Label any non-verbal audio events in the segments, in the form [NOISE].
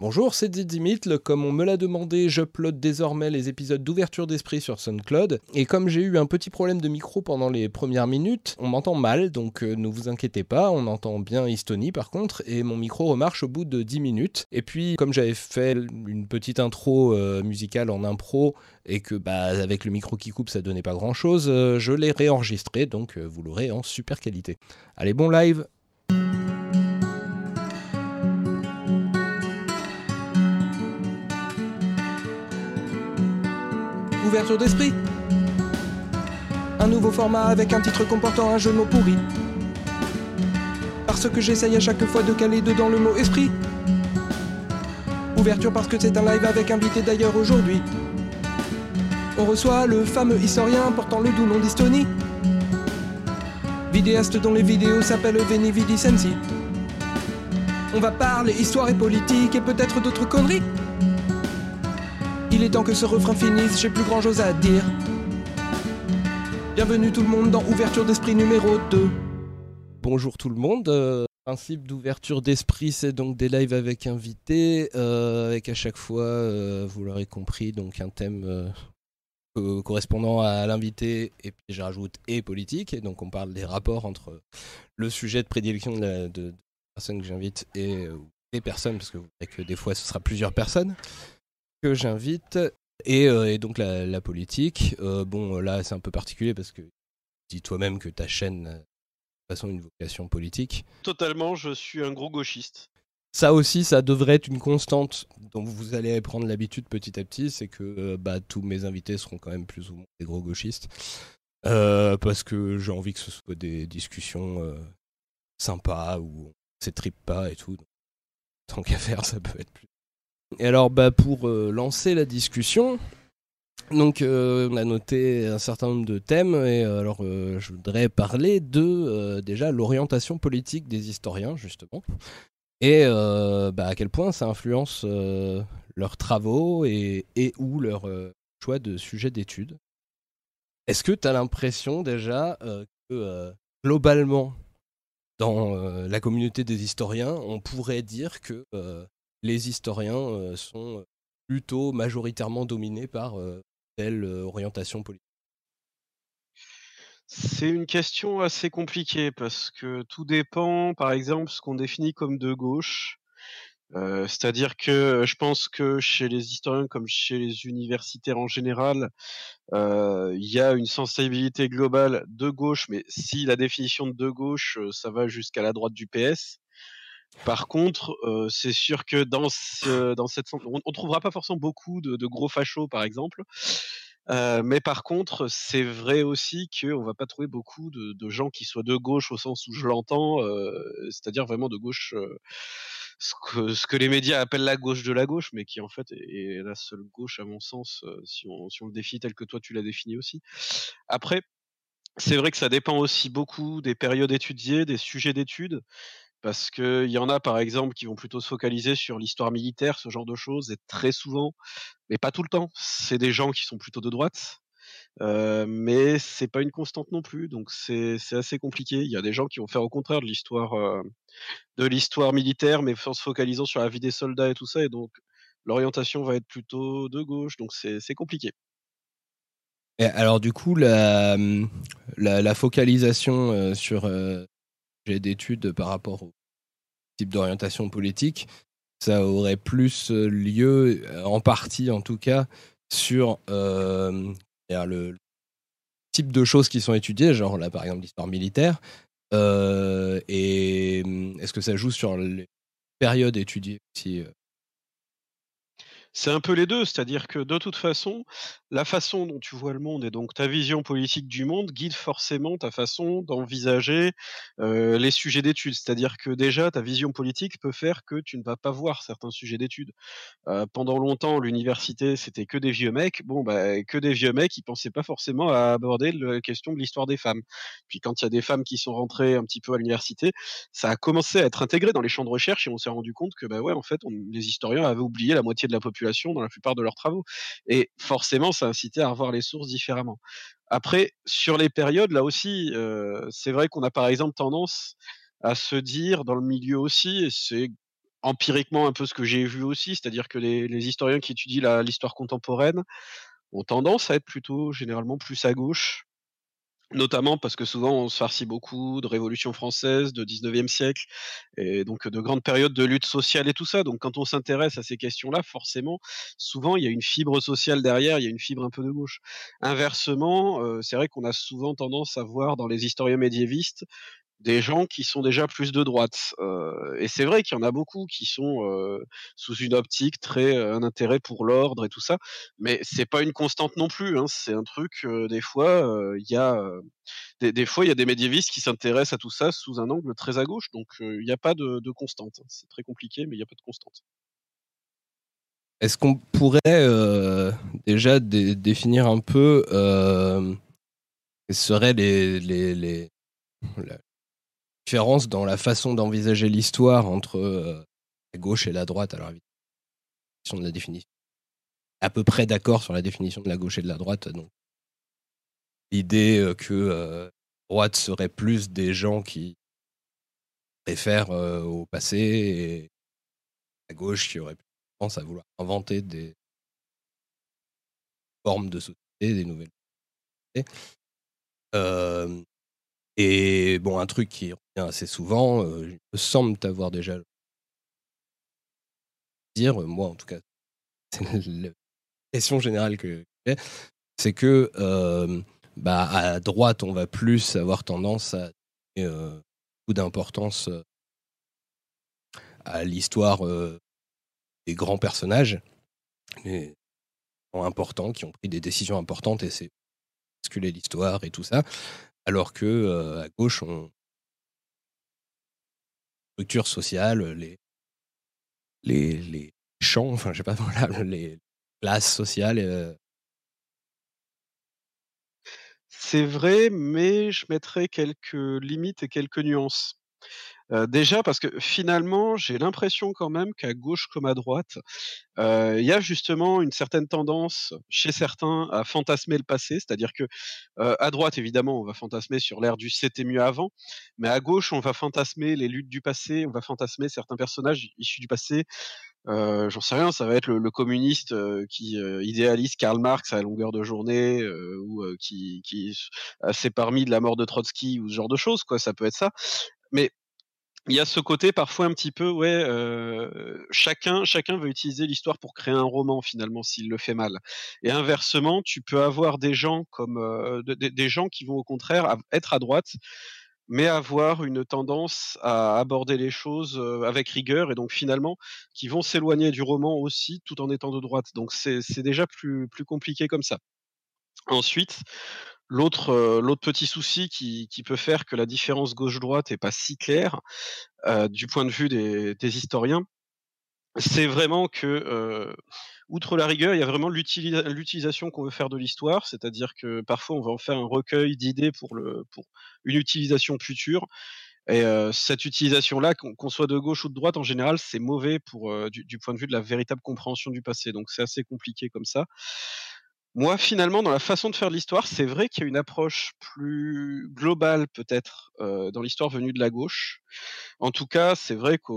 Bonjour, c'est Dimitl. Comme on me l'a demandé, j'upload désormais les épisodes d'ouverture d'esprit sur SoundCloud. Et comme j'ai eu un petit problème de micro pendant les premières minutes, on m'entend mal, donc euh, ne vous inquiétez pas, on entend bien Estonie par contre, et mon micro remarche au bout de 10 minutes. Et puis, comme j'avais fait une petite intro euh, musicale en impro, et que bah, avec le micro qui coupe ça donnait pas grand chose, euh, je l'ai réenregistré, donc vous l'aurez en super qualité. Allez, bon live! Ouverture d'esprit. Un nouveau format avec un titre comportant un jeu de mots pourri. Parce que j'essaye à chaque fois de caler dedans le mot esprit. Ouverture parce que c'est un live avec invité d'ailleurs aujourd'hui. On reçoit le fameux historien portant le doux nom d'Estonie. Vidéaste dont les vidéos s'appellent Veni Vidi Sensi. On va parler histoire et politique et peut-être d'autres conneries. Il est temps que ce refrain finisse, j'ai plus grand chose à dire. Bienvenue tout le monde dans Ouverture d'esprit numéro 2. Bonjour tout le monde. Euh, principe d'ouverture d'esprit, c'est donc des lives avec invités, euh, avec à chaque fois, euh, vous l'aurez compris, donc un thème correspondant à l'invité, et puis je rajoute et politique, et donc on parle des rapports entre le sujet de prédilection de la personne que j'invite et des personnes, parce que vous savez que des fois ce sera plusieurs personnes que j'invite. Et, euh, et, donc la, la politique. Euh, bon, là, c'est un peu particulier parce que dis toi-même que ta chaîne a de toute façon une vocation politique. Totalement, je suis un gros gauchiste. Ça aussi, ça devrait être une constante dont vous allez prendre l'habitude petit à petit, c'est que euh, bah, tous mes invités seront quand même plus ou moins des gros gauchistes. parce que j'ai envie que ce soit des discussions sympas où on s'étripe pas et tout. tant qu'à faire, ça peut être plus et alors, bah, pour euh, lancer la discussion, donc, euh, on a noté un certain nombre de thèmes, et euh, alors je voudrais parler de déjà l'orientation politique des historiens, justement, et bah, à quel point ça influence leurs travaux et, et ou leur choix de sujet d'étude. Est-ce que tu as l'impression déjà que globalement, dans la communauté des historiens, on pourrait dire que les historiens euh, sont euh, plutôt majoritairement dominés par euh, telle orientation politique c'est une question assez compliquée parce que tout dépend, par exemple, ce qu'on définit comme de gauche. C'est-à-dire que je pense que chez les historiens comme chez les universitaires en général, il y a une sensibilité globale de gauche, mais si la définition de de gauche, ça va jusqu'à la droite du PS, par contre, c'est sûr que dans, ce, dans cette on, on trouvera pas forcément beaucoup de, gros fachos, par exemple. mais par contre, c'est vrai aussi qu'on va pas trouver beaucoup de, gens qui soient de gauche au sens où je l'entends, c'est-à-dire vraiment de gauche, ce, que, les médias appellent la gauche de la gauche, mais qui en fait est, la seule gauche à mon sens, si on, si on le définit tel que toi tu l'as défini aussi. Après, c'est vrai que ça dépend aussi beaucoup des périodes étudiées, des sujets d'études. Parce qu'il y en a, par exemple, qui vont plutôt se focaliser sur l'histoire militaire, ce genre de choses, et très souvent, mais pas tout le temps, c'est des gens qui sont plutôt de droite. Euh, mais c'est pas une constante non plus, donc c'est assez compliqué. Il y a des gens qui vont faire au contraire de l'histoire euh, de l'histoire militaire, mais en se focalisant sur la vie des soldats et tout ça, et donc l'orientation va être plutôt de gauche, donc c'est compliqué. Alors du coup, la, la, focalisation euh, sur euh, d'études par rapport au type d'orientation politique, ça aurait plus euh, lieu, euh, en partie en tout cas, sur euh, le type de choses qui sont étudiées, genre là par exemple l'histoire militaire, et est-ce que ça joue sur les périodes étudiées aussi c'est un peu les deux, c'est-à-dire que de toute façon, la façon dont tu vois le monde et donc ta vision politique du monde guide forcément ta façon d'envisager euh, les sujets d'études. C'est-à-dire que déjà, ta vision politique peut faire que tu ne vas pas voir certains sujets d'études. Euh, pendant longtemps, l'université, c'était que des vieux mecs. Bon, bah, que des vieux mecs, ils pensaient pas forcément à aborder la question de l'histoire des femmes. Puis quand il y a des femmes qui sont rentrées un petit peu à l'université, ça a commencé à être intégré dans les champs de recherche et on s'est rendu compte que, bah ouais, en fait, les historiens avaient oublié la moitié de la population dans la plupart de leurs travaux. Et forcément, ça incitait à revoir les sources différemment. Après, sur les périodes, là aussi, c'est vrai qu'on a par exemple tendance à se dire dans le milieu aussi, et c'est empiriquement un peu ce que j'ai vu aussi, c'est-à-dire que les, les historiens qui étudient l'histoire contemporaine ont tendance à être plutôt généralement plus à gauche, Notamment parce que souvent on se farcit beaucoup de Révolution française, de 19e siècle et donc de grandes périodes de lutte sociale et tout ça. Donc quand on s'intéresse à ces questions-là, forcément, souvent il y a une fibre sociale derrière, il y a une fibre un peu de gauche. Inversement, euh, c'est vrai qu'on a souvent tendance à voir dans les historiens médiévistes des gens qui sont déjà plus de droite. Et c'est vrai qu'il y en a beaucoup qui sont sous une optique très un intérêt pour l'ordre et tout ça, mais c'est pas une constante non plus. Hein. C'est un truc des fois il y a des, fois il y a des médiévistes qui s'intéressent à tout ça sous un angle très à gauche, donc il n'y a pas de, constante. C'est très compliqué, mais il n'y a pas de constante. Est-ce qu'on pourrait déjà définir un peu quels seraient les, différence dans la façon d'envisager l'histoire entre euh, la gauche et la droite. Alors, de la définition. À peu près d'accord sur la définition de la gauche et de la droite. Donc, l'idée euh, que euh, droite serait plus des gens qui préfèrent au passé et la gauche qui aurait plus tendance à vouloir inventer des formes de société, des nouvelles. Et bon, un truc qui revient assez souvent, euh, il me semble t'avoir déjà dire, moi en tout cas, [LAUGHS] c'est la question générale que j'ai, c'est que euh, bah, à droite, on va plus avoir tendance à donner euh, beaucoup d'importance à l'histoire des grands personnages, les importants, qui ont pris des décisions importantes et c'est basculer l'histoire et tout ça alors que à gauche, on structure sociale, les les, champs, enfin je sais pas, [LAUGHS] voilà, les classes sociales. C'est vrai, mais je mettrais quelques limites et quelques nuances. Déjà parce que finalement, j'ai l'impression quand même qu'à gauche comme à droite, il y a justement une certaine tendance chez certains à fantasmer le passé, c'est-à-dire que à droite évidemment on va fantasmer sur l'ère du c'était mieux avant, mais à gauche on va fantasmer les luttes du passé, on va fantasmer certains personnages issus du passé. J'en sais rien, ça va être le, communiste qui idéalise Karl Marx à longueur de journée ou qui, qui s'est parmi de la mort de Trotsky ou ce genre de choses, quoi. Ça peut être ça. Mais il y a ce côté parfois un petit peu, ouais, euh, chacun, chacun veut utiliser l'histoire pour créer un roman finalement s'il le fait mal. Et inversement, tu peux avoir des gens comme euh, des, gens qui vont au contraire être à droite, mais avoir une tendance à aborder les choses euh, avec rigueur et donc finalement qui vont s'éloigner du roman aussi tout en étant de droite. Donc c'est déjà plus plus compliqué comme ça. Ensuite, L'autre, petit souci qui, peut faire que la différence gauche-droite est pas si claire, du point de vue des, historiens, c'est vraiment que, outre la rigueur, il y a vraiment l'utilisation qu'on veut faire de l'histoire, c'est-à-dire que parfois on va en faire un recueil d'idées pour, une utilisation future. Et cette utilisation-là, qu'on soit de gauche ou de droite, en général, c'est mauvais du, point de vue de la véritable compréhension du passé. Donc c'est assez compliqué comme ça. Moi, finalement, dans la façon de faire l'histoire, c'est vrai qu'il y a une approche plus globale, peut-être, euh, dans l'histoire venue de la gauche. En tout cas, c'est vrai que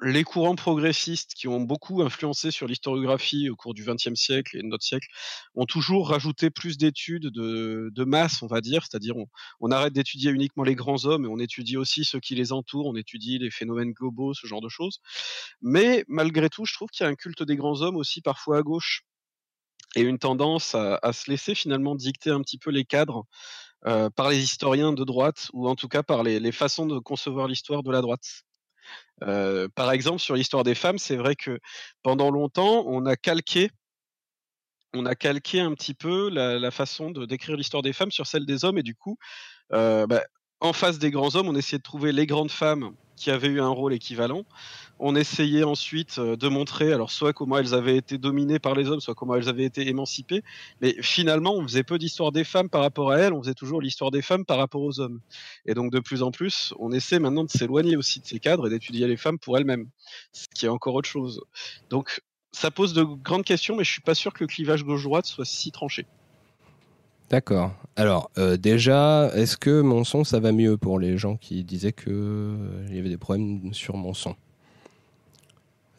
les courants progressistes qui ont beaucoup influencé sur l'historiographie au cours du XXe siècle et de notre siècle ont toujours rajouté plus d'études de, masse, on va dire, c'est-à-dire on, arrête d'étudier uniquement les grands hommes et on étudie aussi ceux qui les entourent, on étudie les phénomènes globaux, ce genre de choses. Mais malgré tout, je trouve qu'il y a un culte des grands hommes aussi parfois à gauche et une tendance à, se laisser finalement dicter un petit peu les cadres euh, par les historiens de droite, ou en tout cas par les, façons de concevoir l'histoire de la droite. Euh, par exemple, sur l'histoire des femmes, c'est vrai que pendant longtemps, on a calqué, on a calqué un petit peu la, façon décrire l'histoire des femmes sur celle des hommes, et du coup, euh, bah, en face des grands hommes, on essayait de trouver les grandes femmes qui avaient eu un rôle équivalent. On essayait ensuite euh, de montrer, alors soit comment elles avaient été dominées par les hommes, soit comment elles avaient été émancipées. Mais finalement, on faisait peu d'histoire des femmes par rapport à elles, on faisait toujours l'histoire des femmes par rapport aux hommes. Et donc de plus en plus, on essaie maintenant de s'éloigner aussi de ces cadres et d'étudier les femmes pour elles-mêmes, ce qui est encore autre chose. Donc ça pose de grandes questions, mais je suis pas sûr que le clivage gauche-droite soit si tranché. D'accord. Alors, euh, déjà, est-ce que mon son, ça va mieux pour les gens qui disaient qu'il euh, y avait des problèmes sur mon son?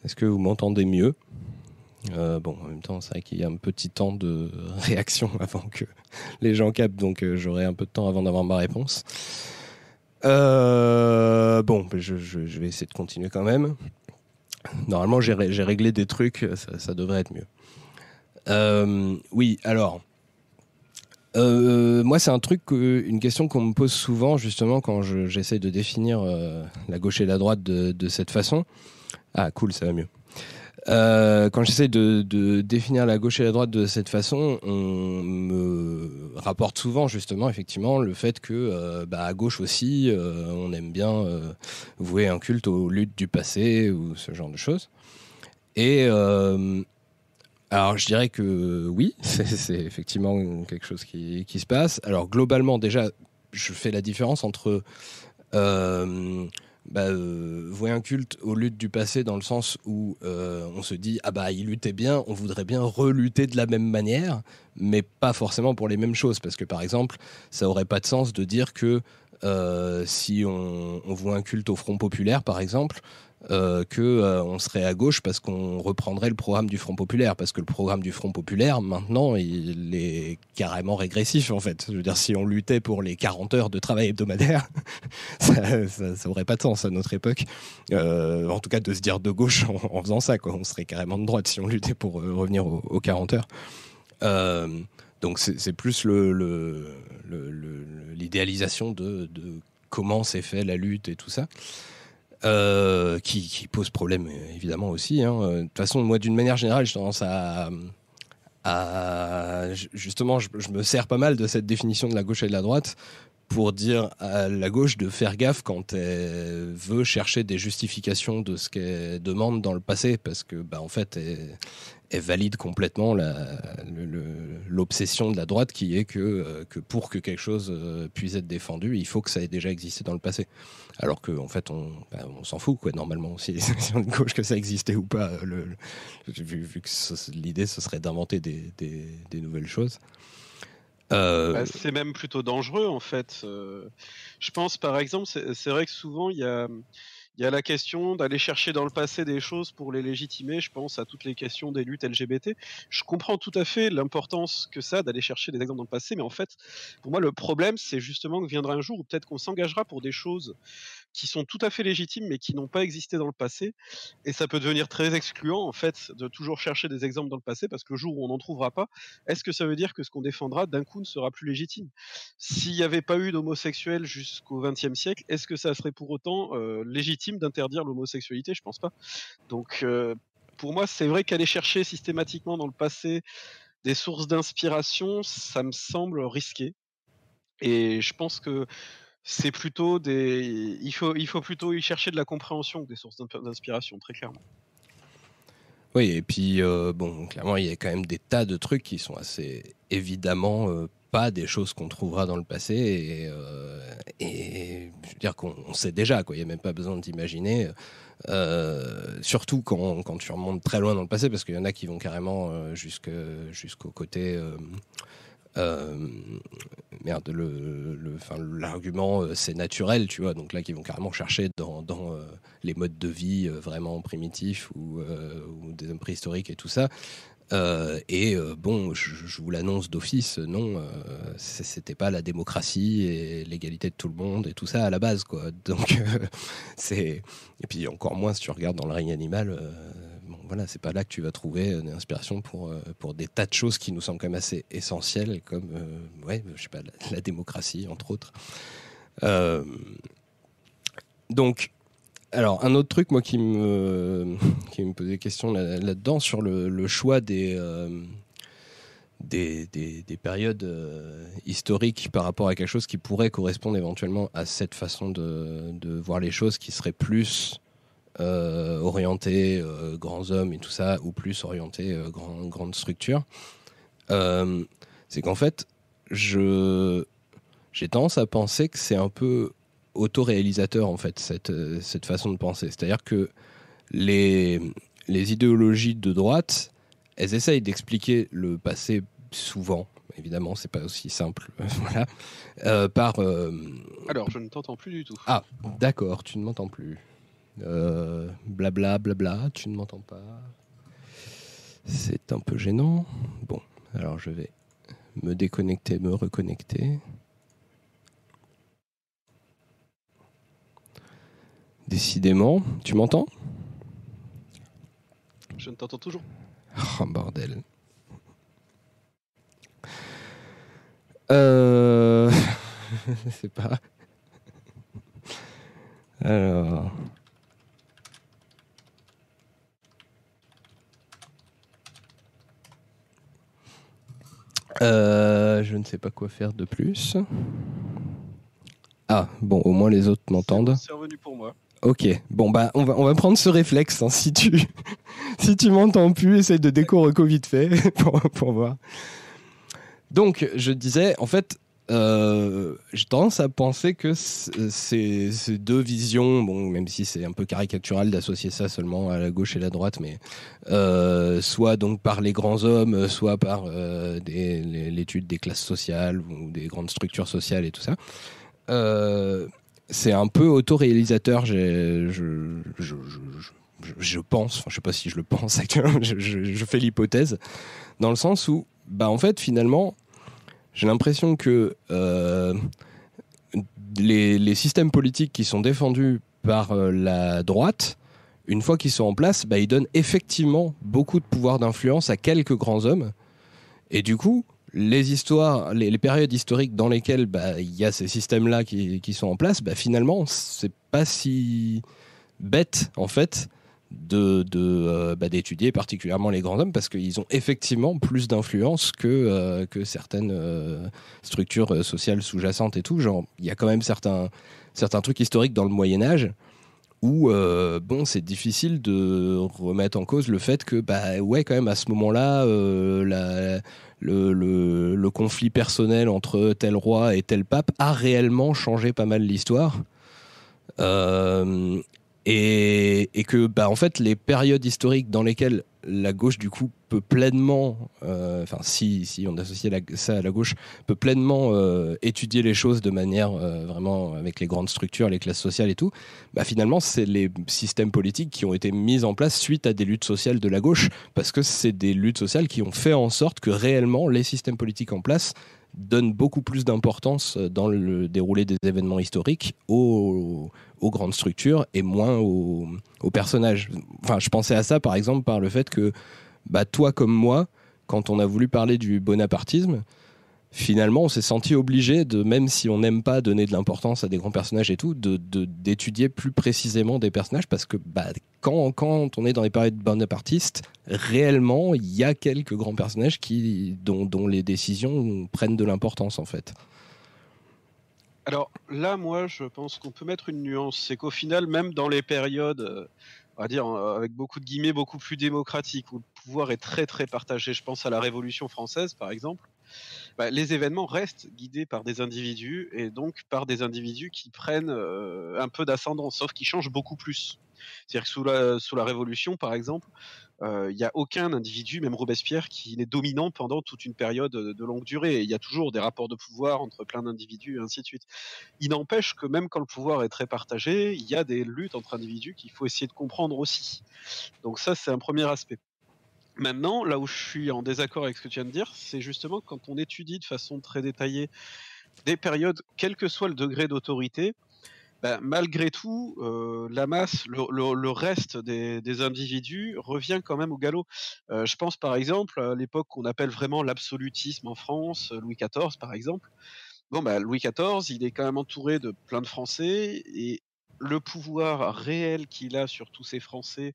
Est-ce que vous m'entendez mieux? Bon, en même temps, c'est vrai qu'il y a un petit temps de [LAUGHS] réaction avant que les gens captent, donc j'aurai un peu de temps avant d'avoir ma réponse. bon, je, vais essayer de continuer quand même. Normalement, j'ai réglé des trucs, ça, devrait être mieux. oui, alors, euh, moi, c'est un truc, une question qu'on me pose souvent, justement, quand j'essaie de définir euh, la gauche et la droite de, cette façon. Ah, cool, ça va mieux. Euh, quand j'essaie de, définir la gauche et la droite de cette façon, on me rapporte souvent, justement, effectivement, le fait que, bah, à gauche aussi, on aime bien vouer un culte aux luttes du passé ou ce genre de choses. Et alors je dirais que oui, [LAUGHS] c'est effectivement quelque chose qui, se passe. Alors globalement déjà, je fais la différence entre euh, bah, euh, un culte aux luttes du passé dans le sens où euh, on se dit ah bah il luttait bien, on voudrait bien relutter de la même manière, mais pas forcément pour les mêmes choses parce que par exemple ça aurait pas de sens de dire que si on, on voit un culte au Front populaire par exemple, euh, que euh, on serait à gauche parce qu'on reprendrait le programme du Front populaire parce que le programme du Front populaire maintenant il est carrément régressif en fait. Je veux dire si on luttait pour les 40 heures de travail hebdomadaire, [LAUGHS] ça, ça, aurait pas de sens à notre époque. Euh, en tout cas de se dire de gauche en, faisant ça quoi. On serait carrément de droite si on luttait pour revenir aux, 40 heures. donc c'est plus l'idéalisation de, de comment s'est fait la lutte et tout ça. Euh, qui, pose problème évidemment aussi. Hein. De toute façon, moi, d'une manière générale, j'ai tendance à, justement, je, me sers pas mal de cette définition de la gauche et de la droite pour dire à la gauche de faire gaffe quand elle veut chercher des justifications de ce qu'elle demande dans le passé, parce que, bah, en fait, elle, valide complètement l'obsession de la droite qui est que, euh, pour que quelque chose euh, puisse être défendu, il faut que ça ait déjà existé dans le passé. Alors qu'en en fait, on, bah, on s'en fout, quoi, normalement, si, [LAUGHS] si, on est gauche, que ça existait ou pas. Le, vu, que l'idée, ce serait d'inventer des, nouvelles choses. Euh... Bah, c'est même plutôt dangereux, en fait. Euh, je pense, par exemple, c'est vrai que souvent, il y a il y a la question d'aller chercher dans le passé des choses pour les légitimer. Je pense à toutes les questions des luttes LGBT. Je comprends tout à fait l'importance que ça d'aller chercher des exemples dans le passé, mais en fait, pour moi, le problème, c'est justement que viendra un jour où peut-être qu'on s'engagera pour des choses qui sont tout à fait légitimes, mais qui n'ont pas existé dans le passé. Et ça peut devenir très excluant, en fait, de toujours chercher des exemples dans le passé, parce que le jour où on n'en trouvera pas, est-ce que ça veut dire que ce qu'on défendra d'un coup ne sera plus légitime? S'il n'y avait pas eu d'homosexuels jusqu'au XXe siècle, est-ce que ça serait pour autant euh, légitime d'interdire l'homosexualité, je pense pas. Donc euh, pour moi, c'est vrai qu'aller chercher systématiquement dans le passé des sources d'inspiration, ça me semble risqué. Et je pense que c'est plutôt des. Il faut, il faut plutôt y chercher de la compréhension que des sources d'inspiration, très clairement. Oui, et puis, euh, bon, clairement, il y a quand même des tas de trucs qui sont assez évidemment euh, pas des choses qu'on trouvera dans le passé et, euh, je veux dire qu'on sait déjà quoi il n'y a même pas besoin d'imaginer surtout quand, quand, tu remontes très loin dans le passé parce qu'il y en a qui vont carrément jusqu'au côté merde le, l'argument c'est naturel tu vois donc là qui vont carrément chercher dans, dans les modes de vie vraiment primitifs ou, des hommes préhistoriques et tout ça euh, et euh, bon, je, vous l'annonce d'office, non, euh, c'était pas la démocratie et l'égalité de tout le monde et tout ça à la base, quoi. Donc [LAUGHS] c'est et puis encore moins si tu regardes dans le règne animal. Voilà, c'est pas là que tu vas trouver une inspiration pour pour des tas de choses qui nous semblent quand même assez essentielles, comme ouais, je sais pas, la démocratie entre autres. donc alors, un autre truc, moi, qui me, [LAUGHS] qui me posait question là-dedans, sur le, choix des, euh, des, des, périodes euh, historiques par rapport à quelque chose qui pourrait correspondre éventuellement à cette façon de, de voir les choses, qui serait plus euh, orienté grands hommes et tout ça, ou plus orienté grand, grande structure. c'est qu'en fait, je j'ai tendance à penser que c'est un peu autoréalisateur en fait cette, euh, cette façon de penser. C'est-à-dire que les, les idéologies de droite, elles essayent d'expliquer le passé souvent. Évidemment, c'est pas aussi simple. [LAUGHS] voilà. Euh, par. Euh, Alors, je ne t'entends plus du tout. Ah, d'accord, tu ne m'entends plus. Euh, blabla, blabla, tu ne m'entends pas. C'est un peu gênant. Bon, alors je vais me déconnecter, me reconnecter. Décidément, tu m'entends? Je ne t'entends toujours. Oh bordel. Euh... [LAUGHS] je sais pas. Alors. Euh, je ne sais pas quoi faire de plus. Ah, bon, au moins les autres m'entendent. C'est revenu pour moi. Ok, bon bah on va, on va prendre ce réflexe. Hein. Si tu, [LAUGHS] si tu m'entends plus, essaye de déco vite fait [LAUGHS] pour, pour voir. Donc, je disais, en fait, euh, j'ai tendance à penser que ces, deux visions, bon, même si c'est un peu caricatural d'associer ça seulement à la gauche et la droite, mais euh, soit donc par les grands hommes, soit par euh, l'étude des classes sociales ou des grandes structures sociales et tout ça, c'est un peu autoréalisateur. Je, je, je, je, pense, sais pas si je le pense actuellement, [LAUGHS] je, fais l'hypothèse, dans le sens où, bah, en fait, finalement, j'ai l'impression que euh, les, systèmes politiques qui sont défendus par euh, la droite, une fois qu'ils sont en place, bah, ils donnent effectivement beaucoup de pouvoir d'influence à quelques grands hommes. Et du coup, les histoires, les, périodes historiques dans lesquelles bah, il y a ces systèmes-là qui, qui, sont en place, bah, finalement, c'est pas si bête en fait de, euh, bah, d'étudier particulièrement les grands hommes parce qu'ils ont effectivement plus d'influence que, euh, que certaines euh, structures sociales sous-jacentes et tout. Genre, il y a quand même certains, certains trucs historiques dans le Moyen Âge où bon, c'est difficile de remettre en cause le fait que, bah ouais, quand même, à ce moment-là, le, le, conflit personnel entre tel roi et tel pape a réellement changé pas mal l'histoire. Et, que bah, en fait les périodes historiques dans lesquelles la gauche du coup peut pleinement, euh, enfin si, on associe ça à la gauche, peut pleinement euh, étudier les choses de manière euh, vraiment avec les grandes structures, les classes sociales et tout, bah finalement c'est les systèmes politiques qui ont été mis en place suite à des luttes sociales de la gauche, parce que c'est des luttes sociales qui ont fait en sorte que réellement les systèmes politiques en place donnent beaucoup plus d'importance dans le déroulé des événements historiques aux grandes structures et moins aux, personnages. Enfin, je pensais à ça par exemple par le fait que bah, toi comme moi, quand on a voulu parler du bonapartisme, finalement, on s'est senti obligé de, même si on n'aime pas donner de l'importance à des grands personnages et tout, de, d'étudier plus précisément des personnages parce que bah, quand, quand on est dans les périodes bonapartistes, réellement, il y a quelques grands personnages qui, dont, dont les décisions prennent de l'importance en fait. Alors là, moi, je pense qu'on peut mettre une nuance. C'est qu'au final, même dans les périodes, euh, on va dire euh, avec beaucoup de guillemets, beaucoup plus démocratiques, où le pouvoir est très très partagé, je pense à la Révolution française par exemple, bah, les événements restent guidés par des individus et donc par des individus qui prennent euh, un peu d'ascendance, sauf qu'ils changent beaucoup plus. C'est-à-dire que sous la, Révolution, par exemple, il euh, n'y a aucun individu, même Robespierre, qui n'est dominant pendant toute une période de longue durée. Il y a toujours des rapports de pouvoir entre plein d'individus et ainsi de suite. Il n'empêche que même quand le pouvoir est très partagé, il y a des luttes entre individus qu'il faut essayer de comprendre aussi. Donc ça, c'est un premier aspect. Maintenant, là où je suis en désaccord avec ce que tu viens de dire, c'est justement quand on étudie de façon très détaillée des périodes, quel que soit le degré d'autorité, bah, malgré tout, euh, la masse, le, reste des, individus revient quand même au galop. Euh, je pense par exemple à l'époque qu'on appelle vraiment l'absolutisme en France, Louis XIV par exemple. Bon, bah, Louis XIV, il est quand même entouré de plein de Français et le pouvoir réel qu'il a sur tous ces Français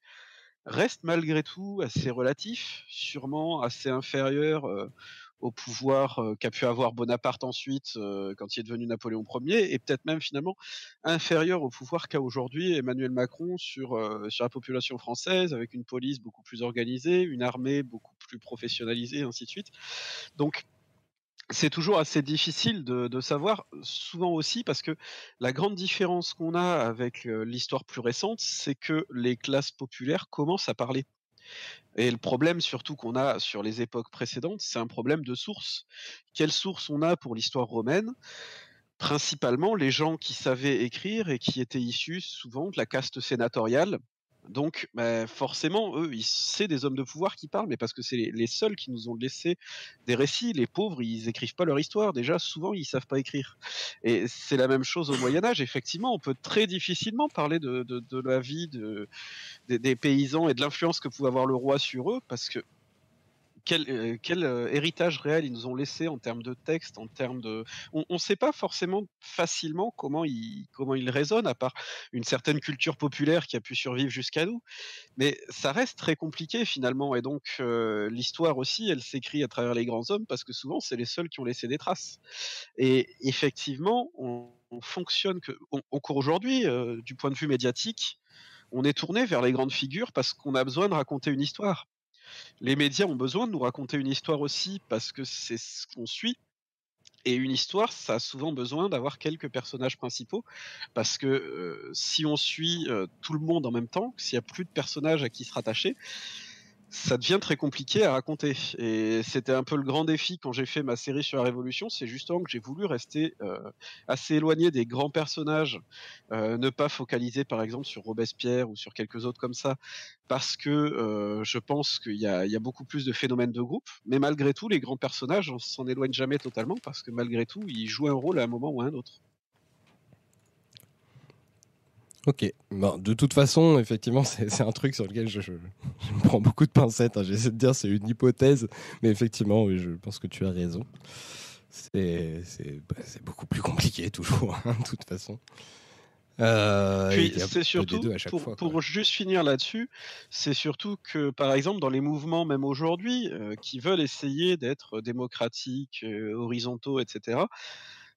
reste malgré tout assez relatif, sûrement assez inférieur. Euh, au pouvoir qu'a pu avoir Bonaparte ensuite quand il est devenu Napoléon Ier, et peut-être même finalement inférieur au pouvoir qu'a aujourd'hui Emmanuel Macron sur, sur la population française, avec une police beaucoup plus organisée, une armée beaucoup plus professionnalisée, et ainsi de suite. Donc c'est toujours assez difficile de, de, savoir, souvent aussi parce que la grande différence qu'on a avec l'histoire plus récente, c'est que les classes populaires commencent à parler. Et le problème surtout qu'on a sur les époques précédentes, c'est un problème de source. Quelle source on a pour l'histoire romaine? Principalement les gens qui savaient écrire et qui étaient issus souvent de la caste sénatoriale. Donc, bah, forcément, eux, c'est des hommes de pouvoir qui parlent, mais parce que c'est les, seuls qui nous ont laissé des récits. Les pauvres, ils écrivent pas leur histoire. Déjà, souvent, ils savent pas écrire. Et c'est la même chose au Moyen Âge. Effectivement, on peut très difficilement parler de, la vie des paysans et de l'influence que pouvait avoir le roi sur eux, parce que quel, euh, euh, héritage réel ils nous ont laissé en termes de texte, en termes de. On ne sait pas forcément facilement comment ils, comment ils résonnent, à part une certaine culture populaire qui a pu survivre jusqu'à nous. Mais ça reste très compliqué finalement. Et donc, euh, l'histoire aussi, elle s'écrit à travers les grands hommes parce que souvent, c'est les seuls qui ont laissé des traces. Et effectivement, on, fonctionne que. Encore aujourd'hui, du point de vue médiatique, on est tourné vers les grandes figures parce qu'on a besoin de raconter une histoire les médias ont besoin de nous raconter une histoire aussi parce que c'est ce qu'on suit. Et une histoire, ça a souvent besoin d'avoir quelques personnages principaux, parce que euh, si on suit euh, tout le monde en même temps, s'il n'y a plus de personnages à qui se rattacher, ça devient très compliqué à raconter. Et c'était un peu le grand défi quand j'ai fait ma série sur la Révolution, c'est justement que j'ai voulu rester euh, assez éloigné des grands personnages, euh, ne pas focaliser par exemple sur Robespierre ou sur quelques autres comme ça, parce que euh, je pense qu'il y, a beaucoup plus de phénomènes de groupe. Mais malgré tout, les grands personnages, on s'en éloigne jamais totalement, parce que malgré tout, ils jouent un rôle à un moment ou à un autre. Ok. Bon, de toute façon, effectivement, [LAUGHS] c'est un truc sur lequel je, me prends beaucoup de pincettes. Hein. J'essaie de dire c'est une hypothèse, mais effectivement, oui, je pense que tu as raison. C'est bah, beaucoup plus compliqué toujours, hein, de toute façon. Euh, Puis c'est surtout, pour, pour juste finir là-dessus, c'est surtout que, par exemple, dans les mouvements, même aujourd'hui, euh, qui veulent essayer d'être démocratiques, euh, horizontaux, etc.,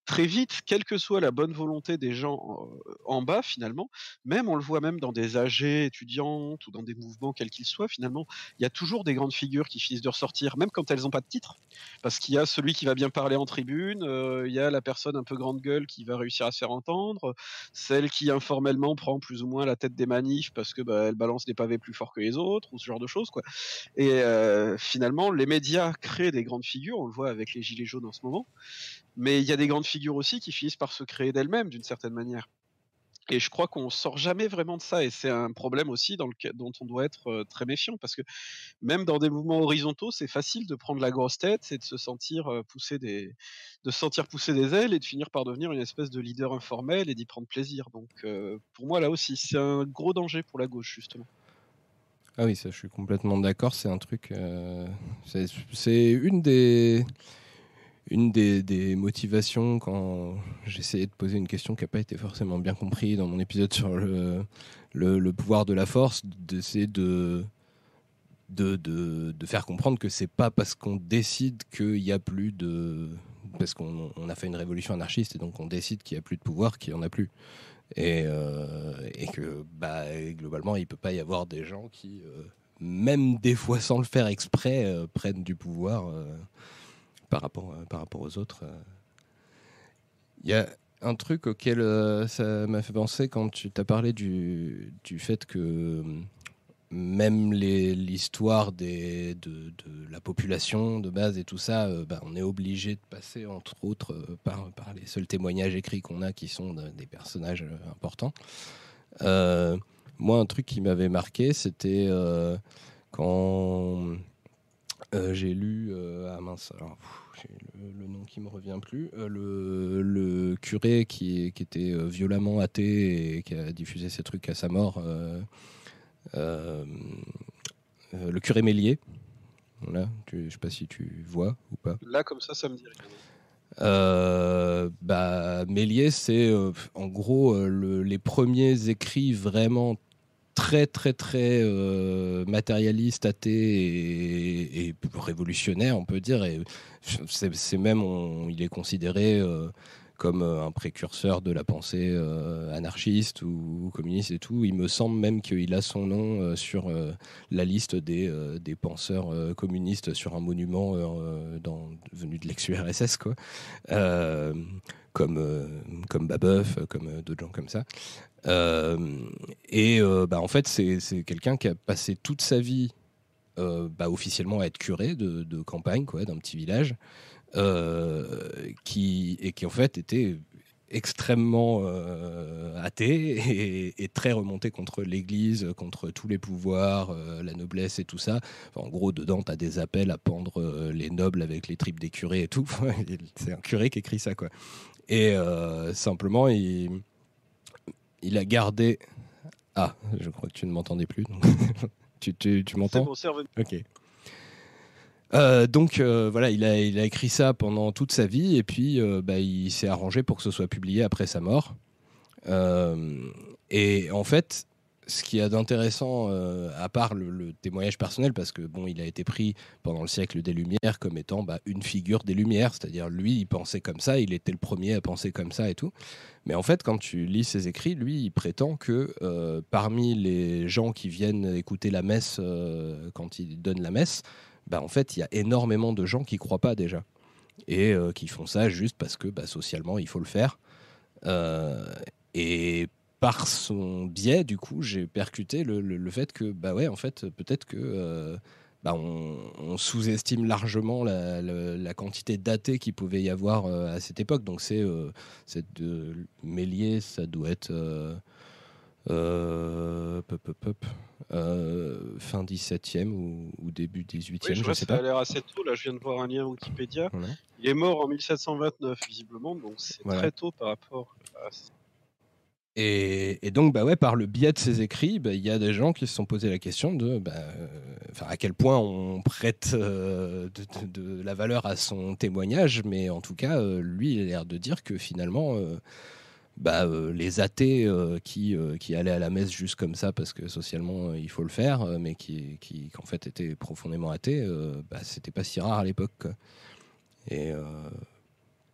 très vite, quelle que soit la bonne volonté des gens en bas, finalement, même on le voit même dans des AG étudiantes ou dans des mouvements quels qu'ils soient, finalement, il y a toujours des grandes figures qui finissent de ressortir, même quand elles n'ont pas de titre. Parce qu'il y a celui qui va bien parler en tribune, il y a la personne un peu grande gueule qui va réussir à se faire entendre, celle qui informellement prend plus ou moins la tête des manifs parce que bah, elle balance des pavés plus forts que les autres, ou ce genre de choses. Quoi. Et finalement, les médias créent des grandes figures, on le voit avec les Gilets jaunes en ce moment, mais il y a des grandes figures aussi qui finissent par se créer d'elles-mêmes d'une certaine manière. Et je crois qu'on sort jamais vraiment de ça, et c'est un problème aussi dont on doit être euh, très méfiant, parce que même dans des mouvements horizontaux, c'est facile de prendre la grosse tête et de se sentir euh, pousser des, de sentir pousser des ailes et de finir par devenir une espèce de leader informel et d'y prendre plaisir. Donc, euh, pour moi là aussi, c'est un gros danger pour la gauche justement. Ah oui, ça, je suis complètement d'accord. C'est un truc, c'est une des une des, motivations quand j'essayais de poser une question qui n'a pas été forcément bien comprise dans mon épisode sur le, pouvoir de la force, d'essayer de, faire comprendre que c'est pas parce qu'on décide qu'il n'y a plus de. Parce qu'on a fait une révolution anarchiste et donc on décide qu'il n'y a plus de pouvoir qu'il n'y en a plus. Et, euh, que bah, globalement, il ne peut pas y avoir des gens qui, euh, même des fois sans le faire exprès, euh, prennent du pouvoir par rapport, euh, par rapport aux autres. Il euh. y a un truc auquel euh, ça m'a fait penser quand tu t'as parlé du, du, fait que même l'histoire de, de, la population de base et tout ça, bah, on est obligé de passer entre autres par, par, les seuls témoignages écrits qu'on a qui sont des personnages importants. moi, un truc qui m'avait marqué, c'était quand euh, j'ai lu, euh, ah mince, alors, le, nom qui me revient plus, euh, le, le, curé qui, qui était violemment athée et qui a diffusé ces trucs à sa mort, le curé Mélier. Voilà, je ne sais pas si tu vois ou pas. Là, comme ça, ça me dit rien. bah, Mélier, c'est en gros les premiers écrits vraiment très très très euh, matérialiste, athée et, révolutionnaire, on peut dire. Et c'est même, il est considéré euh, comme euh, un précurseur de la pensée anarchiste ou, communiste et tout. Il me semble même qu'il a son nom sur la liste des, penseurs communistes sur un monument venu de l'ex-URSS, quoi. comme, comme Babeuf, comme d'autres gens comme ça. Euh, et euh, bah, en fait, c'est quelqu'un qui a passé toute sa vie euh, bah, officiellement à être curé de, campagne, quoi, d'un petit village, qui, et qui en fait était extrêmement athée et, très remonté contre l'Église, contre tous les pouvoirs, la noblesse et tout ça. en gros, dedans, tu as des appels à pendre les nobles avec les tripes des curés et tout. [LAUGHS] C'est un curé qui écrit ça, quoi. Et simplement, il, il a gardé. Ah, je crois que tu ne m'entendais plus. [LAUGHS] tu, tu, tu m'entends bon, Ok. Euh, donc euh, voilà, il a, écrit ça pendant toute sa vie et puis euh, bah, il s'est arrangé pour que ce soit publié après sa mort. et en fait, ce qui a d'intéressant, à part le, témoignage personnel, parce que bon, il a été pris pendant le siècle des Lumières comme étant bah, une figure des Lumières, c'est-à-dire lui, il pensait comme ça, il était le premier à penser comme ça et tout. Mais en fait, quand tu lis ses écrits, lui, il prétend que parmi les gens qui viennent écouter la messe quand il donne la messe, bah, en fait, il y a énormément de gens qui croient pas déjà et euh, qui font ça juste parce que bah, socialement, il faut le faire. Euh, et par son biais, du coup, j'ai percuté le, fait que, bah ouais, en fait, peut-être que euh, bah, on, sous-estime largement la, quantité d'athées qu'il pouvait y avoir à cette époque. Donc, c'est cette Méliès, ça doit être euh, euh, fin 17e ou, début 18e, je, sais pas. Ça a l'air assez tôt, là je viens de voir un lien Wikipédia. Il est mort en 1729 visiblement, donc c'est très tôt par rapport à et, et, donc, bah ouais, par le biais de ses écrits, bah, il y a des gens qui se sont posé la question de bah, euh, à quel point on prête de, de, la valeur à son témoignage, mais en tout cas, lui, il a l'air de dire que finalement, bah, euh, les athées euh, qui, euh, qui allaient à la messe juste comme ça parce que socialement il faut le faire, mais qui, en fait étaient profondément athées, bah, c'était pas si rare à l'époque.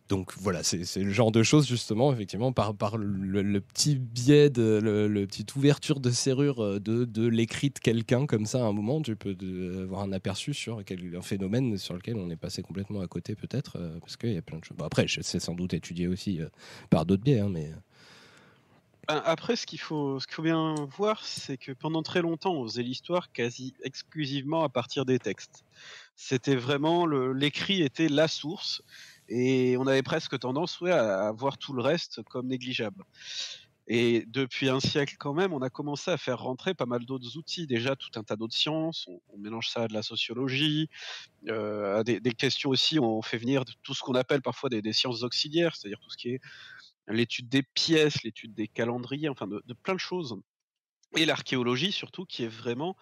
Donc voilà, c'est le genre de choses justement, effectivement, par, le, petit biais, de, le, petite ouverture de serrure euh, de, l'écrit de quelqu'un comme ça à un moment, tu peux avoir un aperçu sur un phénomène sur lequel on est passé complètement à côté peut-être, euh, parce qu'il y a plein de choses. Bon, après, c'est sans doute étudié aussi euh, par d'autres biais, hein, mais... Ben, après, ce qu'il faut, ce qu'il faut bien voir, c'est que pendant très longtemps, on faisait l'histoire quasi exclusivement à partir des textes. C'était vraiment l'écrit était la source et on avait presque tendance ouais, à voir tout le reste comme négligeable. Et depuis un siècle quand même, on a commencé à faire rentrer pas mal d'autres outils, déjà tout un tas d'autres sciences, on, mélange ça à de la sociologie, euh, à des, questions aussi, on fait venir tout ce qu'on appelle parfois des, sciences auxiliaires, c'est-à-dire tout ce qui est l'étude des pièces, l'étude des calendriers, enfin de, de plein de choses. Et l'archéologie surtout, qui est vraiment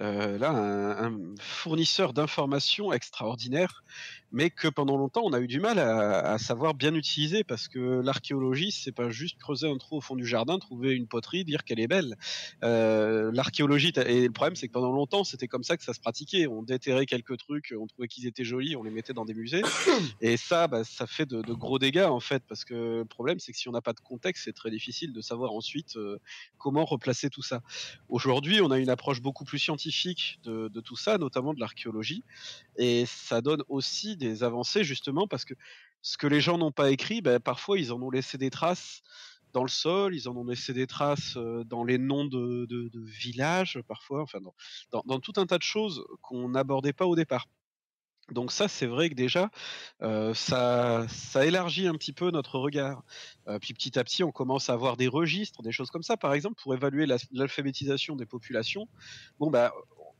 euh, là un, fournisseur d'informations extraordinaire, mais que pendant longtemps on a eu du mal à, savoir bien utiliser parce que l'archéologie c'est pas juste creuser un trou au fond du jardin, trouver une poterie, dire qu'elle est belle. Euh, l'archéologie et le problème c'est que pendant longtemps c'était comme ça que ça se pratiquait. On déterrait quelques trucs, on trouvait qu'ils étaient jolis, on les mettait dans des musées [COUGHS] et ça bah, ça fait de, gros dégâts en fait parce que le problème c'est que si on n'a pas de contexte c'est très difficile de savoir ensuite euh, comment replacer tout ça. Aujourd'hui on a une approche beaucoup plus scientifique de, tout ça, notamment de l'archéologie. Et ça donne aussi des avancées justement parce que ce que les gens n'ont pas écrit, ben, parfois ils en ont laissé des traces dans le sol, ils en ont laissé des traces euh, dans les noms de, villages, parfois, enfin dans, tout un tas de choses qu'on n'abordait pas au départ. Donc ça, c'est vrai que déjà, ça, élargit un petit peu notre regard. Puis petit à petit, on commence à avoir des registres, des choses comme ça. Par exemple, pour évaluer l'alphabétisation des populations, bah,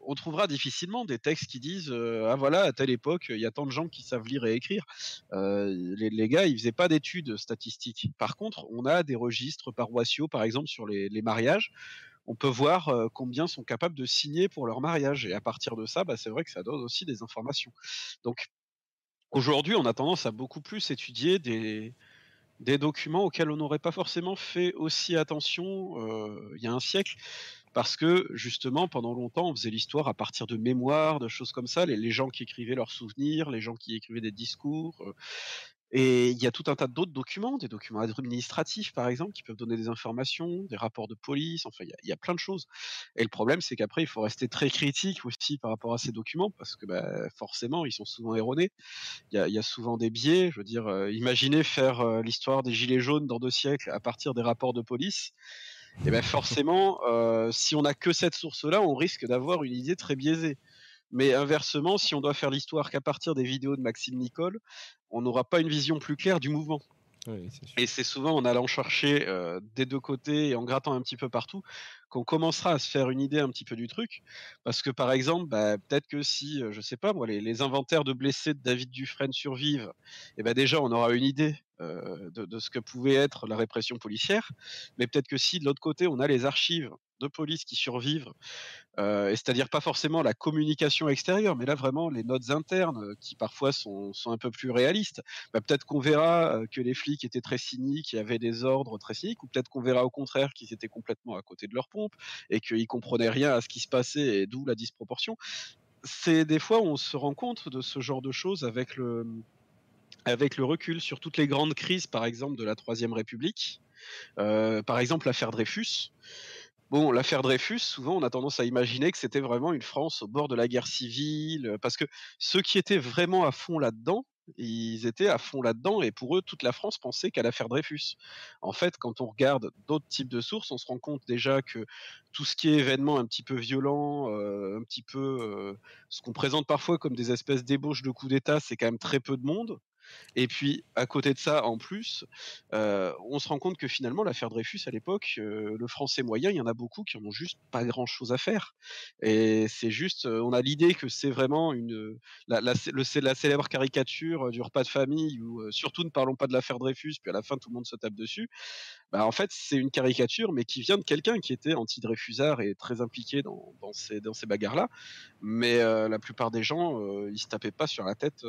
on trouvera difficilement des textes qui disent ah voilà à telle époque il y a tant de gens qui savent lire et écrire. Les, gars, ils faisaient pas d'études statistiques. Par contre, on a des registres paroissiaux, par exemple sur les mariages on peut voir combien sont capables de signer pour leur mariage. Et à partir de ça, bah, c'est vrai que ça donne aussi des informations. Donc aujourd'hui, on a tendance à beaucoup plus étudier des, des documents auxquels on n'aurait pas forcément fait aussi attention il y a un siècle. Parce que justement, pendant longtemps, on faisait l'histoire à partir de mémoires, de choses comme ça, les, gens qui écrivaient leurs souvenirs, les gens qui écrivaient des discours. Et il y a tout un tas d'autres documents, des documents administratifs par exemple, qui peuvent donner des informations, des rapports de police, enfin il y, a plein de choses. Et le problème c'est qu'après il faut rester très critique aussi par rapport à ces documents parce que bah, forcément ils sont souvent erronés. Il y a, souvent des biais. Je veux dire, euh, imaginez faire euh, l'histoire des gilets jaunes dans deux siècles à partir des rapports de police. Et bien forcément, euh, si on n'a que cette source-là, on risque d'avoir une idée très biaisée. Mais inversement, si on doit faire l'histoire qu'à partir des vidéos de Maxime Nicole, on n'aura pas une vision plus claire du mouvement. et c'est souvent en allant chercher des deux côtés et en grattant un petit peu partout qu'on commencera à se faire une idée un petit peu du truc. Parce que par exemple, bah, peut-être que si, je sais pas moi, les, inventaires de blessés de David Dufresne survivent, et eh ben déjà on aura une idée de, de, ce que pouvait être la répression policière. Mais peut-être que si de l'autre côté on a les archives de police qui survivent, euh, et c'est-à-dire pas forcément la communication extérieure, mais là vraiment les notes internes euh, qui parfois sont, un peu plus réalistes. Bah, peut-être qu'on verra euh, que les flics étaient très cyniques, et avaient des ordres très cyniques, ou peut-être qu'on verra au contraire qu'ils étaient complètement à côté de leur et qu'ils comprenaient rien à ce qui se passait, et d'où la disproportion. C'est des fois où on se rend compte de ce genre de choses avec le avec le recul sur toutes les grandes crises, par exemple de la Troisième République, par exemple l'affaire Dreyfus. Bon, l'affaire Dreyfus, souvent, on a tendance à imaginer que c'était vraiment une France au bord de la guerre civile, euh, parce que ceux qui étaient vraiment à fond là-dedans, ils étaient à fond là-dedans, et pour eux, toute la France pensait qu'à l'affaire Dreyfus. En fait, quand on regarde d'autres types de sources, on se rend compte déjà que tout ce qui est événement un petit peu violent, euh, un petit peu euh, ce qu'on présente parfois comme des espèces d'ébauches de coups d'État, c'est quand même très peu de monde. Et puis, à côté de ça, en plus, euh, on se rend compte que finalement, l'affaire Dreyfus, à l'époque, euh, le français moyen, il y en a beaucoup qui en ont juste pas grand-chose à faire. Et c'est juste, euh, on a l'idée que c'est vraiment une, la, la, célèbre caricature du repas de famille où surtout ne parlons pas de l'affaire Dreyfus, puis à la fin, tout le monde se tape dessus. Bah, en fait, c'est une caricature, mais qui vient de quelqu'un qui était anti-Dreyfusard et très impliqué dans, ces, bagarres-là. Mais la plupart des gens, ils se tapaient pas sur la tête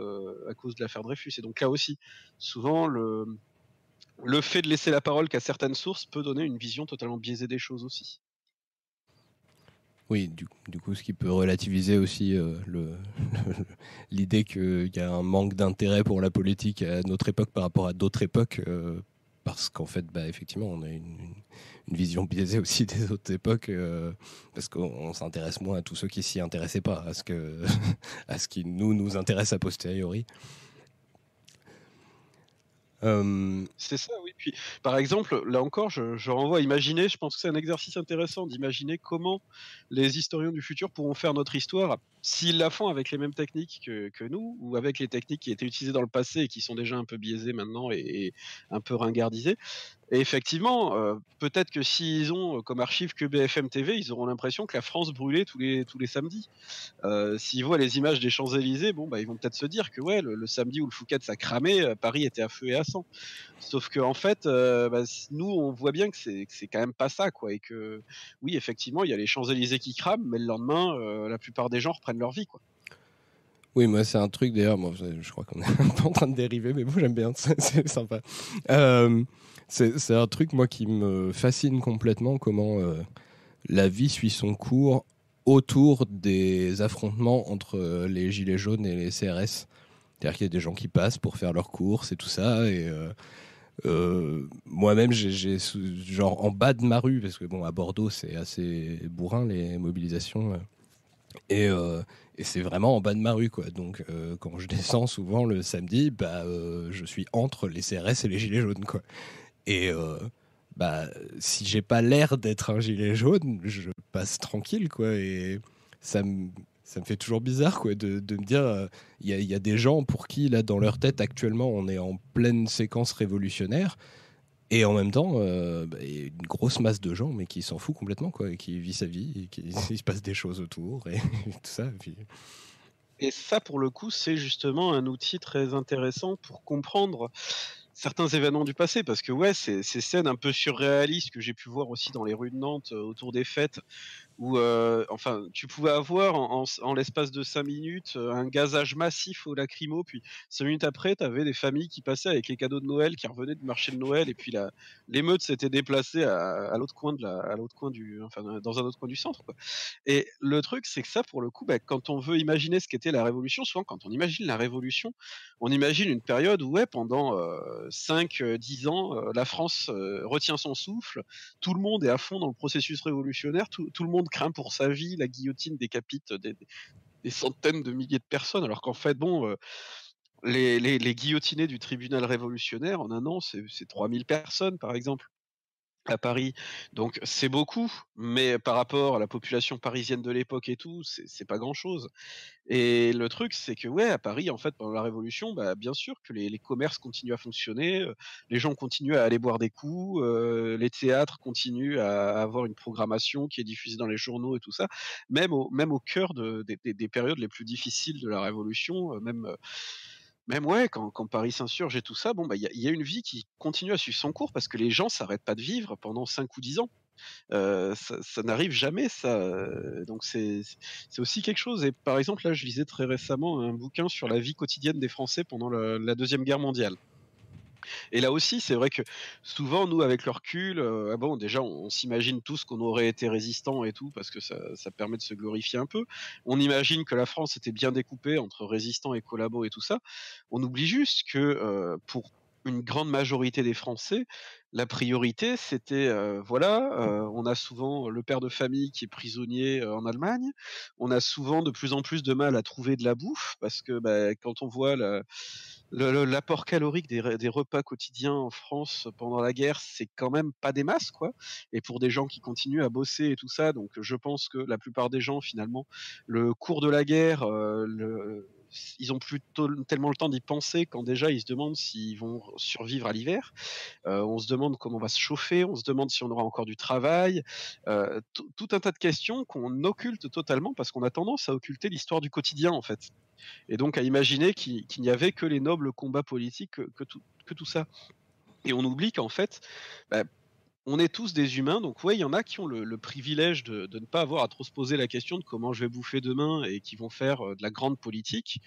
à cause de l'affaire Dreyfus. Et donc là aussi, souvent, le, fait de laisser la parole qu'à certaines sources peut donner une vision totalement biaisée des choses aussi. Oui, du, du coup, ce qui peut relativiser aussi [LAUGHS] l'idée qu'il y a un manque d'intérêt pour la politique à notre époque par rapport à d'autres époques, parce qu'en fait, bah, effectivement, on a une, vision biaisée aussi [LAUGHS] des autres époques, euh, parce qu'on s'intéresse moins à tous ceux qui s'y intéressaient pas, à ce, que, [LAUGHS] à ce qui nous, nous intéresse a posteriori. Euh, c'est ça, oui. Par exemple, là encore, je, renvoie à imaginer, je pense que c'est un exercice intéressant d'imaginer comment les historiens du futur pourront faire notre histoire s'ils la font avec les mêmes techniques que, nous ou avec les techniques qui étaient utilisées dans le passé et qui sont déjà un peu biaisées maintenant et un peu ringardisées. Et effectivement, euh, peut-être que s'ils ont euh, comme archive que BFM TV, ils auront l'impression que la France brûlait tous les, samedis. Euh, s'ils voient les images des Champs-Élysées, bon, bah, ils vont peut-être se dire que ouais, le, samedi où le Fouquet ça cramé, Paris était à feu et à sang. Sauf que en fait, bah, nous, on voit bien que c'est, c'est quand même pas ça, quoi. Et que oui, effectivement, il y a les Champs-Élysées qui crament, mais le lendemain, la plupart des gens reprennent leur vie, quoi. Oui, moi, c'est un truc, d'ailleurs, moi, je crois qu'on [LAUGHS] est pas en train de dériver, mais bon, j'aime bien, [LAUGHS] c'est sympa. Euh, c'est un truc, moi, qui me fascine complètement, comment la vie suit son cours autour des affrontements entre les Gilets jaunes et les CRS. C'est-à-dire qu'il y a des gens qui passent pour faire leurs courses et tout ça, et... moi-même, j'ai genre en bas de ma rue, parce que bon, à Bordeaux, c'est assez bourrin les mobilisations. Et, et c'est vraiment en bas de ma rue, quoi. Donc, euh, quand je descends souvent le samedi, bah, euh, je suis entre les CRS et les gilets jaunes, quoi. Et euh, bah, si j'ai pas l'air d'être un gilet jaune, je passe tranquille, quoi. Et ça ça me fait toujours bizarre, quoi, de, me dire, il y, a des gens pour qui, là, dans leur tête, actuellement, on est en pleine séquence révolutionnaire. Et en même temps, euh, bah, y a une grosse masse de gens, mais qui s'en fout complètement, quoi, et qui vit sa vie, et qui [LAUGHS] il se passe des choses autour, et, [LAUGHS] tout ça. Et, ça, pour le coup, c'est justement un outil très intéressant pour comprendre certains événements du passé, parce que ouais, ces, ces scènes un peu surréalistes que j'ai pu voir aussi dans les rues de Nantes euh, autour des fêtes, où euh, enfin tu pouvais avoir en, l'espace de 5 minutes euh, un gazage massif au lacrymo puis 5 minutes après tu avais des familles qui passaient avec les cadeaux de Noël qui revenaient du marché de Noël et puis la l'émeute s'était déplacée à, l'autre coin du dans un autre coin du centre et le truc c'est que ça pour le coup bah, quand on veut imaginer ce qu'était la révolution souvent quand on imagine la révolution on imagine une période où pendant 5 euh, 10 ans la France retient son souffle tout le monde est à fond dans le processus révolutionnaire tout le monde craint pour sa vie, la guillotine décapite des, centaines de milliers de personnes, alors qu'en fait, bon, euh, les, les, guillotinés du tribunal révolutionnaire, en un an, c'est 3000 personnes, par exemple. À Paris. Donc c'est beaucoup, mais par rapport à la population parisienne de l'époque et tout, c'est pas grand-chose. Et le truc, c'est que ouais, à Paris, en fait, pendant la Révolution, bah, bien sûr que les, commerces continuent à fonctionner, euh, les gens continuent à aller boire des coups, euh, les théâtres continuent à avoir une programmation qui est diffusée dans les journaux et tout ça, même au, même au cœur de, des, périodes les plus difficiles de la Révolution, euh, même ouais, quand, Paris s'insurge et tout ça, bon, bah, il y, a une vie qui continue à suivre son cours parce que les gens s'arrêtent pas de vivre pendant 5 ou 10 ans. ça, n'arrive jamais, ça. donc c'est aussi quelque chose. Et par exemple, là, je lisais très récemment un bouquin sur la vie quotidienne des Français pendant la Deuxième Guerre mondiale. Et là aussi, c'est vrai que souvent, nous, avec le recul, ah bon, déjà, on, s'imagine tous qu'on aurait été résistant et tout, parce que ça, permet de se glorifier un peu. On imagine que la France était bien découpée entre résistants et collabos et tout ça. On oublie juste que pour une grande majorité des Français, la priorité, c'était, voilà, on a souvent le père de famille qui est prisonnier en Allemagne. On a souvent de plus en plus de mal à trouver de la bouffe parce que bah, quand on voit la, l'apport calorique des, repas quotidiens en France pendant la guerre, c'est quand même pas des masses, quoi. Et pour des gens qui continuent à bosser et tout ça, donc je pense que la plupart des gens, finalement, le cours de la guerre, euh, ils ont plus tellement le temps d'y penser quand déjà ils se demandent s'ils vont survivre à l'hiver. Euh, on se demande comment on va se chauffer, on se demande si on aura encore du travail. Euh, tout un tas de questions qu'on occulte totalement parce qu'on a tendance à occulter l'histoire du quotidien en fait et donc à imaginer qu'il n'y avait que les nobles combats politiques, que, tout, ça. Et on oublie qu'en fait, bah, on est tous des humains, donc ouais, il y en a qui ont le, privilège de, ne pas avoir à trop se poser la question de comment je vais bouffer demain et qui vont faire euh, de la grande politique.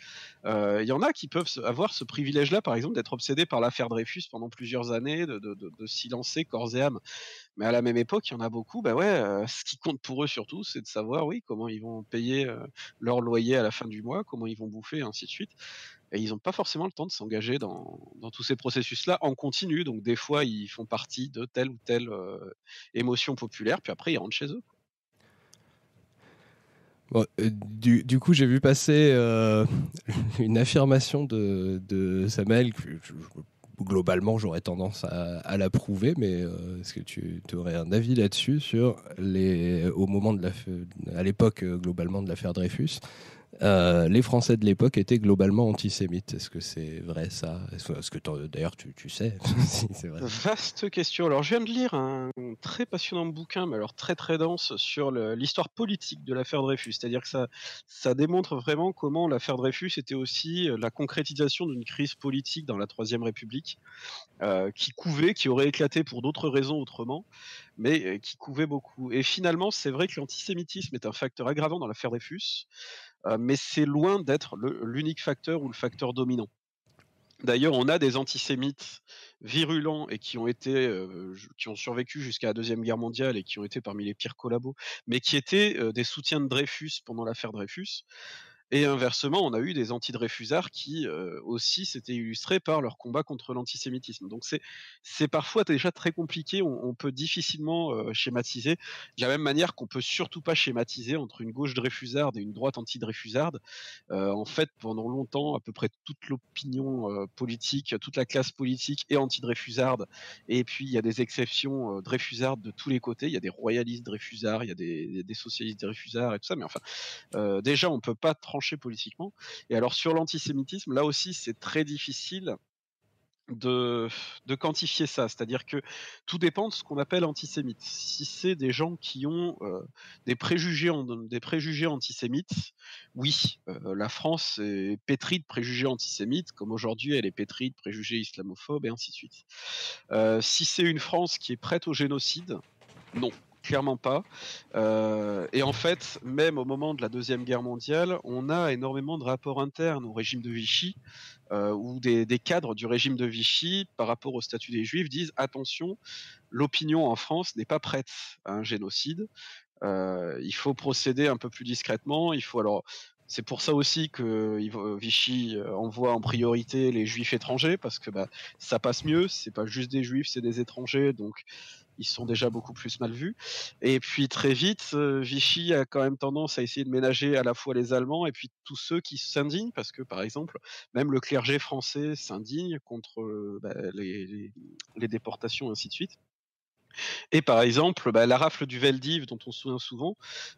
Euh, il y en a qui peuvent avoir ce privilège-là, par exemple, d'être obsédés par l'affaire Dreyfus pendant plusieurs années, de, de s'y lancer corps et âme. Mais à la même époque, il y en a beaucoup, bah ouais, euh, ce qui compte pour eux surtout, c'est de savoir, oui, comment ils vont payer leur loyer à la fin du mois, comment ils vont bouffer, et ainsi de suite. Et ils n'ont pas forcément le temps de s'engager dans, tous ces processus-là en continu. Donc des fois, ils font partie de telle ou telle émotion populaire, puis après, ils rentrent chez eux. du, coup, j'ai vu passer [LAUGHS] une affirmation de, de Samuel globalement, j'aurais tendance à, l'approuver, mais est-ce que tu aurais un avis là-dessus sur au moment de la, à l'époque globalement de l'affaire Dreyfus, euh, les Français de l'époque étaient globalement antisémites. Est-ce que c'est vrai ça? Est-ce que d'ailleurs tu, tu, sais [LAUGHS] Vaste question. Alors je viens de lire un très passionnant bouquin, mais alors très très dense sur l'histoire politique de l'affaire Dreyfus. C'est-à-dire que ça, ça démontre vraiment comment l'affaire Dreyfus était aussi euh, la concrétisation d'une crise politique dans la Troisième République, euh, qui couvait, qui aurait éclaté pour d'autres raisons autrement, mais qui couvait beaucoup. Et finalement, c'est vrai que l'antisémitisme est un facteur aggravant dans l'affaire Dreyfus. Euh, mais c'est loin d'être l'unique facteur ou le facteur dominant. D'ailleurs, on a des antisémites virulents et qui ont été, euh, qui ont survécu jusqu'à la deuxième guerre mondiale et qui ont été parmi les pires collabos, mais qui étaient euh, des soutiens de Dreyfus pendant l'affaire Dreyfus. Et inversement, on a eu des anti-Dreyfusards qui euh, aussi s'étaient illustrés par leur combat contre l'antisémitisme. Donc c'est parfois déjà très compliqué. On, peut difficilement euh, schématiser de la même manière qu'on peut surtout pas schématiser entre une gauche Dreyfusarde et une droite anti-Dreyfusarde. Euh, en fait, pendant longtemps, à peu près toute l'opinion politique, toute la classe politique est anti-Dreyfusarde. Et puis il y a des exceptions Dreyfusardes de tous les côtés. Il y a des royalistes Dreyfusards, il y a des, des socialistes Dreyfusards et tout ça. Mais enfin, déjà on peut pas politiquement. Et alors sur l'antisémitisme, là aussi, c'est très difficile de, quantifier ça. C'est-à-dire que tout dépend de ce qu'on appelle antisémite. Si c'est des gens qui ont euh, des, préjugés des préjugés antisémites, oui, euh, la France est pétrie de préjugés antisémites, comme aujourd'hui elle est pétrie de préjugés islamophobes et ainsi de suite. Euh, si c'est une France qui est prête au génocide, non clairement pas. Euh, et en fait, même au moment de la Deuxième Guerre mondiale, on a énormément de rapports internes au régime de Vichy, euh, où des, cadres du régime de Vichy, par rapport au statut des Juifs, disent attention, l'opinion en France n'est pas prête à un génocide. Euh, il faut procéder un peu plus discrètement. Il faut alors c'est pour ça aussi que Vichy envoie en priorité les juifs étrangers parce que bah, ça passe mieux. C'est pas juste des juifs, c'est des étrangers, donc ils sont déjà beaucoup plus mal vus. Et puis très vite, euh, Vichy a quand même tendance à essayer de ménager à la fois les Allemands et puis tous ceux qui s'indignent, parce que par exemple, même le clergé français s'indigne contre euh, bah, les, les, déportations, ainsi de suite. Et par exemple, bah, la rafle du Veldiv, dont on se souvient souvent,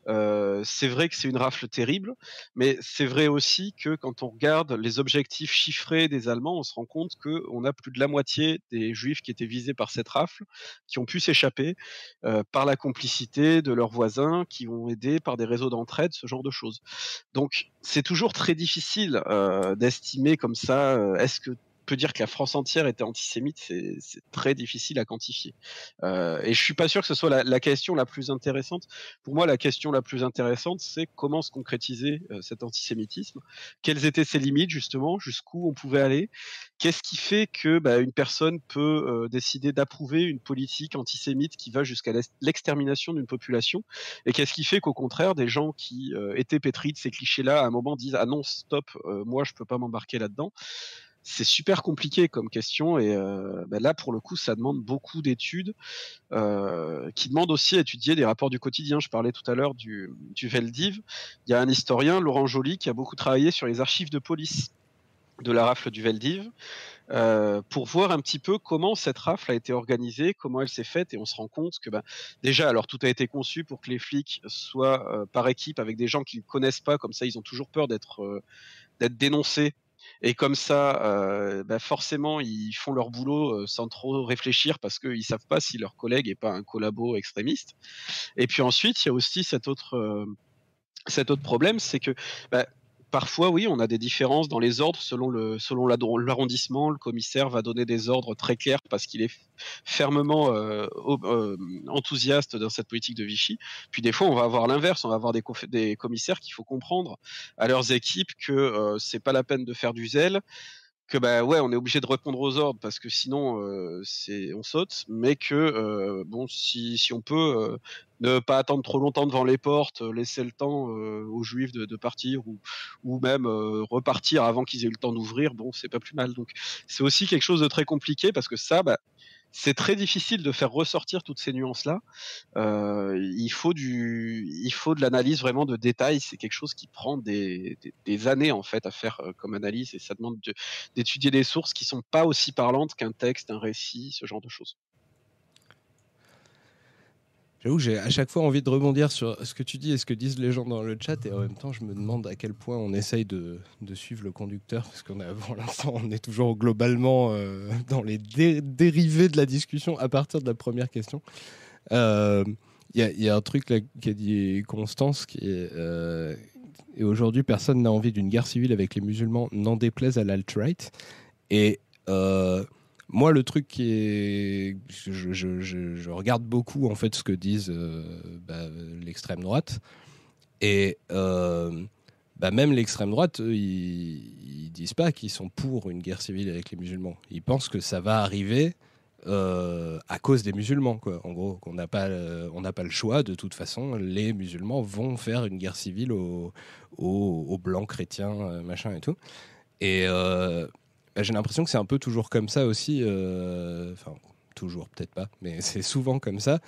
euh, c'est vrai que c'est une rafle terrible, mais c'est vrai aussi que quand on regarde les objectifs chiffrés des Allemands, on se rend compte qu'on a plus de la moitié des Juifs qui étaient visés par cette rafle, qui ont pu s'échapper euh, par la complicité de leurs voisins, qui ont aidé par des réseaux d'entraide, ce genre de choses. Donc c'est toujours très difficile euh, d'estimer comme ça, est-ce que peut dire que la France entière était antisémite, c'est très difficile à quantifier. Euh, et je suis pas sûr que ce soit la, question la plus intéressante. Pour moi, la question la plus intéressante, c'est comment se concrétiser euh, cet antisémitisme, quelles étaient ses limites justement, jusqu'où on pouvait aller, qu'est-ce qui fait que bah, une personne peut euh, décider d'approuver une politique antisémite qui va jusqu'à l'extermination d'une population, et qu'est-ce qui fait qu'au contraire, des gens qui étaient pétris de ces clichés-là, à un moment disent ah non stop, moi je peux pas m'embarquer là-dedans? C'est super compliqué comme question et euh, ben là pour le coup ça demande beaucoup d'études euh, qui demandent aussi à étudier des rapports du quotidien. Je parlais tout à l'heure du, du Veldiv. Il y a un historien, Laurent Joly, qui a beaucoup travaillé sur les archives de police de la rafle du Veldiv euh, pour voir un petit peu comment cette rafle a été organisée, comment elle s'est faite, et on se rend compte que ben, déjà, alors tout a été conçu pour que les flics soient par équipe avec des gens qu'ils ne connaissent pas, comme ça ils ont toujours peur d'être dénoncés et comme ça, euh, bah forcément, ils font leur boulot sans trop réfléchir parce qu'ils savent pas si leur collègue est pas un collabo extrémiste. Et puis ensuite, il y a aussi cet autre, cet autre problème, c'est que bah, parfois, oui, on a des différences dans les ordres selon le selon l'arrondissement. Le commissaire va donner des ordres très clairs parce qu'il est fermement euh, euh, enthousiaste dans cette politique de Vichy. Puis des fois, on va avoir l'inverse. On va avoir des, commissaires qu'il faut comprendre à leurs équipes que euh, c'est pas la peine de faire du zèle que bah ouais on est obligé de répondre aux ordres parce que sinon euh, c'est on saute mais que euh, bon si, si on peut euh, ne pas attendre trop longtemps devant les portes laisser le temps aux juifs de, de, partir ou, ou même repartir avant qu'ils aient eu le temps d'ouvrir bon c'est pas plus mal. Donc c'est aussi quelque chose de très compliqué parce que ça bah c'est très difficile de faire ressortir toutes ces nuances-là. Euh, il faut du, il faut de l'analyse vraiment de détails. C'est quelque chose qui prend des, des, années en fait à faire euh, comme analyse et ça demande d'étudier des sources qui sont pas aussi parlantes qu'un texte, un récit, ce genre de choses. J'avoue que j'ai à chaque fois envie de rebondir sur ce que tu dis et ce que disent les gens dans le chat, et en même temps, je me demande à quel point on essaye de, suivre le conducteur, parce qu'on l'instant, on est toujours globalement euh, dans les dérivés de la discussion à partir de la première question. Il euh, y, y, a un truc qu'a dit Constance qui est. Euh, et aujourd'hui, personne n'a envie d'une guerre civile avec les musulmans, n'en déplaise à l'alt-right. Et moi, le truc qui est. Je, regarde beaucoup, en fait, ce que disent euh, bah, l'extrême droite. Et euh, bah, même l'extrême droite, ils, ils, disent pas qu'ils sont pour une guerre civile avec les musulmans. Ils pensent que ça va arriver euh, à cause des musulmans, quoi. En gros, qu'on n'a pas, on n'a pas le choix. De toute façon, les musulmans vont faire une guerre civile aux, aux blancs chrétiens, machin et tout. Et j'ai l'impression que c'est un peu toujours comme ça aussi. Euh, enfin, toujours, peut-être pas, mais [LAUGHS] c'est souvent comme ça.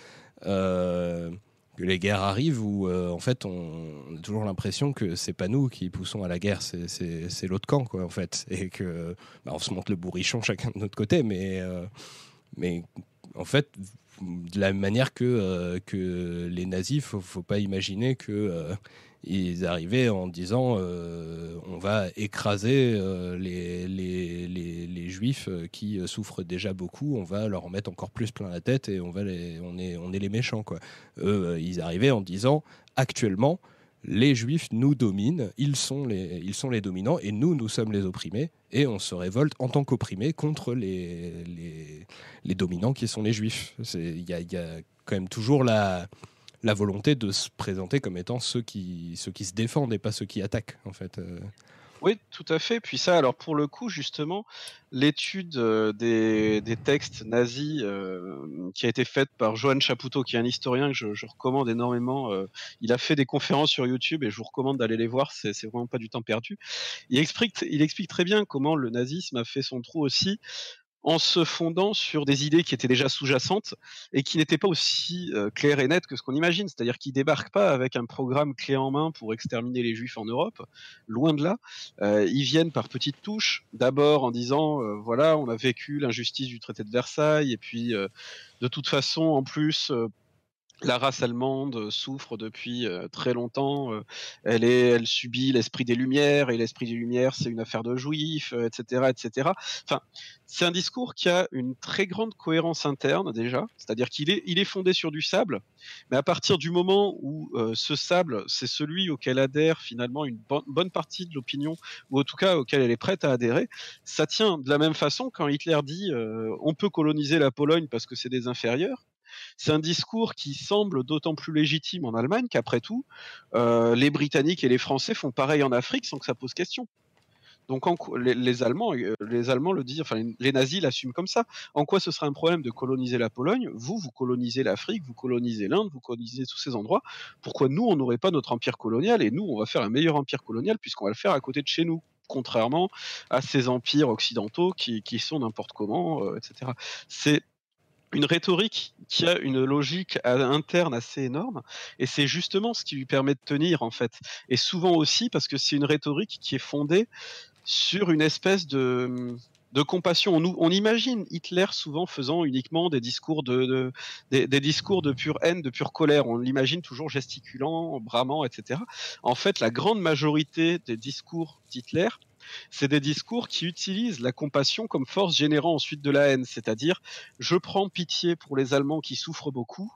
Euh, que les guerres arrivent où euh, en fait on, a toujours l'impression que c'est pas nous qui poussons à la guerre, c'est l'autre camp quoi en fait, et que bah, on se monte le bourrichon chacun de notre côté, mais mais en fait de la même manière que que les nazis, faut, faut pas imaginer que ils arrivaient en disant euh, on va écraser euh, les, juifs euh, qui souffrent déjà beaucoup, on va leur en mettre encore plus plein la tête et on, va on, est, les méchants. Quoi. Eux, ils arrivaient en disant actuellement, les juifs nous dominent, ils sont, les, dominants et nous, nous sommes les opprimés et on se révolte en tant qu'opprimés contre les, dominants qui sont les juifs. Il y a, y a quand même toujours la la volonté de se présenter comme étant ceux qui, ceux qui se défendent et pas ceux qui attaquent, en fait. Euh. Oui, tout à fait. Puis ça, alors pour le coup, justement, l'étude euh, des, textes nazis euh, qui a été faite par Johan Chapoutot, qui est un historien que je, recommande énormément. il a fait des conférences sur YouTube et je vous recommande d'aller les voir. C'est vraiment pas du temps perdu. Il explique, il explique très bien comment le nazisme a fait son trou aussi en se fondant sur des idées qui étaient déjà sous-jacentes et qui n'étaient pas aussi euh, claires et nettes que ce qu'on imagine. C'est-à-dire qu'ils débarquent pas avec un programme clé en main pour exterminer les juifs en Europe, loin de là. Euh, ils viennent par petites touches, d'abord en disant, euh, voilà, on a vécu l'injustice du traité de Versailles, et puis de toute façon, en plus, la race allemande souffre depuis très longtemps. elle est, elle subit l'esprit des Lumières et l'esprit des Lumières, c'est une affaire de juifs, etc., etc. Enfin, c'est un discours qui a une très grande cohérence interne déjà, c'est-à-dire qu'il est, il est fondé sur du sable, mais à partir du moment où ce sable, c'est celui auquel adhère finalement une bonne partie de l'opinion, ou en tout cas auquel elle est prête à adhérer, ça tient de la même façon quand Hitler dit on peut coloniser la Pologne parce que c'est des inférieurs c'est un discours qui semble d'autant plus légitime en Allemagne qu'après tout, euh, les Britanniques et les Français font pareil en Afrique sans que ça pose question. Donc les, Allemands, euh, les Allemands le disent, enfin les nazis l'assument comme ça. En quoi ce serait un problème de coloniser la Pologne? Vous, vous colonisez l'Afrique, vous colonisez l'Inde, vous colonisez tous ces endroits. Pourquoi nous, on n'aurait pas notre empire colonial et nous, on va faire un meilleur empire colonial puisqu'on va le faire à côté de chez nous contrairement à ces empires occidentaux qui, sont n'importe comment, euh, etc. C'est une rhétorique qui a une logique interne assez énorme, et c'est justement ce qui lui permet de tenir en fait. Et souvent aussi parce que c'est une rhétorique qui est fondée sur une espèce de, de compassion. On, on, imagine Hitler souvent faisant uniquement des discours de, des, des, discours de pure haine, de pure colère. On l'imagine toujours gesticulant, bramant, etc. En fait, la grande majorité des discours d'Hitler c'est des discours qui utilisent la compassion comme force générant ensuite de la haine, c'est-à-dire je prends pitié pour les Allemands qui souffrent beaucoup,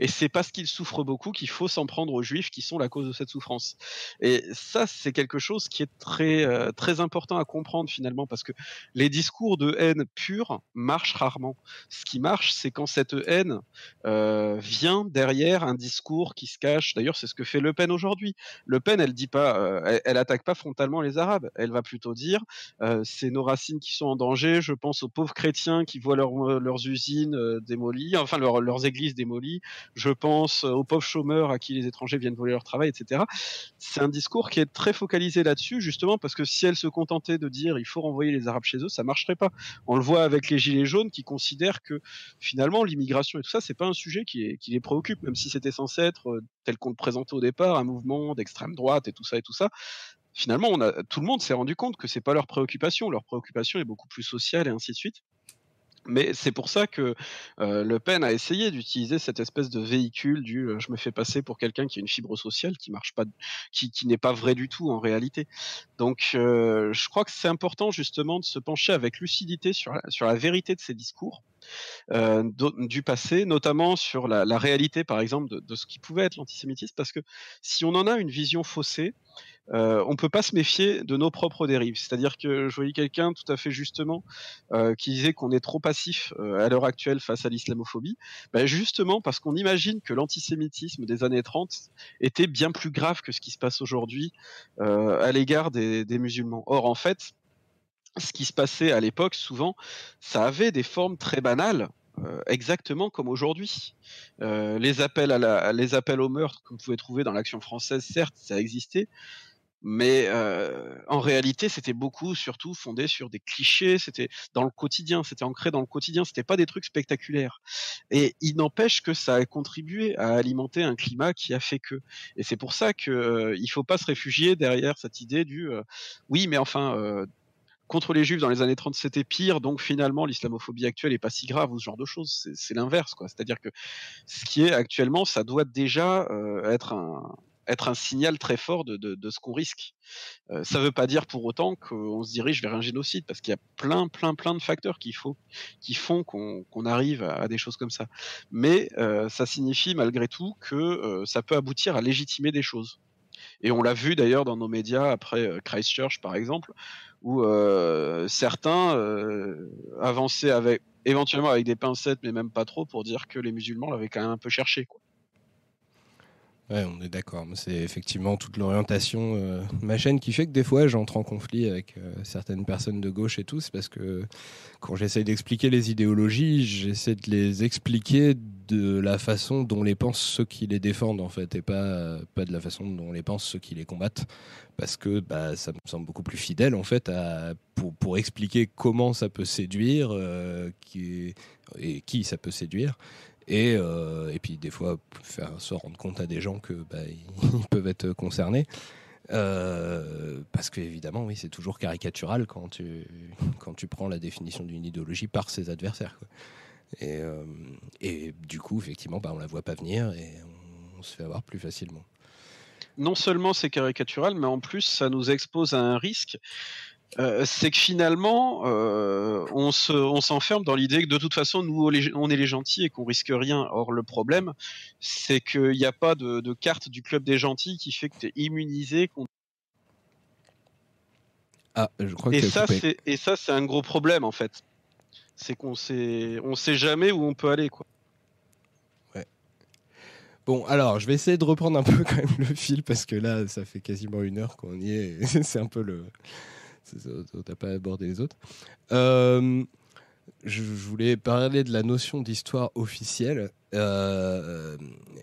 et c'est parce qu'ils souffrent beaucoup qu'il faut s'en prendre aux juifs qui sont la cause de cette souffrance. Et ça, c'est quelque chose qui est très, euh, très important à comprendre finalement, parce que les discours de haine pure marchent rarement. Ce qui marche, c'est quand cette haine euh, vient derrière un discours qui se cache. D'ailleurs, c'est ce que fait Le Pen aujourd'hui. Le Pen, elle dit pas, euh, elle, attaque pas frontalement les Arabes. Elle va plutôt dire, c'est nos racines qui sont en danger. Je pense aux pauvres chrétiens qui voient leurs usines démolies, enfin leurs églises démolies je pense aux pauvres chômeurs à qui les étrangers viennent voler leur travail, etc. C'est un discours qui est très focalisé là-dessus, justement parce que si elle se contentait de dire il faut renvoyer les Arabes chez eux, ça marcherait pas. On le voit avec les Gilets jaunes qui considèrent que finalement l'immigration et tout ça, c'est pas un sujet qui, les préoccupe, même si c'était censé être euh, tel qu'on le présentait au départ, un mouvement d'extrême droite et tout ça et tout ça finalement, tout le monde s'est rendu compte que c'est pas leur préoccupation. Leur préoccupation est beaucoup plus sociale et ainsi de suite. Mais c'est pour ça que Le Pen a essayé d'utiliser cette espèce de véhicule du je me fais passer pour quelqu'un qui a une fibre sociale qui marche pas, qui, qui n'est pas vrai du tout en réalité. Donc je crois que c'est important justement de se pencher avec lucidité sur la, sur la vérité de ces discours. Du passé, notamment sur la, réalité, par exemple, de, ce qui pouvait être l'antisémitisme, parce que si on en a une vision faussée, euh, on peut pas se méfier de nos propres dérives. C'est-à-dire que je voyais quelqu'un tout à fait justement euh, qui disait qu'on est trop passif euh, à l'heure actuelle face à l'islamophobie. Ben justement parce qu'on imagine que l'antisémitisme des années 30 était bien plus grave que ce qui se passe aujourd'hui euh, à l'égard des, des musulmans. Or en fait, ce qui se passait à l'époque, souvent, ça avait des formes très banales, euh, exactement comme aujourd'hui. Euh, les appels à la, les appels au meurtre que vous pouvez trouver dans l'action française, certes, ça existait, mais euh, en réalité, c'était beaucoup, surtout fondé sur des clichés. C'était dans le quotidien, c'était ancré dans le quotidien. C'était pas des trucs spectaculaires. Et il n'empêche que ça a contribué à alimenter un climat qui a fait que. Et c'est pour ça que euh, il faut pas se réfugier derrière cette idée du oui, mais enfin. Euh, contre les juifs dans les années 30 c'était pire donc finalement l'islamophobie actuelle est pas si grave ou ce genre de choses c'est l'inverse quoi c'est à dire que ce qui est actuellement ça doit déjà être un, être un signal très fort de, ce qu'on risque. Euh, ça ne veut pas dire pour autant qu'on se dirige vers un génocide, parce qu'il y a plein, plein, plein de facteurs qui, font qu'on arrive à, des choses comme ça. Mais euh, ça signifie malgré tout que euh, ça peut aboutir à légitimer des choses. Et on l'a vu d'ailleurs dans nos médias après Christchurch par exemple, où certains avançaient avec éventuellement avec des pincettes, mais même pas trop, pour dire que les musulmans l'avaient quand même un peu cherché. Quoi. Ouais, on est d'accord. C'est effectivement toute l'orientation euh, ma chaîne qui fait que des fois j'entre en conflit avec euh, certaines personnes de gauche et tout. C'est parce que quand j'essaye d'expliquer les idéologies, j'essaie de les expliquer de la façon dont les pensent ceux qui les défendent en fait, et pas pas de la façon dont les pensent ceux qui les combattent. Parce que bah, ça me semble beaucoup plus fidèle en fait à, pour, pour expliquer comment ça peut séduire euh, qui, et qui ça peut séduire et, euh, et puis des fois faire se rendre compte à des gens que bah, [LAUGHS] ils peuvent être concernés. Euh, parce que évidemment, oui, c'est toujours caricatural quand tu, quand tu prends la définition d'une idéologie par ses adversaires. Et, euh, et, du coup, effectivement, bah, on la voit pas venir et on se fait avoir plus facilement. Non seulement c'est caricatural, mais en plus ça nous expose à un risque euh, c'est que finalement, euh, on, se, on s'enferme dans l'idée que de toute façon, nous, on est les gentils et qu'on risque rien. Or, le problème, c'est qu'il n'y a pas de, de, carte du club des gentils qui fait que tu es immunisé contre. Ah, je crois que et, ça, c'est, et ça, c'est un gros problème, en fait. C'est qu'on sait, on sait jamais où on peut aller, quoi. Ouais. Bon, alors, je vais essayer de reprendre un peu [LAUGHS] quand même le fil parce que là, ça fait quasiment une heure qu'on y est. [LAUGHS] c'est un peu le t'as pas abordé les autres. Euh, je, voulais parler de la notion d'histoire officielle euh,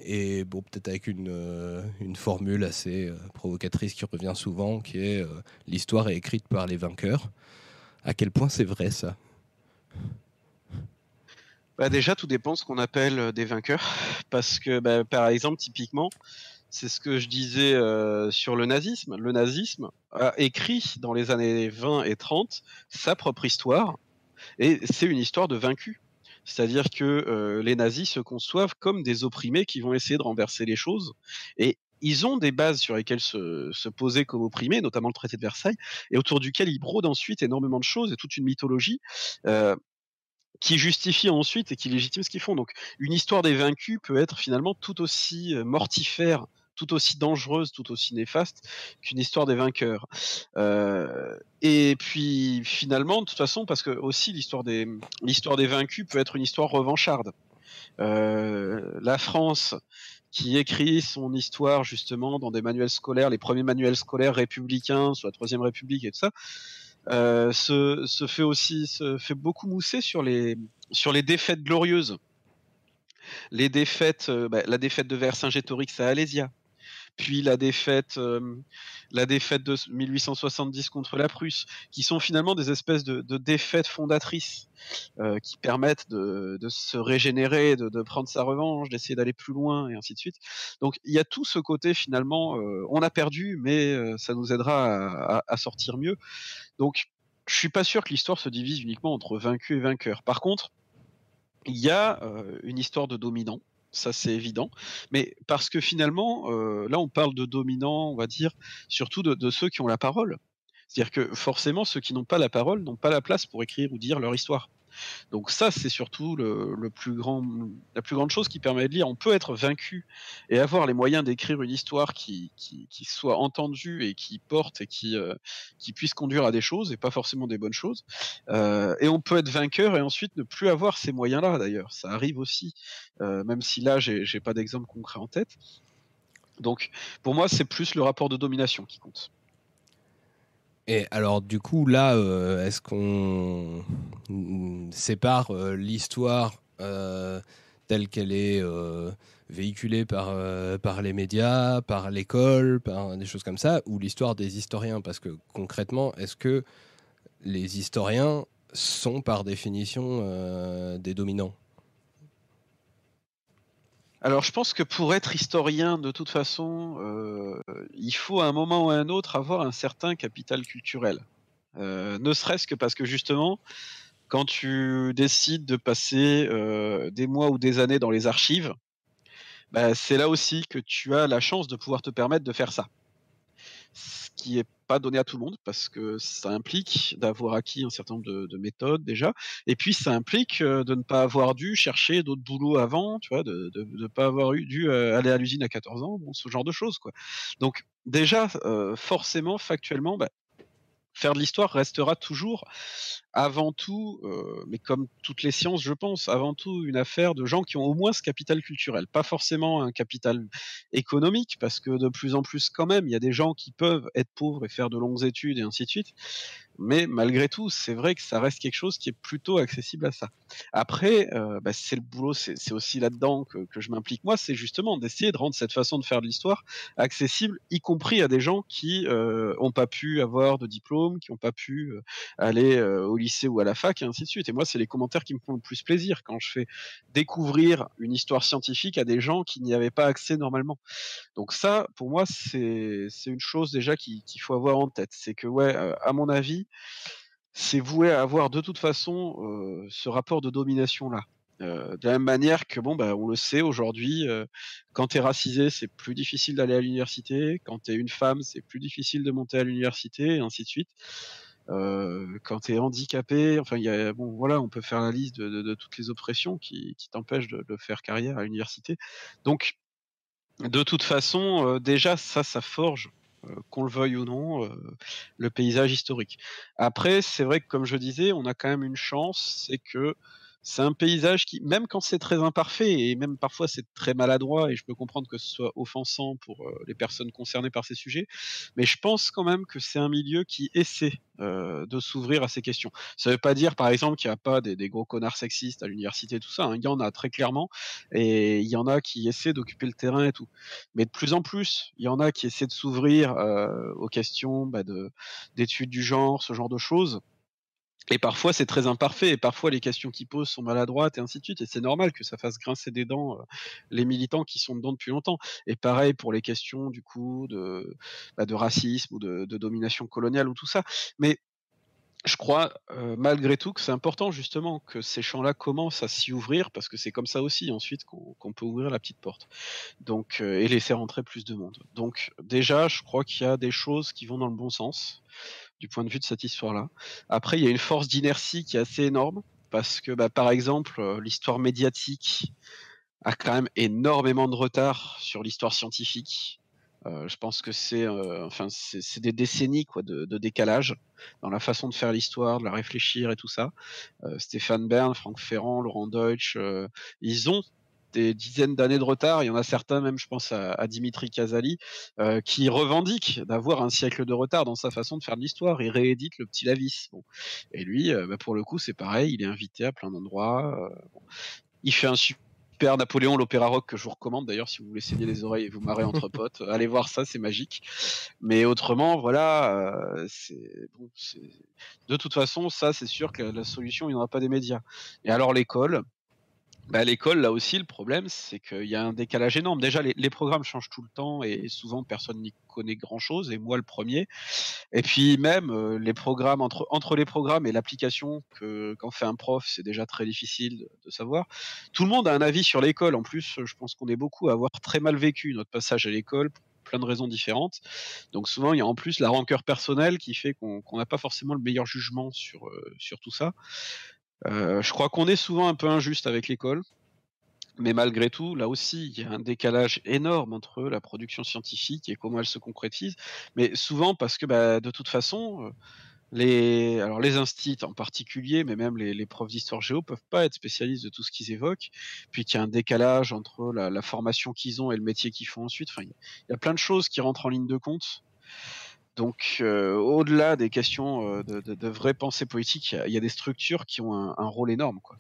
et bon peut-être avec une, euh, une formule assez provocatrice qui revient souvent, qui est l'histoire est écrite par les vainqueurs. À quel point c'est vrai ça? Bah déjà, tout dépend de ce qu'on appelle des vainqueurs, parce que bah, par exemple, typiquement, c'est ce que je disais euh, sur le nazisme. Le nazisme a écrit dans les années 20 et 30 sa propre histoire, et c'est une histoire de vaincus. C'est-à-dire que euh, les nazis se conçoivent comme des opprimés qui vont essayer de renverser les choses, et ils ont des bases sur lesquelles se, se, poser comme opprimés, notamment le traité de Versailles, et autour duquel ils brodent ensuite énormément de choses et toute une mythologie. Euh, qui justifie ensuite et qui légitime ce qu'ils font. Donc, une histoire des vaincus peut être finalement tout aussi mortifère tout aussi dangereuse, tout aussi néfaste qu'une histoire des vainqueurs. Euh, et puis finalement, de toute façon, parce que aussi l'histoire des l'histoire des vaincus peut être une histoire revancharde. Euh, la France qui écrit son histoire justement dans des manuels scolaires, les premiers manuels scolaires républicains sous la Troisième République et tout ça, euh, se, se, fait aussi se fait beaucoup mousser sur les sur les défaites glorieuses. Les défaites, euh, bah, la défaite de Vercingétorix à Alésia, puis la défaite, euh, la défaite de 1870 contre la Prusse, qui sont finalement des espèces de, défaites fondatrices euh, qui permettent de, se régénérer, de, prendre sa revanche, d'essayer d'aller plus loin et ainsi de suite. Donc il y a tout ce côté finalement, euh, on a perdu, mais ça nous aidera à, sortir mieux. Donc je suis pas sûr que l'histoire se divise uniquement entre vaincus et vainqueurs. Par contre, il y a une histoire de dominant ça c'est évident. Mais parce que finalement, euh, là on parle de dominants, on va dire, surtout de, de ceux qui ont la parole. C'est-à-dire que forcément, ceux qui n'ont pas la parole n'ont pas la place pour écrire ou dire leur histoire. Donc ça, c'est surtout la plus grande chose qui permet de lire. On peut être vaincu et avoir les moyens d'écrire une histoire qui, soit entendue et qui porte et qui, euh, qui puisse conduire à des choses et pas forcément des bonnes choses. Euh, et on peut être vainqueur et ensuite ne plus avoir ces moyens-là. D'ailleurs, ça arrive aussi, euh, même si là, j'ai pas d'exemple concret en tête. Donc, pour moi, c'est plus le rapport de domination qui compte. Et alors, du coup, là, euh, est-ce qu'on sépare euh, l'histoire euh, telle qu'elle est véhiculée par, par les médias, par l'école, par des choses comme ça, ou l'histoire des historiens? Parce que concrètement, est-ce que les historiens sont par définition des dominants? Alors je pense que pour être historien, de toute façon, euh, il faut à un moment ou à un autre avoir un certain capital culturel. Euh, ne serait-ce que parce que justement, quand tu décides de passer euh, des mois ou des années dans les archives, bah, c'est là aussi que tu as la chance de pouvoir te permettre de faire ça. Ce qui est pas donné à tout le monde parce que ça implique d'avoir acquis un certain nombre de, de, méthodes déjà, et puis ça implique euh, de ne pas avoir dû chercher d'autres boulots avant, tu vois, de ne pas avoir eu, dû euh, aller à l'usine à 14 ans, bon, ce genre de choses quoi. Donc déjà, euh, forcément, factuellement, bah, faire de l'histoire restera toujours avant tout, euh, mais comme toutes les sciences, je pense, avant tout une affaire de gens qui ont au moins ce capital culturel, pas forcément un capital économique, parce que de plus en plus quand même, il y a des gens qui peuvent être pauvres et faire de longues études et ainsi de suite. Mais malgré tout, c'est vrai que ça reste quelque chose qui est plutôt accessible à ça. Après, euh, bah, c'est le boulot, c'est aussi là-dedans que, je m'implique moi, c'est justement d'essayer de rendre cette façon de faire de l'histoire accessible, y compris à des gens qui euh, ont pas pu avoir de diplôme, qui n'ont pas pu euh, aller euh, au lycée ou à la fac, et ainsi de suite. Et moi, c'est les commentaires qui me font le plus plaisir quand je fais découvrir une histoire scientifique à des gens qui n'y avaient pas accès normalement. Donc ça, pour moi, c'est une chose déjà qu'il faut avoir en tête. C'est que, ouais, euh, à mon avis, c'est voué à avoir de toute façon euh, ce rapport de domination là. Euh, de la même manière que bon bah on le sait aujourd'hui, euh, quand tu es racisé, c'est plus difficile d'aller à l'université, quand tu es une femme, c'est plus difficile de monter à l'université, et ainsi de suite. Euh, quand tu es handicapé, enfin, y a, bon, voilà, on peut faire la liste de, toutes les oppressions qui, t'empêchent de, faire carrière à l'université. Donc, de toute façon, déjà, ça, ça forge qu'on le veuille ou non, euh, le paysage historique. Après, c'est vrai que comme je disais, on a quand même une chance, c'est que c'est un paysage qui, même quand c'est très imparfait et même parfois c'est très maladroit, et je peux comprendre que ce soit offensant pour euh, les personnes concernées par ces sujets, mais je pense quand même que c'est un milieu qui essaie euh, de s'ouvrir à ces questions. Ça ne veut pas dire, par exemple, qu'il n'y a pas des, gros connards sexistes à l'université, tout ça. Hein. Il y en a très clairement, et il y en a qui essaient d'occuper le terrain et tout. Mais de plus en plus, il y en a qui essaient de s'ouvrir euh, aux questions bah, d'études du genre, ce genre de choses. Et parfois c'est très imparfait, et parfois les questions qu'ils posent sont maladroites, et ainsi de suite. Et c'est normal que ça fasse grincer des dents euh, les militants qui sont dedans depuis longtemps. Et pareil pour les questions du coup de, bah, racisme ou de, domination coloniale ou tout ça. Mais je crois euh, malgré tout que c'est important justement que ces champs-là commencent à s'y ouvrir parce que c'est comme ça aussi ensuite qu'on qu peut ouvrir la petite porte. Donc euh, et laisser rentrer plus de monde. Donc déjà, je crois qu'il y a des choses qui vont dans le bon sens du point de vue de cette histoire-là. Après, il y a une force d'inertie qui est assez énorme, parce que, bah, par exemple, euh, l'histoire médiatique a quand même énormément de retard sur l'histoire scientifique. Euh, je pense que c'est euh, enfin, c'est des décennies de, décalage dans la façon de faire l'histoire, de la réfléchir et tout ça. Stéphane Bern, Franck Ferrand, Laurent Deutsch, ils ont des dizaines d'années de retard. Il y en a certains, même je pense à, à Dimitri Casali, euh, qui revendique d'avoir un siècle de retard dans sa façon de faire de l'histoire. Il réédite le petit Lavis. Bon. Et lui, euh, bah pour le coup, c'est pareil. Il est invité à plein d'endroits. Euh, bon. Il fait un super Napoléon, l'opéra rock que je vous recommande d'ailleurs si vous voulez saigner les oreilles et vous marrer entre [LAUGHS] potes. Allez voir ça, c'est magique. Mais autrement, voilà, euh, c'est bon, de toute façon, ça c'est sûr que la, la solution, il n'y aura pas des médias. Et alors l'école, bah, l'école, là aussi, le problème, c'est qu'il y a un décalage énorme. Déjà, les, les, programmes changent tout le temps et souvent personne n'y connaît grand-chose, et moi le premier. Et puis même euh, les programmes entre entre les programmes et l'application que qu'en fait un prof, c'est déjà très difficile de, de, savoir. Tout le monde a un avis sur l'école. En plus, je pense qu'on est beaucoup à avoir très mal vécu notre passage à l'école pour plein de raisons différentes. Donc souvent, il y a en plus la rancœur personnelle qui fait qu'on n'a qu pas forcément le meilleur jugement sur euh, sur tout ça. Euh, je crois qu'on est souvent un peu injuste avec l'école, mais malgré tout, là aussi, il y a un décalage énorme entre la production scientifique et comment elle se concrétise. Mais souvent parce que, bah, de toute façon, les, alors les instits en particulier, mais même les, profs d'histoire géo peuvent pas être spécialistes de tout ce qu'ils évoquent. Puis qu'il y a un décalage entre la, formation qu'ils ont et le métier qu'ils font ensuite. Il y a plein de choses qui rentrent en ligne de compte. Donc, euh, au-delà des questions euh, de, vraie pensée politique, il y, a des structures qui ont un, rôle énorme. Quoi.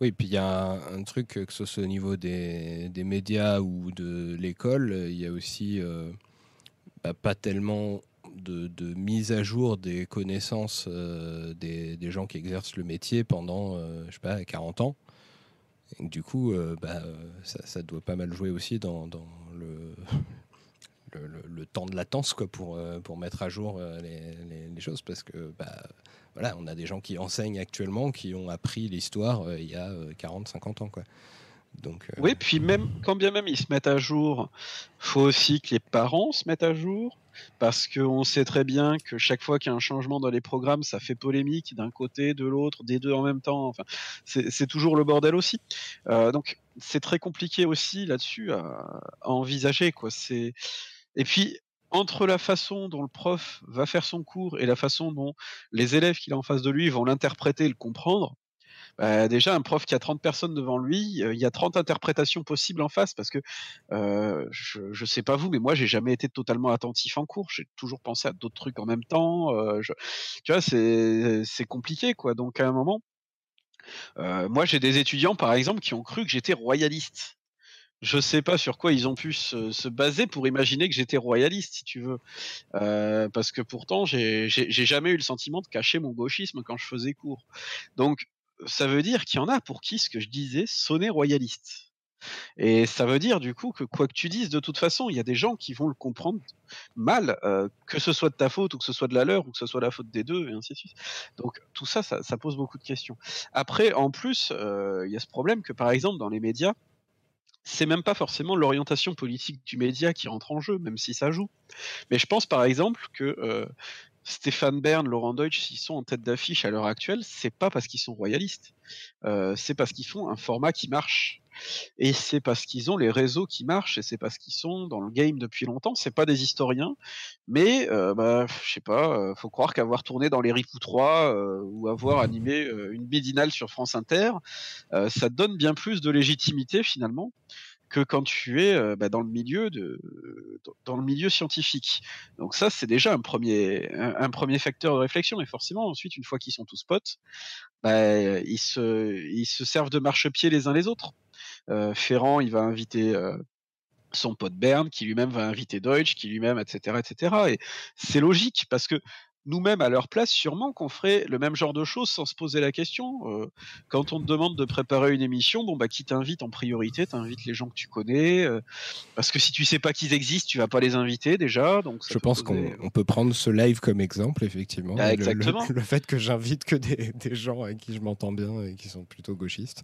Oui, puis il y a un, truc, que ce soit au niveau des, médias ou de l'école, il y a aussi euh, bah, pas tellement de, mise à jour des connaissances euh, des, gens qui exercent le métier pendant, euh, je sais pas, 40 ans. Du coup, bah, ça, ça, doit pas mal jouer aussi dans le, le, temps de latence quoi, pour, euh, pour mettre à jour euh, les, choses parce que bah, voilà, on a des gens qui enseignent actuellement qui ont appris l'histoire euh, il y a 40-50 ans. Quoi. Donc. Oui, puis même quand bien même ils se mettent à jour, faut aussi que les parents se mettent à jour parce qu'on sait très bien que chaque fois qu'il y a un changement dans les programmes, ça fait polémique d'un côté, de l'autre, des deux en même temps. Enfin, c'est toujours le bordel aussi. Donc c'est très compliqué aussi là-dessus à, à, envisager. C'est et puis entre la façon dont le prof va faire son cours et la façon dont les élèves qu'il a en face de lui vont l'interpréter et le comprendre, bah, déjà un prof qui a 30 personnes devant lui, il y a 30 interprétations possibles en face parce que je, ne sais pas vous, mais moi j'ai jamais été totalement attentif en cours. J'ai toujours pensé à d'autres trucs en même temps. Tu vois, c'est compliqué quoi. Donc à un moment, moi j'ai des étudiants par exemple qui ont cru que j'étais royaliste. Je sais pas sur quoi ils ont pu se, baser pour imaginer que j'étais royaliste, si tu veux. parce que pourtant, j'ai jamais eu le sentiment de cacher mon gauchisme quand je faisais cours. Donc, ça veut dire qu'il y en a pour qui ce que je disais sonnait royaliste. Et ça veut dire du coup que quoi que tu dises, de toute façon, il y a des gens qui vont le comprendre mal, euh, que ce soit de ta faute ou que ce soit de la leur ou que ce soit la faute des deux, et ainsi de suite. Donc tout ça, ça, pose beaucoup de questions. Après, en plus, euh, il y a ce problème que par exemple dans les médias, c'est même pas forcément l'orientation politique du média qui rentre en jeu, même si ça joue. Mais je pense par exemple que euh, Stéphane Bern, Laurent Deutsch, s'ils sont en tête d'affiche à l'heure actuelle, c'est pas parce qu'ils sont royalistes, euh, c'est parce qu'ils font un format qui marche. Et c'est parce qu'ils ont les réseaux qui marchent, et c'est parce qu'ils sont dans le game depuis longtemps. C'est pas des historiens, mais euh, bah, je sais pas, faut croire qu'avoir tourné dans les Ripou 3 ou avoir animé une bidinale sur France Inter, ça donne bien plus de légitimité finalement que quand tu es bah, dans le milieu dans le milieu scientifique. Donc ça c'est déjà un premier un, premier facteur de réflexion et forcément ensuite une fois qu'ils sont tous potes, bah, ils se ils se servent de marchepied les uns les autres. Ferrand il va inviter son pote Bern, qui lui-même va inviter Deutsch, qui lui-même, etc., etc. Et c'est logique parce que nous-mêmes à leur place, sûrement qu'on ferait le même genre de choses sans se poser la question. Euh, quand on te demande de préparer une émission, bon bah qui t'invite en priorité, t'invites les gens que tu connais, euh, parce que si tu sais pas qu'ils existent, tu vas pas les inviter déjà. Donc je pense qu'on peut prendre ce live comme exemple, effectivement. Ah, exactement. Le, fait que j'invite que des, des, gens avec qui je m'entends bien et qui sont plutôt gauchistes.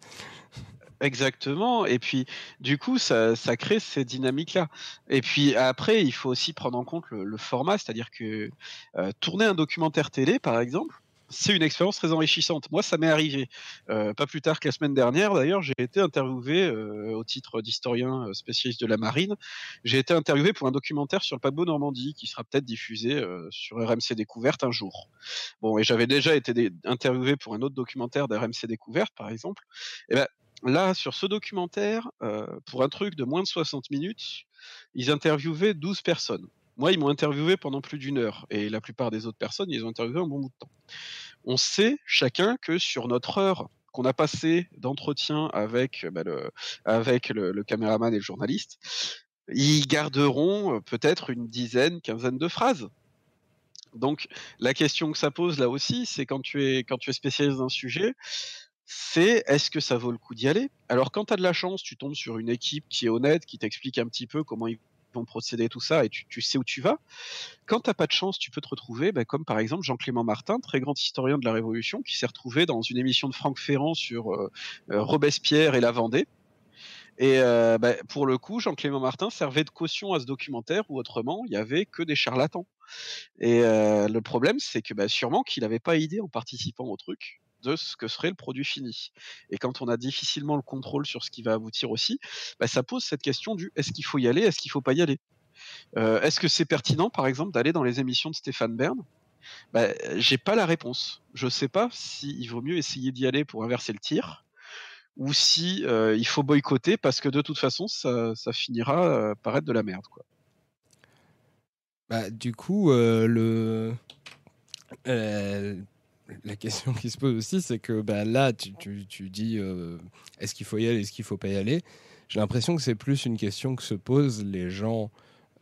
Exactement. Et puis, du coup, ça, ça crée ces dynamiques-là. Et puis après, il faut aussi prendre en compte le, format, c'est-à-dire que euh, tourner un documentaire télé, par exemple, c'est une expérience très enrichissante. Moi, ça m'est arrivé. Euh, pas plus tard que la semaine dernière, d'ailleurs, j'ai été interviewé euh, au titre d'historien spécialiste de la marine. J'ai été interviewé pour un documentaire sur le paquebot Normandie qui sera peut-être diffusé sur RMC Découverte un jour. Bon, et j'avais déjà été interviewé pour un autre documentaire d'RMC Découverte, par exemple. Et ben, là, sur ce documentaire, euh, pour un truc de moins de 60 minutes, ils interviewaient 12 personnes. Moi, ils m'ont interviewé pendant plus d'une heure, et la plupart des autres personnes, ils ont interviewé un bon bout de temps. On sait chacun que sur notre heure qu'on a passée d'entretien avec, bah, le, caméraman et le journaliste, ils garderont euh, peut-être une dizaine, quinzaine de phrases. Donc, la question que ça pose là aussi, c'est quand quand tu es spécialiste d'un sujet, c'est est-ce que ça vaut le coup d'y aller? Alors quand tu as de la chance, tu tombes sur une équipe qui est honnête, qui t'explique un petit peu comment ils vont procéder, tout ça, et tu, sais où tu vas. Quand t'as pas de chance, tu peux te retrouver, bah, comme par exemple Jean-Clément Martin, très grand historien de la Révolution, qui s'est retrouvé dans une émission de Franck Ferrand sur euh, euh, Robespierre et la Vendée. Et euh, bah, pour le coup, Jean-Clément Martin servait de caution à ce documentaire, ou autrement, il y avait que des charlatans. Et le problème, c'est que bah, sûrement qu'il n'avait pas idée en participant au truc de ce que serait le produit fini. Et quand on a difficilement le contrôle sur ce qui va aboutir aussi, bah, ça pose cette question du est-ce qu'il faut y aller, est-ce qu'il faut pas y aller? Euh, Est-ce que c'est pertinent, par exemple, d'aller dans les émissions de Stéphane Bern? Bah, J'ai pas la réponse. Je sais pas s'il vaut mieux essayer d'y aller pour inverser le tir ou si euh, il faut boycotter parce que de toute façon ça, finira euh, par être de la merde quoi. Bah, du coup le la question qui se pose aussi, c'est que bah, là, tu, dis euh, est-ce qu'il faut y aller, est-ce qu'il faut pas y aller? J'ai l'impression que c'est plus une question que se posent les gens,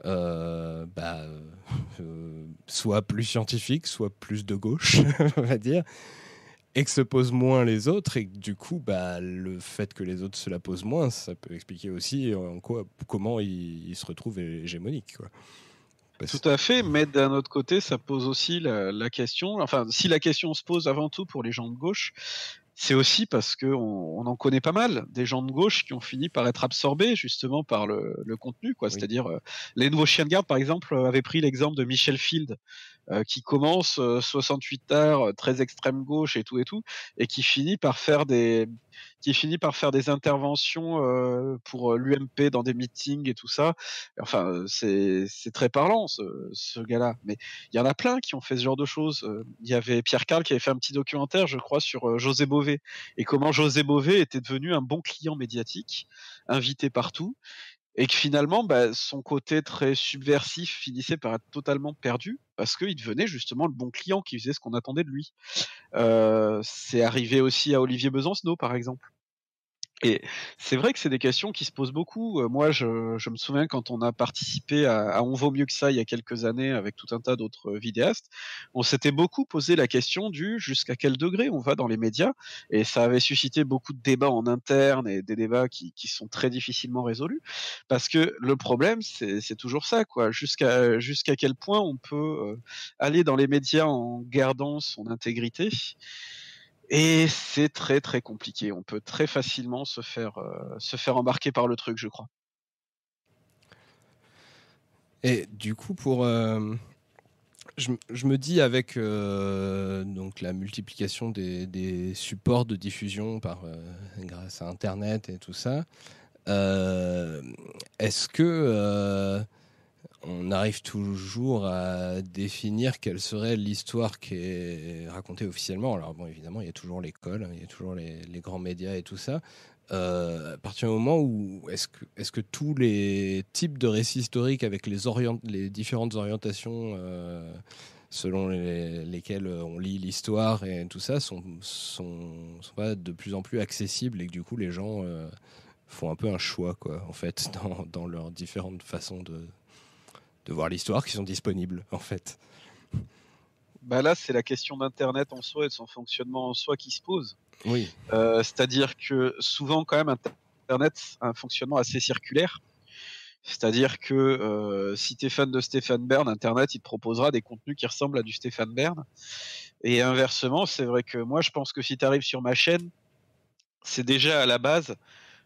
euh, bah, euh, soit plus scientifiques, soit plus de gauche, [LAUGHS] on va dire, et que se posent moins les autres, et que du coup, bah, le fait que les autres se la posent moins, ça peut expliquer aussi en quoi, comment ils, se retrouvent hégémoniques. Tout à fait, mais d'un autre côté, ça pose aussi la, question. Enfin, si la question se pose avant tout pour les gens de gauche, c'est aussi parce qu'on on en connaît pas mal des gens de gauche qui ont fini par être absorbés justement par le, contenu, quoi. C'est-à-dire euh, les nouveaux chiens de garde, par exemple, avaient pris l'exemple de Michel Field, qui commence 68 heures, très extrême gauche et tout et tout, et qui finit par faire des qui finit par faire des interventions pour l'UMP dans des meetings et tout ça. Enfin, c'est très parlant ce, ce gars-là. Mais il y en a plein qui ont fait ce genre de choses. Il y avait Pierre Carl qui avait fait un petit documentaire, je crois, sur José Bové et comment José Bové était devenu un bon client médiatique, invité partout et que finalement, bah, son côté très subversif finissait par être totalement perdu parce qu'il devenait justement le bon client qui faisait ce qu'on attendait de lui. Euh, c'est arrivé aussi à Olivier Besancenot, par exemple. Et c'est vrai que c'est des questions qui se posent beaucoup. Euh, moi, je, me souviens quand on a participé à, On vaut mieux que ça il y a quelques années avec tout un tas d'autres vidéastes, on s'était beaucoup posé la question du jusqu'à quel degré on va dans les médias. Et ça avait suscité beaucoup de débats en interne et des débats qui, sont très difficilement résolus. Parce que le problème, c'est toujours ça, quoi. Jusqu'à jusqu'à quel point on peut euh, aller dans les médias en gardant son intégrité et c'est très très compliqué. On peut très facilement se faire, euh, se faire embarquer par le truc, je crois. Et du coup, pour. Euh, je, me dis avec euh, donc la multiplication des, supports de diffusion par, grâce à Internet et tout ça, est-ce que on arrive toujours à définir quelle serait l'histoire qui est racontée officiellement. Alors bon, évidemment, il y a toujours l'école, il y a toujours les, grands médias et tout ça. Euh, à partir du moment où est-ce que, est que tous les types de récits historiques avec les, différentes orientations euh, selon lesquelles on lit l'histoire et tout ça sont, sont, pas de plus en plus accessibles et que du coup les gens euh, font un peu un choix quoi en fait [LAUGHS] dans leurs différentes façons de, de voir l'histoire qui sont disponibles en fait. Bah là, c'est la question d'Internet en soi et de son fonctionnement en soi qui se pose. Oui. Euh, c'est-à-dire que souvent, quand même, Internet a un fonctionnement assez circulaire. C'est-à-dire que euh, si tu es fan de Stéphane Bern, Internet, il te proposera des contenus qui ressemblent à du Stéphane Bern. Et inversement, c'est vrai que moi, je pense que si tu arrives sur ma chaîne, c'est déjà à la base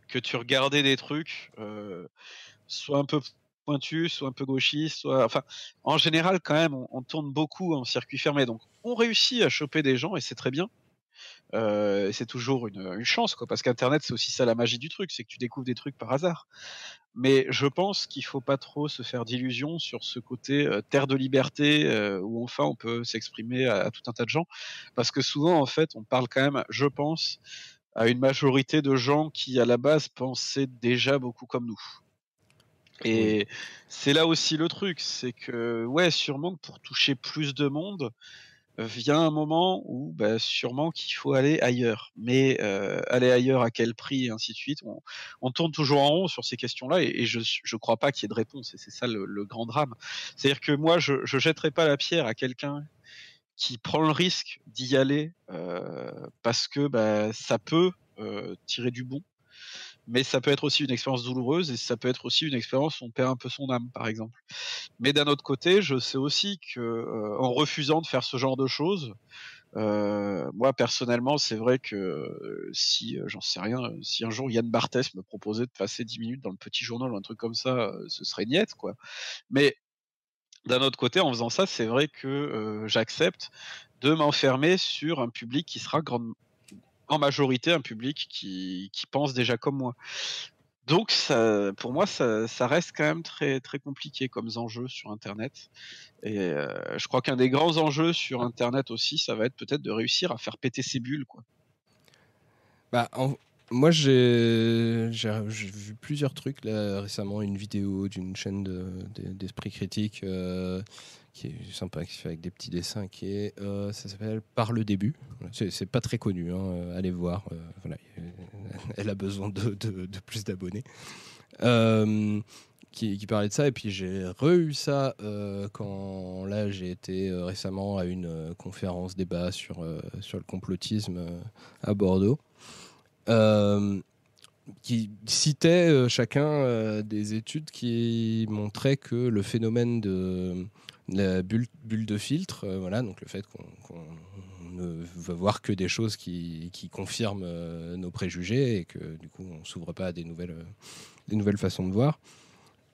que tu regardais des trucs, euh, soit un peu soit un peu gauchiste, soit. Enfin, en général, quand même, on, tourne beaucoup en circuit fermé. Donc, on réussit à choper des gens et c'est très bien. Euh, c'est toujours une, chance, quoi, parce qu'Internet, c'est aussi ça la magie du truc, c'est que tu découvres des trucs par hasard. Mais je pense qu'il faut pas trop se faire d'illusions sur ce côté euh, terre de liberté euh, où enfin on peut s'exprimer à, tout un tas de gens, parce que souvent, en fait, on parle quand même, je pense, à une majorité de gens qui, à la base, pensaient déjà beaucoup comme nous. Et c'est là aussi le truc, c'est que ouais, sûrement que pour toucher plus de monde, vient un moment où bah, sûrement qu'il faut aller ailleurs. Mais euh, aller ailleurs à quel prix et ainsi de suite. On, tourne toujours en rond sur ces questions-là et, je ne crois pas qu'il y ait de réponse. Et c'est ça le, grand drame. C'est-à-dire que moi, je ne jetterai pas la pierre à quelqu'un qui prend le risque d'y aller euh, parce que bah, ça peut euh, tirer du bon mais ça peut être aussi une expérience douloureuse et ça peut être aussi une expérience où on perd un peu son âme, par exemple. Mais d'un autre côté, je sais aussi que euh, en refusant de faire ce genre de choses, euh, moi personnellement, c'est vrai que euh, si j'en sais rien, si un jour Yann Barthès me proposait de passer 10 minutes dans le petit journal ou un truc comme ça, ce serait niette, quoi. Mais d'un autre côté, en faisant ça, c'est vrai que j'accepte de m'enfermer sur un public qui sera grandement en majorité un public qui, pense déjà comme moi. Donc, ça, pour moi, ça, reste quand même très, très compliqué comme enjeu sur Internet. Et euh, je crois qu'un des grands enjeux sur Internet aussi, ça va être peut-être de réussir à faire péter ces bulles. Quoi. Bah, moi, j'ai vu plusieurs trucs là, récemment, une vidéo d'une chaîne d'esprit critique. Euh, qui est sympa, qui fait avec des petits dessins, qui est, euh, ça s'appelle Par le début. C'est pas très connu, hein, euh, allez voir. Euh, voilà, [LAUGHS] elle a besoin de, plus d'abonnés. Qui, qui, parlait de ça, et puis j'ai re-eu ça quand là j'ai été récemment à une conférence débat sur, sur le complotisme à Bordeaux. Qui citait chacun des études qui montraient que le phénomène de, la bulle, de filtre, euh, voilà, donc le fait qu'on ne veut voir que des choses qui, confirment euh, nos préjugés et que du coup on s'ouvre pas à des nouvelles, euh, des nouvelles façons de voir.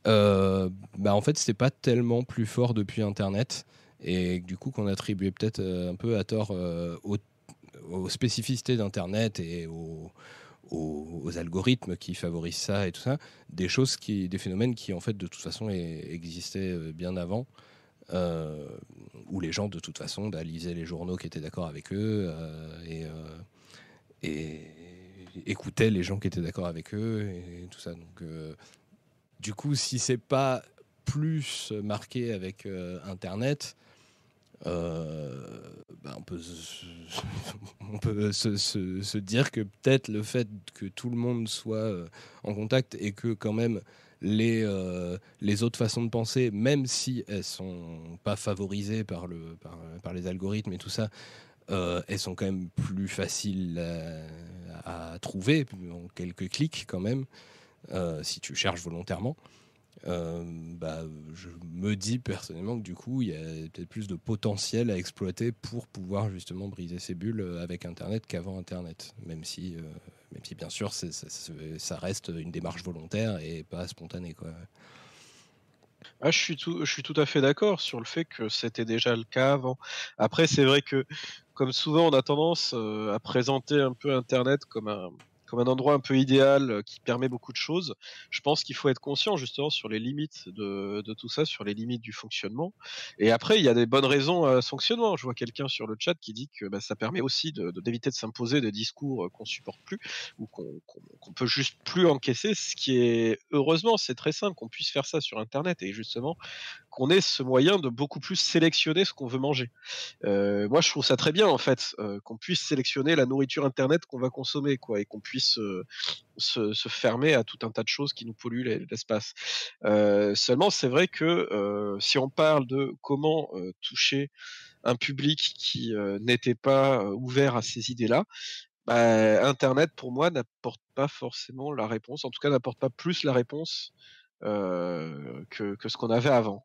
bah en fait, c'était pas tellement plus fort depuis Internet et du coup qu'on attribuait peut-être un peu à tort aux, aux, spécificités d'Internet et aux, algorithmes qui favorisent ça et tout ça, des choses qui, des phénomènes qui en fait de toute façon existaient euh, bien avant, euh, où les gens de toute façon bah, lisaient les journaux qui étaient d'accord avec eux euh, et, et, écoutaient les gens qui étaient d'accord avec eux et tout ça. Donc, du coup, si c'est pas plus marqué avec Internet, on peut, se, [LAUGHS] on peut se, dire que peut-être le fait que tout le monde soit euh, en contact et que quand même les, euh, les autres façons de penser, même si elles sont pas favorisées par, le, par, les algorithmes et tout ça, elles sont quand même plus faciles à, trouver en quelques clics quand même, si tu cherches volontairement. Euh, bah, je me dis personnellement que du coup, il y a peut-être plus de potentiel à exploiter pour pouvoir justement briser ces bulles euh, avec Internet qu'avant Internet, même si, euh, même si bien sûr, ça, ça, reste une démarche volontaire et pas spontanée. Quoi. Ah, je, suis tout, je suis tout à fait d'accord sur le fait que c'était déjà le cas avant. Après, c'est vrai que, comme souvent, on a tendance à présenter un peu Internet comme un, comme un endroit un peu idéal euh, qui permet beaucoup de choses. Je pense qu'il faut être conscient justement sur les limites de, tout ça, sur les limites du fonctionnement. Et après, il y a des bonnes raisons à ce fonctionnement. Je vois quelqu'un sur le chat qui dit que bah, ça permet aussi d'éviter de, s'imposer des discours euh, qu'on supporte plus ou qu'on peut juste plus encaisser. Ce qui est heureusement, c'est très simple qu'on puisse faire ça sur Internet et justement qu'on ait ce moyen de beaucoup plus sélectionner ce qu'on veut manger. Euh, moi, je trouve ça très bien en fait qu'on puisse sélectionner la nourriture Internet qu'on va consommer, quoi, et qu'on puisse se, fermer à tout un tas de choses qui nous polluent l'espace. Seulement, c'est vrai que si on parle de comment toucher un public qui n'était pas ouvert à ces idées-là, bah, Internet, pour moi, n'apporte pas forcément la réponse, en tout cas n'apporte pas plus la réponse que, ce qu'on avait avant.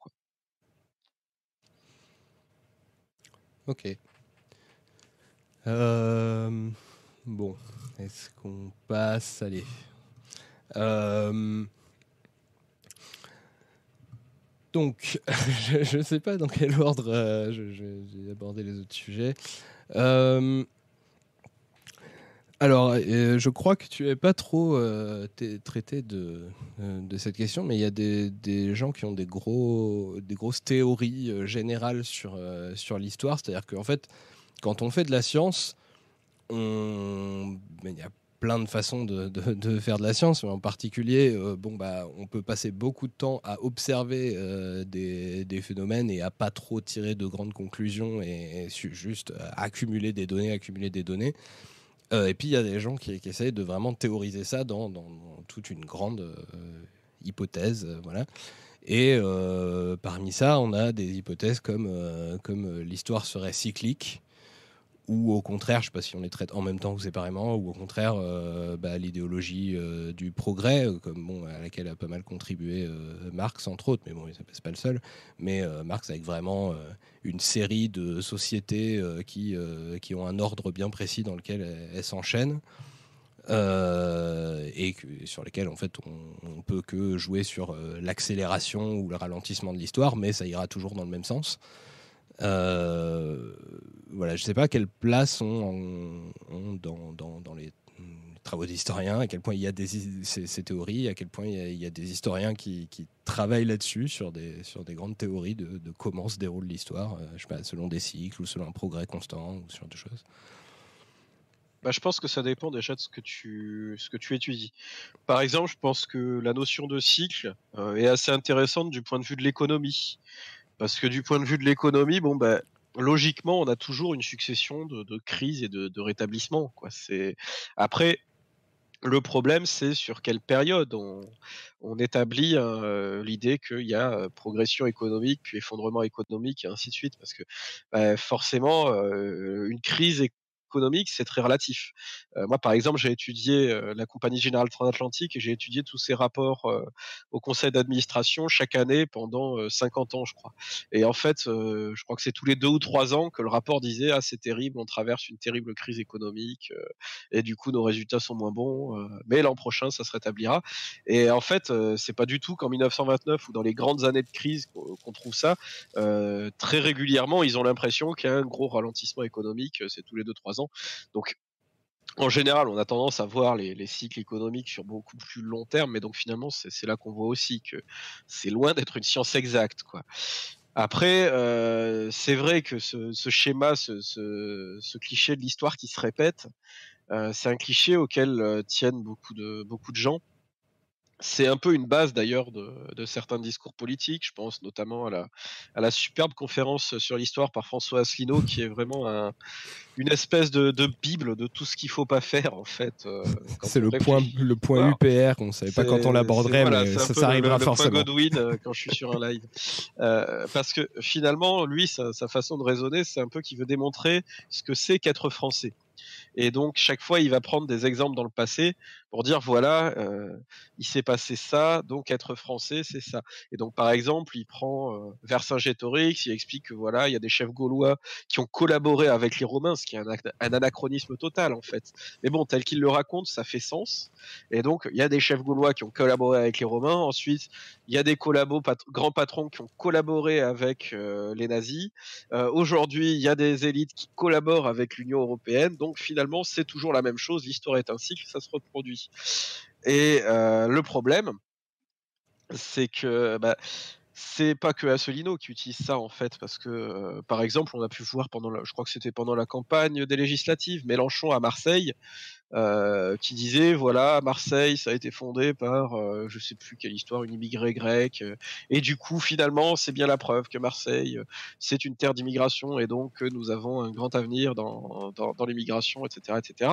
Ok. Bon, est-ce qu'on passe Allez. Euh, donc, [LAUGHS] je ne sais pas dans quel ordre euh, j'ai abordé les autres sujets. Euh, alors, je crois que tu n'es pas trop traité de, cette question, mais il y a des, gens qui ont des, gros, grosses théories générales sur, sur l'histoire. C'est-à-dire qu'en fait, quand on fait de la science, il y a plein de façons de, faire de la science, mais en particulier, euh, bon, bah, on peut passer beaucoup de temps à observer euh, des, phénomènes et à pas trop tirer de grandes conclusions et, juste accumuler des données, accumuler des données. Euh, et puis il y a des gens qui, essayent de vraiment théoriser ça dans, toute une grande hypothèse, voilà. Et parmi ça, on a des hypothèses comme, comme l'histoire serait cyclique, ou au contraire, je ne sais pas si on les traite en même temps ou séparément, ou au contraire, euh, bah, l'idéologie euh, du progrès, euh, à laquelle a pas mal contribué Marx entre autres, mais bon, c'est pas le seul. Mais Marx avec vraiment une série de sociétés qui qui ont un ordre bien précis dans lequel elles s'enchaînent. et sur lesquelles en fait on, on peut que jouer sur l'accélération ou le ralentissement de l'histoire, mais ça ira toujours dans le même sens. Euh, voilà, je ne sais pas quelle place ont, dans, dans, les travaux d'historiens, à quel point il y a des, ces, théories, à quel point il y a, des historiens qui, qui travaillent là-dessus, sur des, sur des grandes théories de, comment se déroule l'histoire, euh, je sais pas, selon des cycles ou selon un progrès constant ou ce genre de choses. Bah, je pense que ça dépend déjà de ce que tu, ce que tu étudies. Par exemple, je pense que la notion de cycle euh, est assez intéressante du point de vue de l'économie. Parce que du point de vue de l'économie, bon, ben, logiquement, on a toujours une succession de, crises et de, de rétablissements. Après, le problème, c'est sur quelle période on, établit euh, l'idée qu'il y a euh, progression économique, puis effondrement économique, et ainsi de suite. Parce que ben, forcément, euh, une crise économique, c'est très relatif. moi, par exemple, j'ai étudié la compagnie générale transatlantique et j'ai étudié tous ces rapports au conseil d'administration chaque année pendant 50 ans, je crois. Et en fait, je crois que c'est tous les deux ou trois ans que le rapport disait ah c'est terrible, on traverse une terrible crise économique et du coup nos résultats sont moins bons, mais l'an prochain ça se rétablira. Et en fait, c'est pas du tout qu'en 1929 ou dans les grandes années de crise qu'on trouve ça. très régulièrement, ils ont l'impression qu'il y a un gros ralentissement économique, c'est tous les deux trois. Donc en général, on a tendance à voir les, cycles économiques sur beaucoup plus long terme, mais donc finalement, c'est là qu'on voit aussi que c'est loin d'être une science exacte. Après, euh, c'est vrai que ce, schéma, ce, cliché de l'histoire qui se répète, euh, c'est un cliché auquel euh, tiennent beaucoup de gens. C'est un peu une base d'ailleurs de, certains discours politiques. Je pense notamment à la, à la superbe conférence sur l'histoire par François Asselineau, qui est vraiment une espèce de, bible de tout ce qu'il faut pas faire en fait. Euh, c'est le point, le point UPR qu'on ne savait pas quand on l'aborderait, mais ça, ça arrivera le, forcément. Point Godwin euh, quand je suis sur un live, euh, parce que finalement, lui, sa, sa façon de raisonner, c'est un peu qu'il veut démontrer ce que c'est qu'être français. Et donc, chaque fois, il va prendre des exemples dans le passé pour dire voilà, euh, il s'est passé ça, donc être français, c'est ça. Et donc, par exemple, il prend euh, Vercingétorix, il explique que voilà, il y a des chefs gaulois qui ont collaboré avec les Romains, ce qui est un, anachronisme total en fait. Mais bon, tel qu'il le raconte, ça fait sens. Et donc, il y a des chefs gaulois qui ont collaboré avec les Romains. Ensuite, il y a des collabos, grands patrons qui ont collaboré avec euh, les nazis. Euh, aujourd'hui, il y a des élites qui collaborent avec l'Union européenne. Donc, finalement, c'est toujours la même chose. L'histoire est un cycle, ça se reproduit. Et euh, le problème, c'est que bah, c'est pas que Asselineau qui utilise ça en fait, parce que euh, par exemple, on a pu voir pendant, je crois que c'était pendant la campagne des législatives, Mélenchon à Marseille, euh, qui disait voilà, Marseille, ça a été fondé par, je sais plus quelle histoire, une immigrée grecque, et du coup, finalement, c'est bien la preuve que Marseille, c'est une terre d'immigration, et donc nous avons un grand avenir dans, dans, dans l'immigration, etc., etc.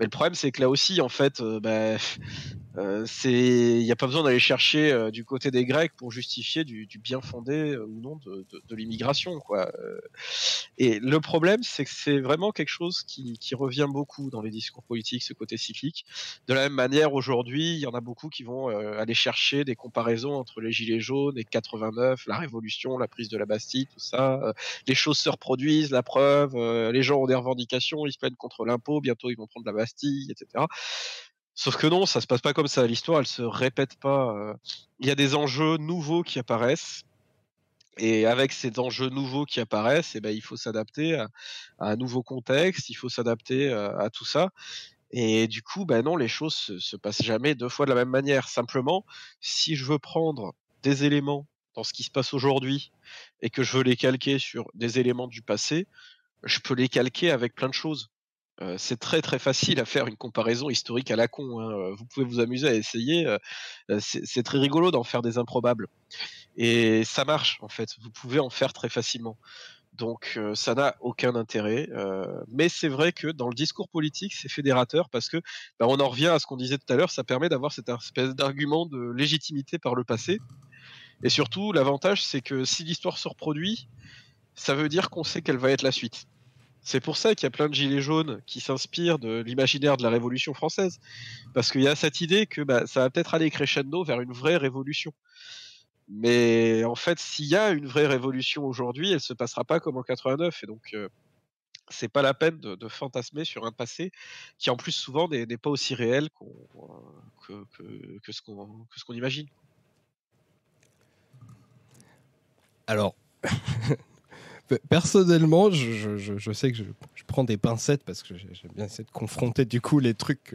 Mais le problème, c'est que là aussi, en fait, euh, bah, euh, il n'y a pas besoin d'aller chercher euh, du côté des Grecs pour justifier du, bien fondé ou non de, l'immigration, quoi. Et le problème, c'est que c'est vraiment quelque chose qui, revient beaucoup dans les discours politiques, ce côté cyclique. De la même manière, aujourd'hui, il y en a beaucoup qui vont aller chercher des comparaisons entre les Gilets jaunes et 89, la Révolution, la prise de la Bastille, tout ça. les choses se reproduisent, la preuve. les gens ont des revendications, ils se plaignent contre l'impôt, bientôt ils vont prendre la Bastille etc. Sauf que non, ça se passe pas comme ça. L'histoire, elle se répète pas. Euh. Il y a des enjeux nouveaux qui apparaissent. Et avec ces enjeux nouveaux qui apparaissent, eh ben, il faut s'adapter à, un nouveau contexte, il faut s'adapter euh, à, tout ça. Et du coup, ben non, les choses se, se passent jamais deux fois de la même manière. Simplement, si je veux prendre des éléments dans ce qui se passe aujourd'hui et que je veux les calquer sur des éléments du passé, je peux les calquer avec plein de choses. Euh, c'est très très facile à faire une comparaison historique à la con. Hein. Euh, vous pouvez vous amuser à essayer. Euh, c'est très rigolo d'en faire des improbables. Et ça marche en fait. Vous pouvez en faire très facilement. Donc ça n'a aucun intérêt. mais c'est vrai que dans le discours politique, c'est fédérateur parce que bah, on en revient à ce qu'on disait tout à l'heure. Ça permet d'avoir cette espèce d'argument de légitimité par le passé. Et surtout, l'avantage, c'est que si l'histoire se reproduit, ça veut dire qu'on sait quelle va être la suite. C'est pour ça qu'il y a plein de gilets jaunes qui s'inspirent de l'imaginaire de la Révolution française. Parce qu'il y a cette idée que bah, ça va peut-être aller crescendo vers une vraie révolution. Mais en fait, s'il y a une vraie révolution aujourd'hui, elle se passera pas comme en 89. Et donc, euh, c'est pas la peine de, fantasmer sur un passé qui, en plus, souvent n'est pas aussi réel que, ce qu'on imagine. Alors, [LAUGHS] personnellement, je, sais que je, prends des pincettes parce que j'aime bien essayer de confronter du coup les trucs,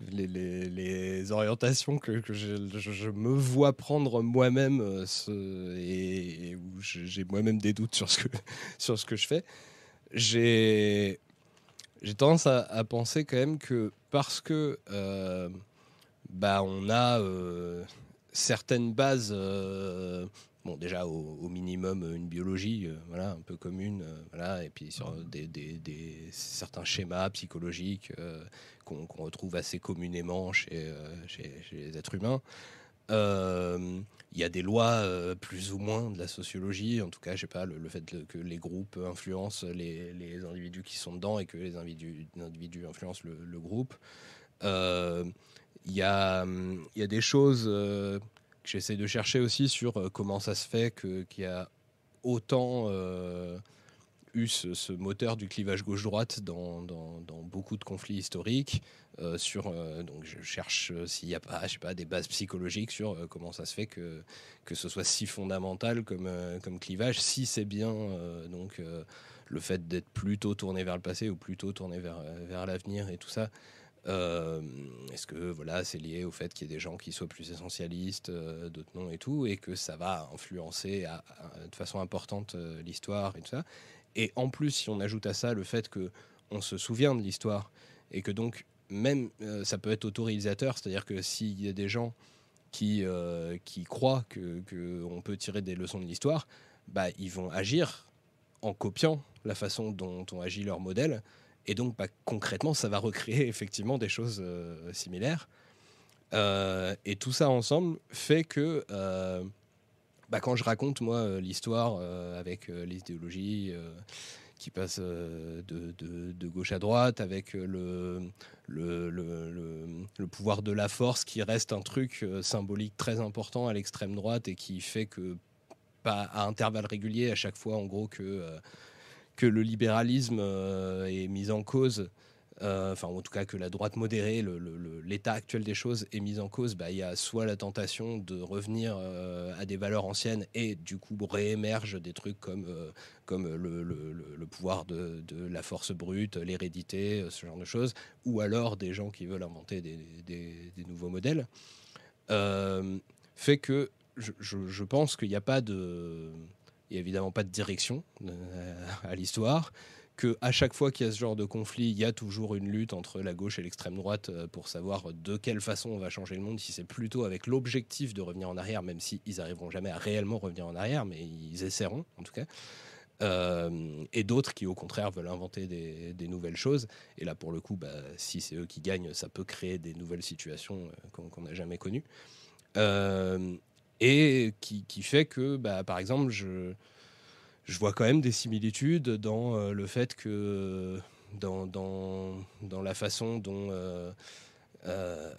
les, orientations que, je, me vois prendre moi-même euh, et, où j'ai moi-même des doutes sur ce que, [LAUGHS] sur ce que je fais. J'ai tendance à, penser quand même que parce que euh, bah, on a euh, certaines bases bon, déjà au, minimum une biologie, euh, voilà, un peu commune, euh, voilà, et puis sur des, des, certains schémas psychologiques euh, qu'on retrouve assez communément chez, chez, les êtres humains. il y a des lois plus ou moins de la sociologie, en tout cas, je sais pas, le, fait que les groupes influencent les, les, individus qui sont dedans et que les individus, individus influencent le, le groupe. Il y, a, y a des choses j'essaie de chercher aussi sur comment ça se fait qu'il y a autant eu ce, moteur du clivage gauche-droite dans, dans, beaucoup de conflits historiques. Euh, sur, euh, donc je cherche euh, s'il n'y a pas, je sais pas, des bases psychologiques sur comment ça se fait que, que ce soit si fondamental comme, comme clivage, si c'est bien donc le fait d'être plutôt tourné vers le passé ou plutôt tourné vers, vers l'avenir et tout ça. Est-ce que voilà, c'est lié au fait qu'il y ait des gens qui soient plus essentialistes, d'autres non et tout, et que ça va influencer de façon importante l'histoire et tout ça. Et en plus, si on ajoute à ça le fait que on se souvient de l'histoire et que donc même euh, ça peut être autorisateur, c'est-à-dire que s'il y a des gens qui, euh, qui croient qu'on que peut tirer des leçons de l'histoire, bah, ils vont agir en copiant la façon dont on agit leur modèle. Et donc, bah, concrètement, ça va recréer [LAUGHS] effectivement des choses euh, similaires. et tout ça ensemble fait que bah, quand je raconte moi euh, l'histoire euh, avec euh, l'idéologie qui passe de, gauche à droite, avec le pouvoir de la force qui reste un truc symbolique très important à l'extrême droite et qui fait que, pas à intervalles réguliers, à chaque fois en gros que, que le libéralisme est mis en cause euh, enfin en tout cas que la droite modérée, l'état actuel des choses est mis en cause, bah, il y a soit la tentation de revenir euh, à des valeurs anciennes et du coup réémergent des trucs comme, euh, comme le, pouvoir de, la force brute, l'hérédité, ce genre de choses, ou alors des gens qui veulent inventer des, nouveaux modèles, fait que je, pense qu'il n'y a pas de... Il évidemment pas de direction à l'histoire que à chaque fois qu'il y a ce genre de conflit, il y a toujours une lutte entre la gauche et l'extrême droite euh, pour savoir de quelle façon on va changer le monde, si c'est plutôt avec l'objectif de revenir en arrière, même s'ils ils arriveront jamais à réellement revenir en arrière, mais ils essaieront en tout cas. Euh, et d'autres qui au contraire veulent inventer des, nouvelles choses. Et là pour le coup, bah, si c'est eux qui gagnent, ça peut créer des nouvelles situations euh, qu'on n'a jamais connues. Et qui, fait que, bah, par exemple, je vois quand même des similitudes dans euh, le fait que dans, la façon dont, euh, euh,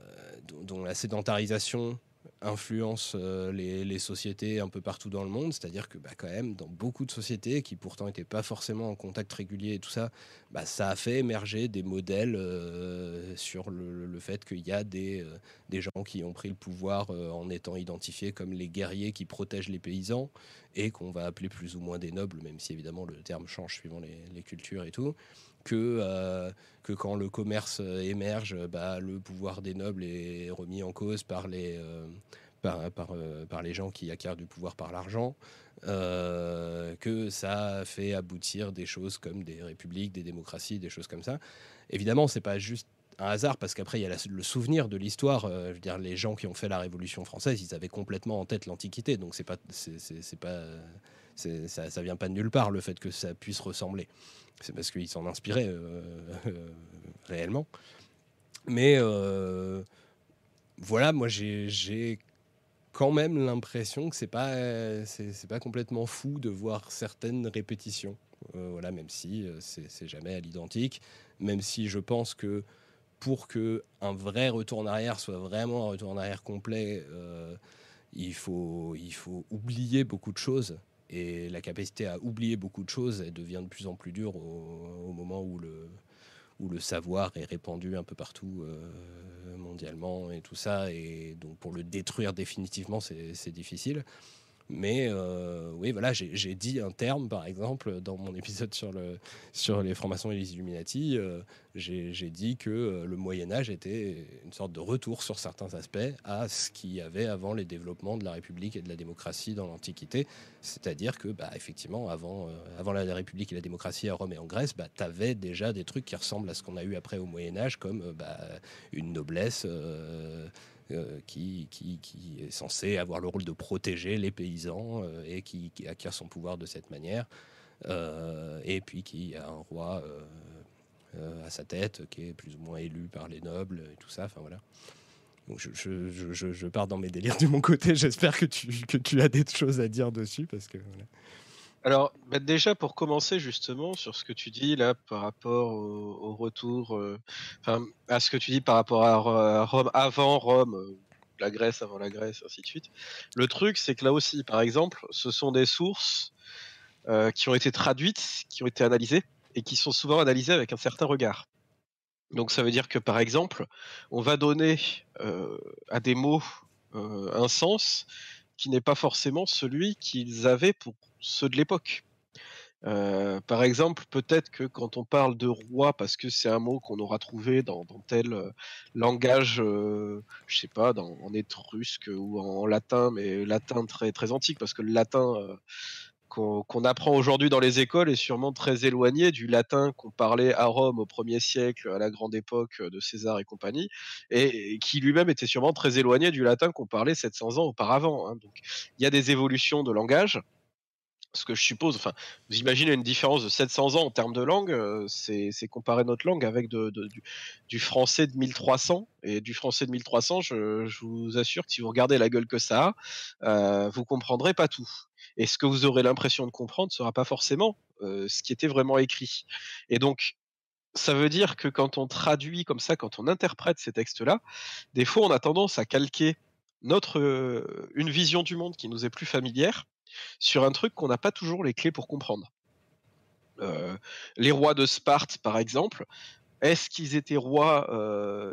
dont, la sédentarisation influence euh, les, sociétés un peu partout dans le monde. C'est-à-dire que bah, quand même, dans beaucoup de sociétés qui pourtant n'étaient pas forcément en contact régulier et tout ça, bah, ça a fait émerger des modèles euh, sur le, fait qu'il y a des, euh, des gens qui ont pris le pouvoir en étant identifiés comme les guerriers qui protègent les paysans et qu'on va appeler plus ou moins des nobles, même si évidemment le terme change suivant les cultures et tout que, que quand le commerce émerge, bah, le pouvoir des nobles est remis en cause par les, gens qui acquièrent du pouvoir par l'argent, que ça fait aboutir des choses comme des républiques, des démocraties, des choses comme ça. Évidemment, c'est pas juste un hasard parce qu'après il y a le souvenir de l'histoire. je veux dire, les gens qui ont fait la Révolution française, ils avaient complètement en tête l'Antiquité, donc pas, c'est pas, ça, ça vient pas de nulle part le fait que ça puisse ressembler c'est parce qu'ils s'en inspiraient euh, réellement. Mais euh, voilà, moi j'ai quand même l'impression que c'est pas c'est pas complètement fou de voir certaines répétitions. Euh, voilà, même si c'est jamais à l'identique, même si je pense que pour que un vrai retour en arrière soit vraiment un retour en arrière complet, il faut il faut oublier beaucoup de choses et la capacité à oublier beaucoup de choses, elle devient de plus en plus dure au, moment où le, savoir est répandu un peu partout euh, mondialement et tout ça. Et donc pour le détruire définitivement, c'est difficile. Mais euh, oui, voilà, j'ai dit un terme, par exemple, dans mon épisode sur, le, sur les francs-maçons et les Illuminati. Euh, j'ai dit que euh, le Moyen-Âge était une sorte de retour sur certains aspects à ce qu'il y avait avant les développements de la République et de la démocratie dans l'Antiquité. C'est-à-dire que, bah, effectivement, avant, avant la République et la démocratie à Rome et en Grèce, bah, tu avais déjà des trucs qui ressemblent à ce qu'on a eu après au Moyen-Âge, comme bah, une noblesse. Euh, qui, est censé avoir le rôle de protéger les paysans euh, et qui, acquiert son pouvoir de cette manière. Euh, et puis qui a un roi à sa tête qui est plus ou moins élu par les nobles et tout ça. Enfin voilà. je, pars dans mes délires de mon côté. [LAUGHS] J'espère que tu, que tu as des choses à dire dessus parce que. Alors, bah, déjà pour commencer justement sur ce que tu dis là par rapport au, retour, euh, à ce que tu dis par rapport à, Rome avant Rome, euh, la Grèce avant la Grèce, ainsi de suite. Le truc, c'est que là aussi, par exemple, ce sont des sources euh, qui ont été traduites, qui ont été analysées et qui sont souvent analysées avec un certain regard. Donc ça veut dire que par exemple, on va donner à des mots un sens qui n'est pas forcément celui qu'ils avaient pour ceux de l'époque. Euh, par exemple, peut-être que quand on parle de roi, parce que c'est un mot qu'on aura trouvé dans, tel euh, langage, euh, je sais pas, en étrusque ou en latin, mais latin très très antique, parce que le latin qu'on apprend aujourd'hui dans les écoles est sûrement très éloigné du latin qu'on parlait à Rome au 1er siècle, à la grande époque de César et compagnie, et, qui lui-même était sûrement très éloigné du latin qu'on parlait 700 ans auparavant. Hein. Donc il y a des évolutions de langage ce que je suppose, enfin, vous imaginez une différence de 700 ans en termes de langue, euh, c'est comparer notre langue avec du, français de 1300. Et du français de 1300, je, vous assure que si vous regardez la gueule que ça a, euh, vous comprendrez pas tout. Et ce que vous aurez l'impression de comprendre ne sera pas forcément euh, ce qui était vraiment écrit. Et donc, ça veut dire que quand on traduit comme ça, quand on interprète ces textes-là, des fois on a tendance à calquer une vision du monde qui nous est plus familière sur un truc qu'on n'a pas toujours les clés pour comprendre. Euh, les rois de Sparte, par exemple, est-ce qu'ils étaient rois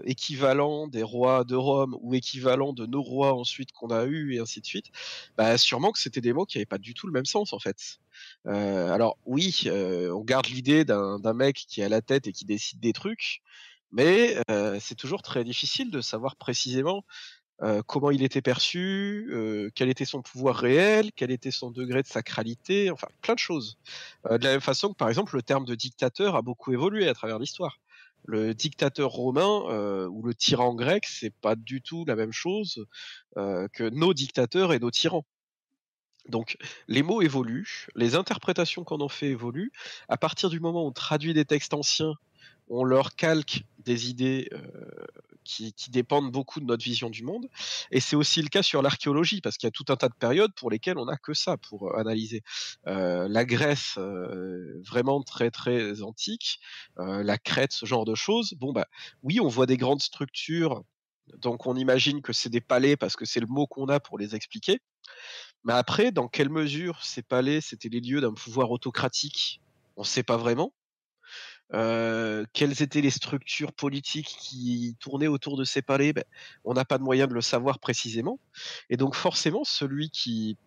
équivalents des rois de Rome ou équivalents de nos rois ensuite qu'on a eus et ainsi de suite? Bah, Sûrement que c'était des mots qui n'avaient pas du tout le même sens en fait. Euh, alors oui, on garde l'idée d'un mec qui à la tête et qui décide des trucs, mais c'est toujours très difficile de savoir précisément comment il était perçu, quel était son pouvoir réel, quel était son degré de sacralité, enfin plein de choses. De la même façon que par exemple le terme de dictateur a beaucoup évolué à travers l'histoire. Le dictateur romain ou le tyran grec, c'est pas du tout la même chose que nos dictateurs et nos tyrans. Donc les mots évoluent, les interprétations qu'on en fait évoluent. À partir du moment où on traduit des textes anciens, on leur calque des idées qui, dépendent beaucoup de notre vision du monde. Et c'est aussi le cas sur l'archéologie, parce qu'il y a tout un tas de périodes pour lesquelles on n'a que ça pour euh, analyser. Euh, la Grèce, euh, vraiment très très antique, la Crète, ce genre de choses. Bon, bah oui, on voit des grandes structures, donc on imagine que c'est des palais parce que c'est le mot qu'on a pour les expliquer. Mais après, dans quelle mesure ces palais, c'était les lieux d'un pouvoir autocratique? On ne sait pas vraiment. Quelles étaient les structures politiques qui tournaient autour de ces palais? Ben, On n'a pas de moyen de le savoir précisément. Et donc forcément, celui qui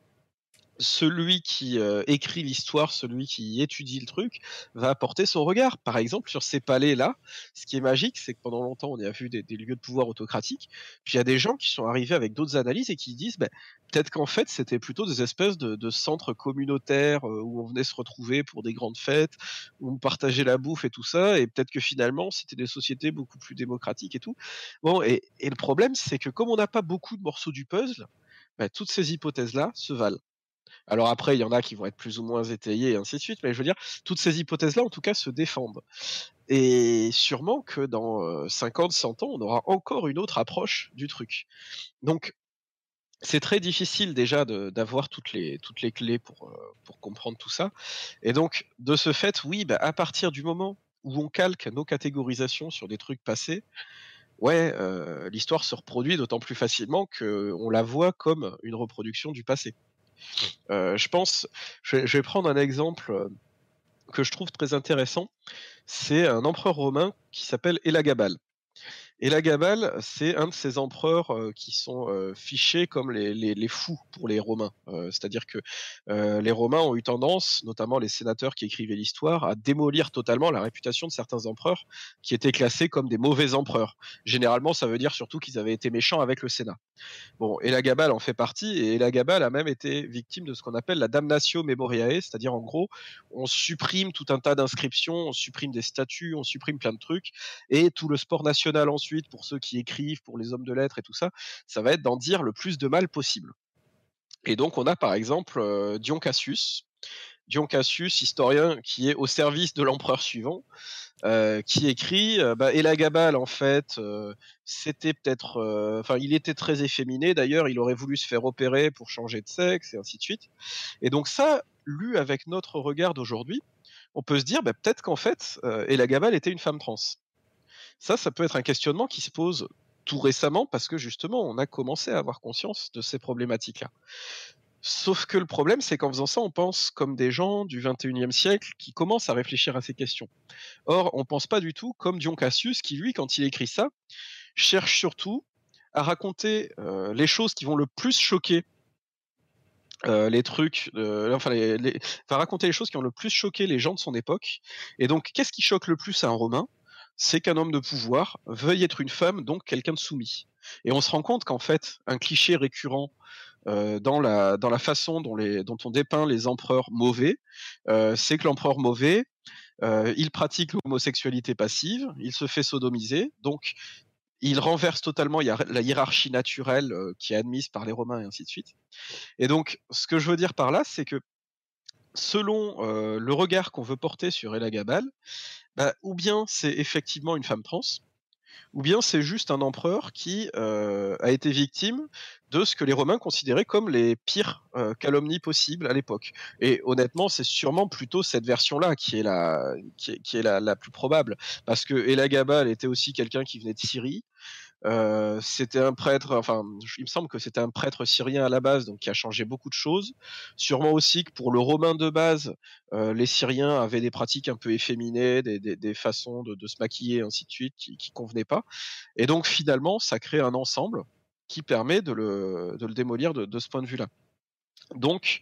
celui qui euh, écrit l'histoire, celui qui étudie le truc, va apporter son regard. Par exemple, sur ces palais-là, ce qui est magique, c'est que pendant longtemps, on a vu des, lieux de pouvoir autocratiques. Puis il y a des gens qui sont arrivés avec d'autres analyses et qui disent, ben, peut-être qu'en fait, c'était plutôt des espèces de, centres communautaires euh, où on venait se retrouver pour des grandes fêtes, où on partageait la bouffe et tout ça. Et peut-être que finalement, c'était des sociétés beaucoup plus démocratiques et tout. Bon, et, le problème, c'est que comme on n'a pas beaucoup de morceaux du puzzle, ben, toutes ces hypothèses-là se valent. Alors après, il y en a qui vont être plus ou moins étayés et ainsi de suite, mais je veux dire, toutes ces hypothèses-là, en tout cas, se défendent. Et sûrement que dans 50, 100 ans, on aura encore une autre approche du truc. Donc, c'est très difficile déjà d'avoir toutes les, clés pour, pour comprendre tout ça. Et donc, de ce fait, oui, bah, à partir du moment où on calque nos catégorisations sur des trucs passés, ouais, l'histoire se reproduit d'autant plus facilement qu'on la voit comme une reproduction du passé. Euh, je pense, je vais, prendre un exemple euh, que je trouve très intéressant. C'est un empereur romain qui s'appelle Elagabal. Et la c'est un de ces empereurs euh, qui sont euh, fichés comme les, fous pour les Romains. Euh, c'est-à-dire que les Romains ont eu tendance, notamment les sénateurs qui écrivaient l'histoire, à démolir totalement la réputation de certains empereurs qui étaient classés comme des mauvais empereurs. Généralement, ça veut dire surtout qu'ils avaient été méchants avec le Sénat. Bon, et la en fait partie, et la a même été victime de ce qu'on appelle la damnatio memoriae, c'est-à-dire en gros, on supprime tout un tas d'inscriptions, on supprime des statuts, on supprime plein de trucs, et tout le sport national pour ceux qui écrivent, pour les hommes de lettres et tout ça, ça va être d'en dire le plus de mal possible. Et donc on a par exemple euh, Dion Cassius, Dion Cassius, historien qui est au service de l'empereur suivant, euh, qui écrit euh, bah, Elagabal en fait c'était peut-être enfin il était très efféminé d'ailleurs il aurait voulu se faire opérer pour changer de sexe et ainsi de suite. Et donc ça lu avec notre regard d'aujourd'hui on peut se dire bah, peut-être qu'en fait Elagabal était une femme trans ça ça peut être un questionnement qui se pose tout récemment parce que justement on a commencé à avoir conscience de ces problématiques là Sauf que le problème, c'est qu'en faisant ça, on pense comme des gens du 21e siècle qui commencent à réfléchir à ces questions. Or, on pense pas du tout comme Dion Cassius, qui lui, quand il écrit ça, cherche surtout à raconter euh, les choses qui vont le plus choquer euh, les trucs, euh, enfin, va raconter les choses qui ont le plus choqué les gens de son époque. Et donc, qu'est-ce qui choque le plus à un Romain? C'est qu'un homme de pouvoir veuille être une femme, donc quelqu'un de soumis. Et on se rend compte qu'en fait, un cliché récurrent euh, dans, la, dans la façon dont, les, dont on dépeint les empereurs mauvais, euh, c'est que l'empereur mauvais, euh, il pratique l'homosexualité passive, il se fait sodomiser, donc il renverse totalement la hiérarchie naturelle qui est admise par les Romains et ainsi de suite. Et donc, ce que je veux dire par là, c'est que selon le regard qu'on veut porter sur Elagabal, bah, ou bien c'est effectivement une femme trans, ou bien c'est juste un empereur qui a été victime de ce que les Romains considéraient comme les pires calomnies possibles à l'époque. Et honnêtement, c'est sûrement plutôt cette version-là qui est la qui est, la, la, plus probable, parce que Elagabal était aussi quelqu'un qui venait de Syrie, euh, c'était un prêtre, enfin, il me semble que c'était un prêtre syrien à la base, donc qui a changé beaucoup de choses. Sûrement aussi que pour le romain de base, euh, les Syriens avaient des pratiques un peu efféminées, des, façons de, se maquiller, ainsi de suite, qui, qui convenaient pas. Et donc finalement, ça crée un ensemble qui permet de le, démolir de ce point de vue-là. Donc,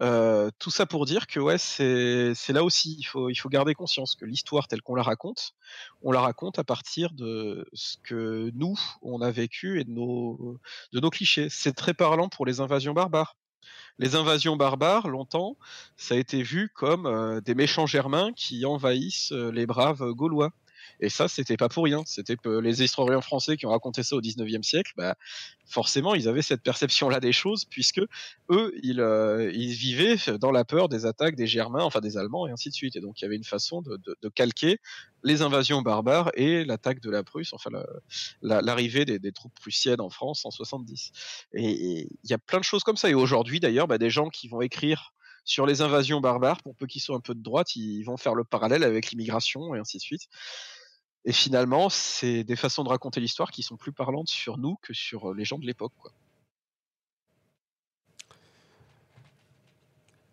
euh, tout ça pour dire que ouais, c'est là aussi, il faut, garder conscience que l'histoire telle qu'on la raconte, on la raconte à partir de ce que nous, on a vécu et de nos, de nos clichés. C'est très parlant pour les invasions barbares. Les invasions barbares, longtemps, ça a été vu comme euh, des méchants germains qui envahissent euh, les braves gaulois. Et ça, c'était pas pour rien. C'était les historiens français qui ont raconté ça au 19e siècle. Bah, forcément, ils avaient cette perception-là des choses, puisque eux, ils, euh, ils, vivaient dans la peur des attaques des Germains, enfin des Allemands, et ainsi de suite. Et donc, il y avait une façon de, calquer les invasions barbares et l'attaque de la Prusse, enfin l'arrivée des, des, troupes prussiennes en France en 70. Et il y a plein de choses comme ça. Et aujourd'hui, d'ailleurs, bah, des gens qui vont écrire sur les invasions barbares, pour peu qu'ils soient un peu de droite, ils vont faire le parallèle avec l'immigration et ainsi de suite. Et finalement, c'est des façons de raconter l'histoire qui sont plus parlantes sur nous que sur les gens de l'époque.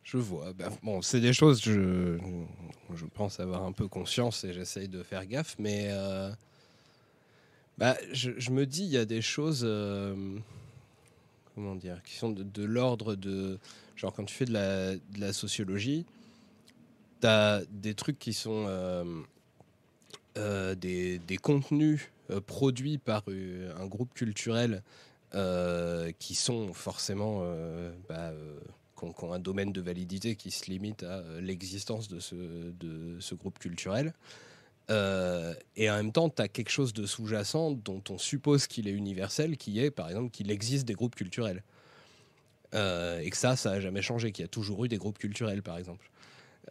Je vois. Bah, bon, c'est des choses, je, je pense avoir un peu conscience et j'essaye de faire gaffe, mais euh, bah, je, me dis, il y a des choses, euh, comment dire, qui sont de, l'ordre de. Genre, quand tu fais de la, de la sociologie, tu as des trucs qui sont. Euh, euh, des, contenus euh, produits par euh, un groupe culturel qui sont forcément bah, qui ont, un domaine de validité qui se limite à l'existence de ce, de ce groupe culturel. et en même temps, tu as quelque chose de sous-jacent dont on suppose qu'il est universel, qui est par exemple qu'il existe des groupes culturels. et que ça, ça n'a jamais changé, qu'il y a toujours eu des groupes culturels, par exemple.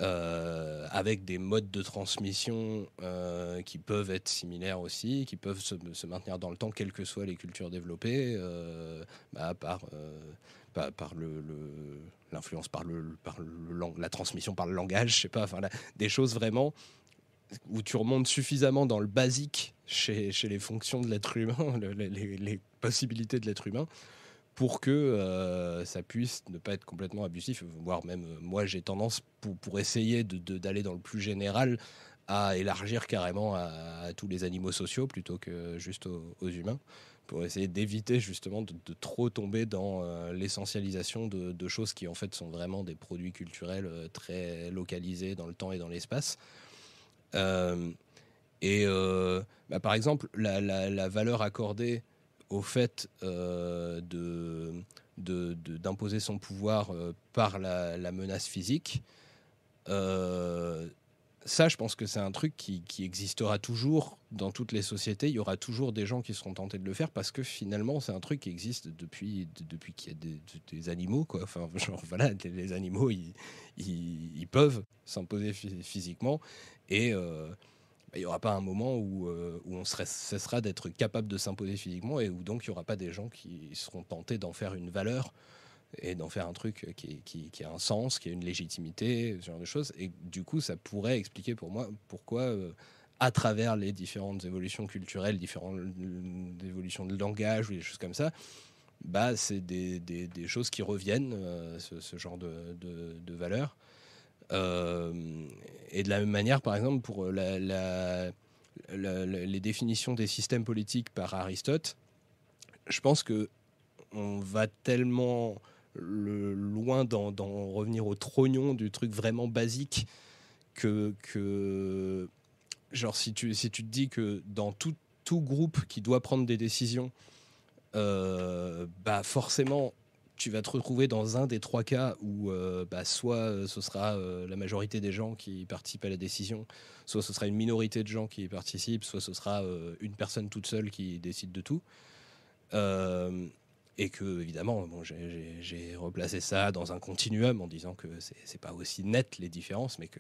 Euh, avec des modes de transmission euh, qui peuvent être similaires aussi, qui peuvent se, maintenir dans le temps, quelles que soient les cultures développées, euh, bah, par, le, l'influence par, le, la transmission par le langage, je sais pas, enfin, des choses vraiment où tu remontes suffisamment dans le basique chez, les fonctions de l'être humain, [LAUGHS] les possibilités de l'être humain, pour que euh, ça puisse ne pas être complètement abusif, voire même euh, moi j'ai tendance pour, pour essayer d'aller de, dans le plus général à élargir carrément à, tous les animaux sociaux plutôt que juste aux, humains, pour essayer d'éviter justement de, trop tomber dans euh, l'essentialisation de, choses qui en fait sont vraiment des produits culturels très localisés dans le temps et dans l'espace. et bah, par exemple, la, la valeur accordée au fait euh, d'imposer son pouvoir euh, par la, menace physique, euh, ça, je pense que c'est un truc qui, existera toujours dans toutes les sociétés. Il y aura toujours des gens qui seront tentés de le faire parce que finalement, c'est un truc qui existe depuis, depuis qu'il y a des, animaux. Quoi. Enfin, [LAUGHS] genre, voilà, les animaux, ils, peuvent s'imposer physiquement et il n'y aura pas un moment où, euh, où on cessera d'être capable de s'imposer physiquement et où donc il n'y aura pas des gens qui seront tentés d'en faire une valeur et d'en faire un truc qui, a un sens, qui a une légitimité, ce genre de choses. Et du coup, ça pourrait expliquer pour moi pourquoi, euh, à travers les différentes évolutions culturelles, différentes évolutions de langage ou des choses comme ça, bah, c'est des, choses qui reviennent, euh, ce, genre de, de, valeurs. Euh, et de la même manière, par exemple, pour les définitions des systèmes politiques par Aristote, je pense que on va tellement le, loin d'en revenir au trognon du truc vraiment basique que, genre si tu, te dis que dans tout, tout groupe qui doit prendre des décisions, euh, bah forcément tu vas te retrouver dans un des trois cas où euh, bah, soit euh, ce sera la majorité des gens qui participent à la décision, soit ce sera une minorité de gens qui y participent, soit ce sera une personne toute seule qui décide de tout. Et que évidemment bon, j'ai replacé ça dans un continuum en disant que c'est pas aussi net les différences mais que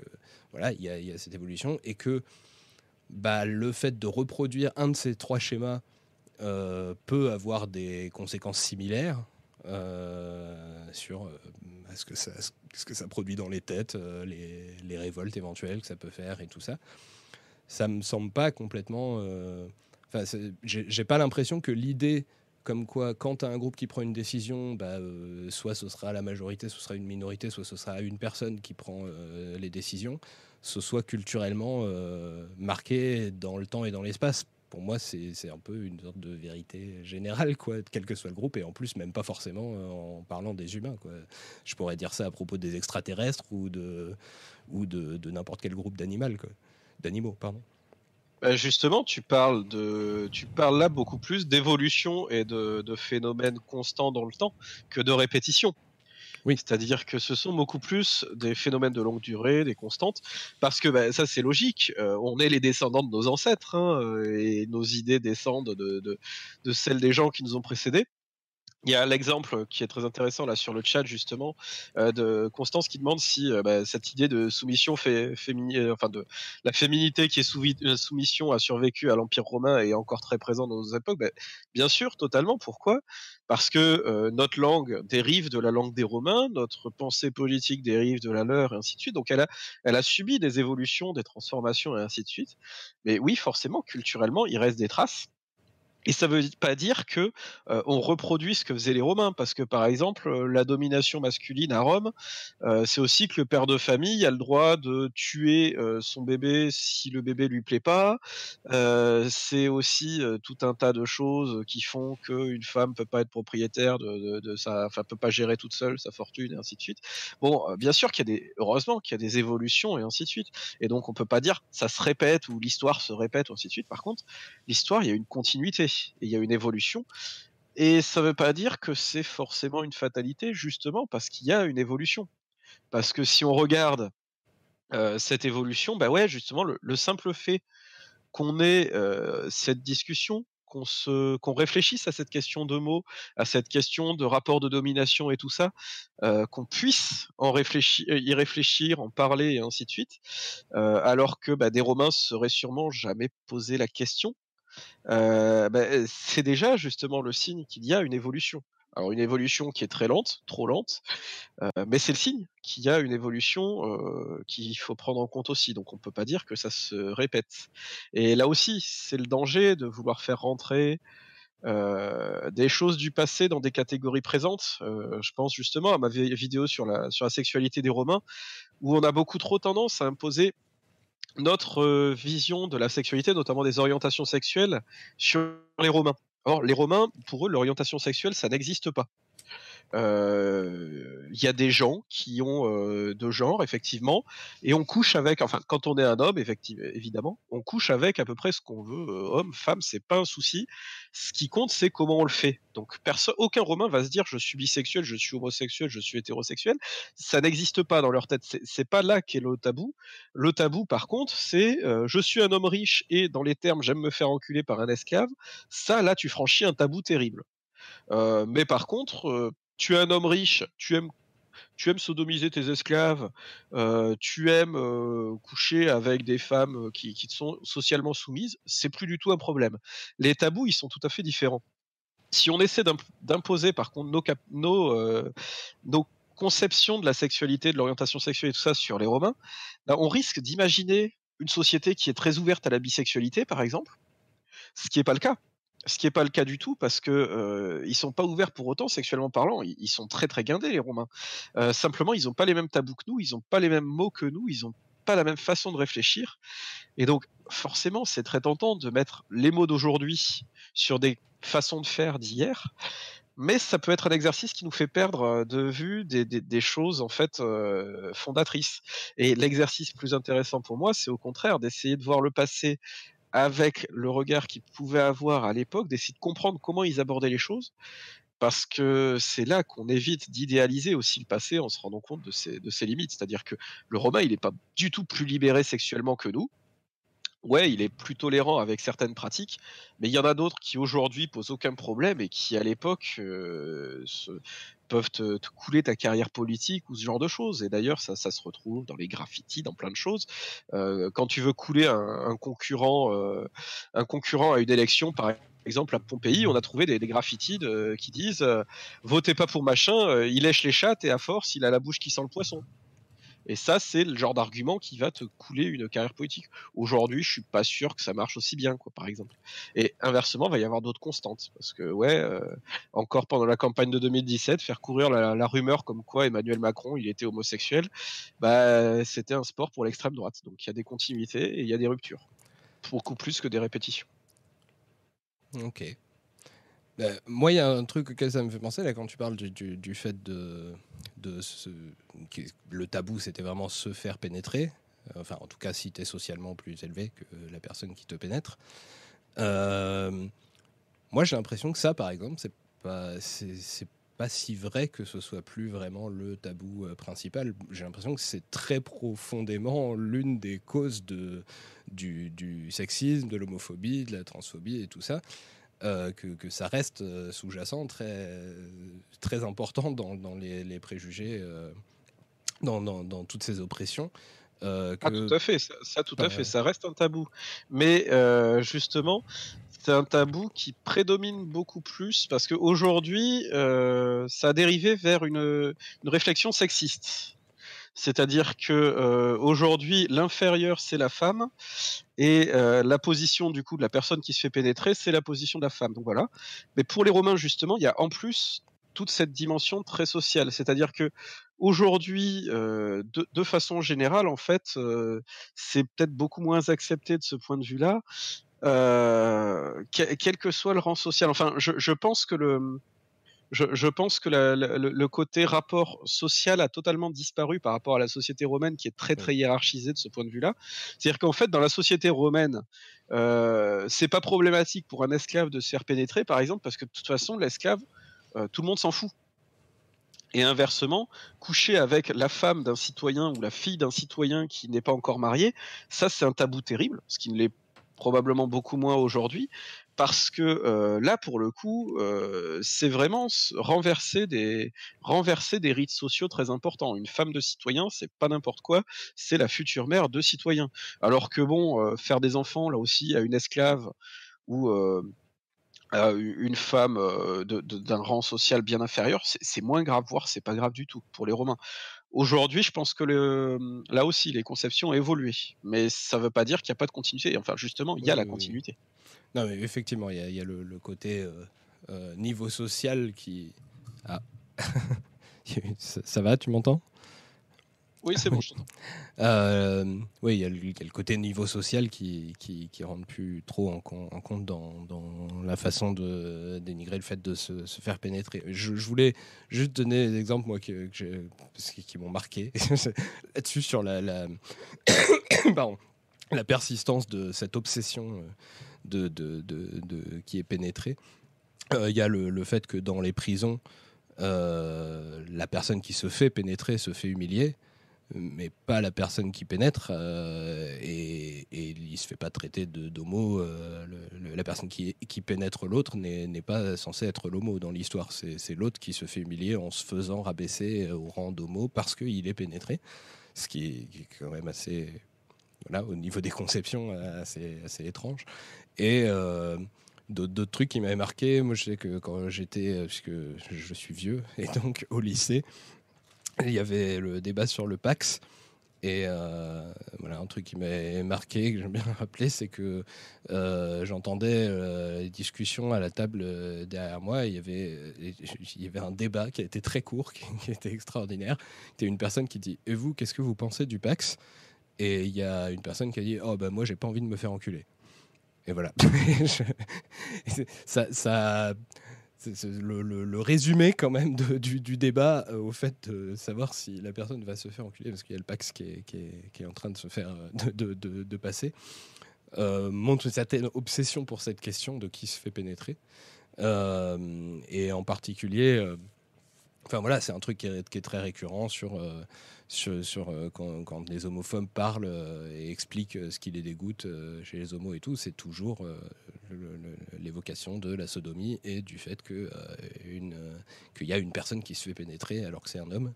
voilà il y, a cette évolution et que bah, le fait de reproduire un de ces trois schémas euh, peut avoir des conséquences similaires euh, sur euh, ce, que ça, produit dans les têtes, les, les, révoltes éventuelles que ça peut faire et tout ça. Ça me semble pas complètement. Enfin, j'ai pas l'impression que l'idée comme quoi quand tu un groupe qui prend une décision, bah, euh, soit ce sera la majorité, ce sera une minorité, soit ce sera une personne qui prend euh, les décisions, ce soit culturellement euh, marqué dans le temps et dans l'espace. Pour moi, c'est un peu une sorte de vérité générale, quoi, quel que soit le groupe, et en plus, même pas forcément en parlant des humains. Quoi. Je pourrais dire ça à propos des extraterrestres ou de, ou de, de n'importe quel groupe d'animaux. pardon. Bah, justement, tu parles de, tu parles là beaucoup plus d'évolution et de, phénomènes constants dans le temps que de répétition. Oui. C'est-à-dire que ce sont beaucoup plus des phénomènes de longue durée, des constantes, parce que bah, ça c'est logique. Euh, on est les descendants de nos ancêtres hein, et nos idées descendent de, de, celles des gens qui nous ont précédés. Il y a l'exemple qui est très intéressant là sur le chat justement euh, de Constance qui demande si euh, bah, cette idée de soumission fait, féminin, enfin de la féminité qui est sous euh, soumission a survécu à l'Empire romain et est encore très présent dans nos époques. Bah, bien sûr, totalement. Pourquoi? Parce que notre langue dérive de la langue des Romains, notre pensée politique dérive de la leur, et ainsi de suite. Donc elle a, elle a subi des évolutions, des transformations et ainsi de suite. Mais oui, forcément, culturellement, il reste des traces. Et ça veut pas dire que on reproduit ce que faisaient les Romains, parce que par exemple, la domination masculine à Rome, c'est aussi que le père de famille a le droit de tuer son bébé si le bébé lui plaît pas. c'est aussi tout un tas de choses qui font qu'une femme peut pas être propriétaire de, sa, peut pas gérer toute seule sa fortune et ainsi de suite. Bon, bien sûr qu'il y a des, heureusement qu'il y a des évolutions et ainsi de suite. Et donc on peut pas dire ça se répète ou l'histoire se répète ou ainsi de suite. Par contre, l'histoire, il y a une continuité il y a une évolution. Et ça ne veut pas dire que c'est forcément une fatalité, justement, parce qu'il y a une évolution. Parce que si on regarde cette évolution, bah ouais, justement, le, simple fait qu'on ait cette discussion, qu'on se, qu'on réfléchisse à cette question de mots, à cette question de rapport de domination et tout ça, qu'on puisse en réfléchir, y réfléchir, en parler et ainsi de suite, alors que bah, des Romains seraient sûrement jamais posé la question bah, c'est déjà justement le signe qu'il y a une évolution. Alors une évolution qui est très lente, trop lente, mais c'est le signe qu'il y a une évolution qu'il faut prendre en compte aussi. Donc on ne peut pas dire que ça se répète. Et là aussi, c'est le danger de vouloir faire rentrer des choses du passé dans des catégories présentes. je pense justement à ma vidéo sur la sexualité des Romains, où on a beaucoup trop tendance à imposer notre vision de la sexualité, notamment des orientations sexuelles, sur les Romains. Or, les Romains, pour eux, l'orientation sexuelle, ça n'existe pas. Euh, il y a des gens qui ont euh, de genre, effectivement, et on couche avec, enfin, quand on est un homme, effectivement, évidemment, on couche avec à peu près ce qu'on veut, euh, homme, femme, c'est pas un souci. Ce qui compte, c'est comment on le fait. Donc, aucun Romain va se dire je suis bisexuel, je suis homosexuel, je suis hétérosexuel. Ça n'existe pas dans leur tête. C'est pas là qu'est le tabou. Le tabou, par contre, c'est je suis un homme riche et dans les termes j'aime me faire enculer par un esclave. Ça, là, tu franchis un tabou terrible. mais par contre, tu es un homme riche, tu aimes tu aimes sodomiser tes esclaves, euh, tu aimes euh, coucher avec des femmes qui, qui te sont socialement soumises, c'est plus du tout un problème. Les tabous, ils sont tout à fait différents. Si on essaie d'imposer par contre nos, nos, euh, nos, conceptions de la sexualité, de l'orientation sexuelle et tout ça sur les Romains, ben, on risque d'imaginer une société qui est très ouverte à la bisexualité, par exemple, ce qui n'est pas le cas. Ce qui n'est pas le cas du tout parce que euh, ils sont pas ouverts pour autant sexuellement parlant. Ils, sont très très guindés les Romains. Simplement, ils n'ont pas les mêmes tabous que nous, ils n'ont pas les mêmes mots que nous, ils n'ont pas la même façon de réfléchir. Et donc, forcément, c'est très tentant de mettre les mots d'aujourd'hui sur des façons de faire d'hier. Mais ça peut être un exercice qui nous fait perdre de vue des, choses en fait fondatrices. Et l'exercice plus intéressant pour moi, c'est au contraire d'essayer de voir le passé avec le regard qu'ils pouvaient avoir à l'époque, d'essayer de comprendre comment ils abordaient les choses, parce que c'est là qu'on évite d'idéaliser aussi le passé en se rendant compte de ses, de ses limites. C'est-à-dire que le Romain, il n'est pas du tout plus libéré sexuellement que nous. Ouais, il est plus tolérant avec certaines pratiques, mais il y en a d'autres qui aujourd'hui posent aucun problème et qui à l'époque euh, peuvent te, couler ta carrière politique ou ce genre de choses. Et d'ailleurs, ça, se retrouve dans les graffitis, dans plein de choses. Euh, quand tu veux couler un, un concurrent, euh, un concurrent à une élection, par exemple à Pompéi, on a trouvé des, graffitis qui disent votez pas pour machin, il lèche les chattes et à force, il a la bouche qui sent le poisson. Et ça, c'est le genre d'argument qui va te couler une carrière politique. Aujourd'hui, je suis pas sûr que ça marche aussi bien, quoi, par exemple. Et inversement, il va y avoir d'autres constantes. Parce que, ouais, euh, encore pendant la campagne de 2017, faire courir la, la, rumeur comme quoi Emmanuel Macron, il était homosexuel, bah, c'était un sport pour l'extrême droite. Donc il y a des continuités et il y a des ruptures. Beaucoup plus que des répétitions. Ok. Euh, moi, il y a un truc auquel ça me fait penser, là, quand tu parles du, fait de, le tabou, c'était vraiment se faire pénétrer. Enfin, en tout cas, si tu es socialement plus élevé que la personne qui te pénètre. Euh, moi, j'ai l'impression que ça, par exemple, c'est pas, pas si vrai que ce soit plus vraiment le tabou euh, principal. J'ai l'impression que c'est très profondément l'une des causes du sexisme, de l'homophobie, de la transphobie et tout ça. Euh, que, que, ça reste euh, sous-jacent, très, très important dans, dans les, les, préjugés, euh, dans, dans, dans, toutes ces oppressions. Que... Ah, tout à fait, ça, ça tout à fait, ça reste un tabou. Mais justement, c'est un tabou qui prédomine beaucoup plus parce qu'aujourd'hui, ça a dérivé vers une, une réflexion sexiste. C'est-à-dire que euh, aujourd'hui, l'inférieur c'est la femme et euh, la position du coup de la personne qui se fait pénétrer c'est la position de la femme. Donc voilà. Mais pour les Romains justement, il y a en plus toute cette dimension très sociale. C'est-à-dire que aujourd'hui, euh, de, de, façon générale, en fait, euh, c'est peut-être beaucoup moins accepté de ce point de vue-là, euh, quel que soit le rang social. Enfin, je, je pense que le je, je, pense que la, la, le côté rapport social a totalement disparu par rapport à la société romaine qui est très très hiérarchisée de ce point de vue-là. C'est-à-dire qu'en fait, dans la société romaine, euh, c'est pas problématique pour un esclave de se faire pénétrer, par exemple, parce que de toute façon, l'esclave, euh, tout le monde s'en fout. Et inversement, coucher avec la femme d'un citoyen ou la fille d'un citoyen qui n'est pas encore marié, ça c'est un tabou terrible, ce qui ne l'est probablement beaucoup moins aujourd'hui, parce que euh, là, pour le coup, euh, c'est vraiment renverser des, rites sociaux très importants. Une femme de citoyen, c'est pas n'importe quoi, c'est la future mère de citoyen. Alors que bon, euh, faire des enfants, là aussi, à une esclave ou à une femme d'un rang social bien inférieur, c'est moins grave, voire c'est pas grave du tout pour les Romains. Aujourd'hui, je pense que le, là aussi, les conceptions ont évolué, mais ça ne veut pas dire qu'il n'y a pas de continuité. Enfin, justement, il y a oui, la continuité. Oui. Non, mais effectivement, il y a, il y a le, le, côté euh, euh, niveau social qui. Ah. [LAUGHS] ça, ça, va, tu m'entends? Oui, c'est bon, euh, oui, il y, a le côté niveau social qui, qui, qui rentre plus trop en, compte dans, dans, la façon de dénigrer le fait de se, faire pénétrer. Je, voulais juste donner des exemples, moi, que, qui, m'ont marqué [LAUGHS] là-dessus, sur la, [COUGHS] la, persistance de cette obsession euh, de, de, de, qui est pénétrée. Euh, il y a le, fait que dans les prisons, la personne qui se fait pénétrer se fait humilier mais pas la personne qui pénètre euh, et, il se fait pas traiter d'homo. Euh, la personne qui, qui pénètre l'autre n'est pas censée être l'homo dans l'histoire. C'est l'autre qui se fait humilier en se faisant rabaisser au rang d'homo parce qu'il est pénétré, ce qui est, quand même assez, voilà, au niveau des conceptions, assez, assez étrange. Et euh, d'autres trucs qui m'avaient marqué, moi je sais que quand j'étais, puisque je suis vieux, et donc au lycée, il y avait le débat sur le Pax. Et euh, voilà, un truc qui m'a marqué, que j'aime bien [LAUGHS] rappeler, c'est que euh, j'entendais euh, les discussions à la table derrière moi. Il y, avait, il y avait un débat qui a été très court, [LAUGHS] qui, était extraordinaire. C'était une personne qui dit Et vous, qu'est-ce que vous pensez du Pax? Et il y a une personne qui a dit Oh, ben moi, j'ai pas envie de me faire enculer. Et voilà. [LAUGHS] ça, le, résumé quand même du, débat euh, au fait de savoir si la personne va se faire enculer, parce qu'il y a le Pax qui est, en train de se faire euh, de, passer, euh, montre une certaine obsession pour cette question de qui se fait pénétrer. et en particulier, enfin voilà, c'est un truc qui est, très récurrent sur sur, euh, quand, les homophobes parlent euh, et expliquent euh, ce qui les dégoûte chez les homos et tout, c'est toujours l'évocation de la sodomie et du fait qu'il y a une personne qui se fait pénétrer alors que c'est un homme.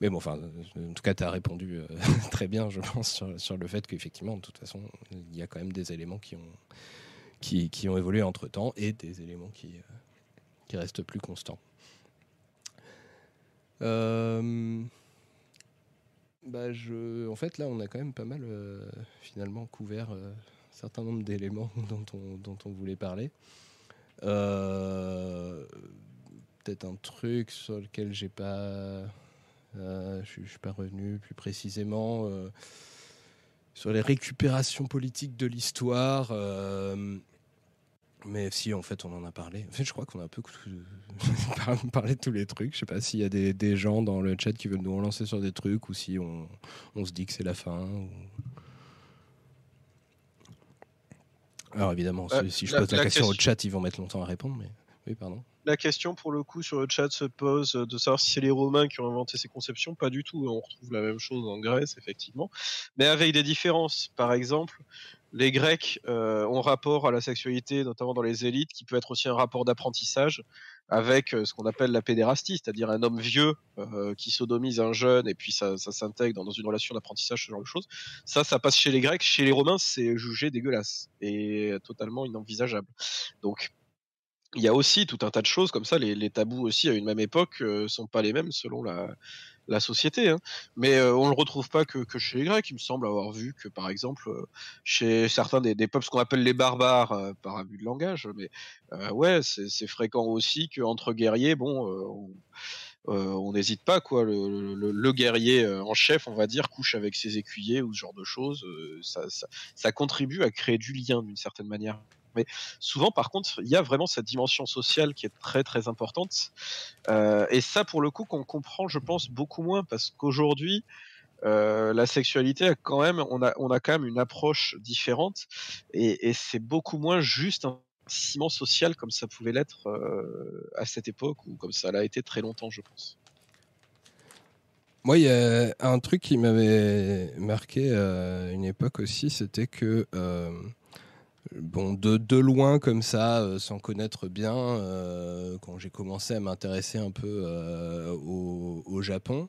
Mais bon, en tout cas, tu as répondu [LAUGHS] très bien, je pense, sur, le fait qu'effectivement, de toute façon, il y a quand même des éléments qui ont, évolué entre temps et des éléments qui restent plus constants. Euh, bah je, en fait, là, on a quand même pas mal euh, finalement couvert euh, un certain nombre d'éléments [LAUGHS] dont on, dont on voulait parler. Peut-être un truc sur lequel j'ai pas, je suis pas revenu plus précisément sur les récupérations politiques de l'histoire. Mais si, en fait, on en a parlé. En fait, je crois qu'on a un peu [LAUGHS] parlé de tous les trucs. Je sais pas s'il y a des, des, gens dans le chat qui veulent nous relancer sur des trucs ou si on, on se dit que c'est la fin. Alors évidemment, euh, si, je pose la, question, au chat, ils vont mettre longtemps à répondre. Mais oui, pardon. La question pour le coup sur le chat se pose de savoir si c'est les Romains qui ont inventé ces conceptions. Pas du tout. On retrouve la même chose en Grèce, effectivement, mais avec des différences. Par exemple, les Grecs euh, ont rapport à la sexualité, notamment dans les élites, qui peut être aussi un rapport d'apprentissage avec euh, ce qu'on appelle la pédérastie, c'est-à-dire un homme vieux euh, qui sodomise un jeune et puis ça, s'intègre dans, une relation d'apprentissage, ce genre de choses. Ça, ça passe chez les Grecs. Chez les Romains, c'est jugé dégueulasse et totalement inenvisageable. Donc, il y a aussi tout un tas de choses comme ça. Les, tabous aussi à une même époque ne sont pas les mêmes selon la, la société. Hein. Mais euh, on le retrouve pas que, chez les Grecs. Il me semble avoir vu que, par exemple, euh, chez certains des, peuples, qu'on appelle les barbares, euh, par abus de langage, mais ouais, c'est fréquent aussi qu'entre guerriers, bon, on n'hésite pas quoi le, guerrier en chef on va dire couche avec ses écuyers ou ce genre de choses ça contribue à créer du lien d'une certaine manière mais souvent, par contre, il y a vraiment cette dimension sociale qui est très très importante. Euh, et ça, pour le coup, qu'on comprend, je pense, beaucoup moins parce qu'aujourd'hui, euh, la sexualité quand même, on a, on a quand même une approche différente et, c'est beaucoup moins juste un ciment social comme ça pouvait l'être euh, à cette époque ou comme ça l'a été très longtemps, je pense. Moi, il y a un truc qui m'avait marqué à une époque aussi, c'était que Bon, de, loin comme ça, euh, sans connaître bien, euh, quand j'ai commencé à m'intéresser un peu euh, au, Japon,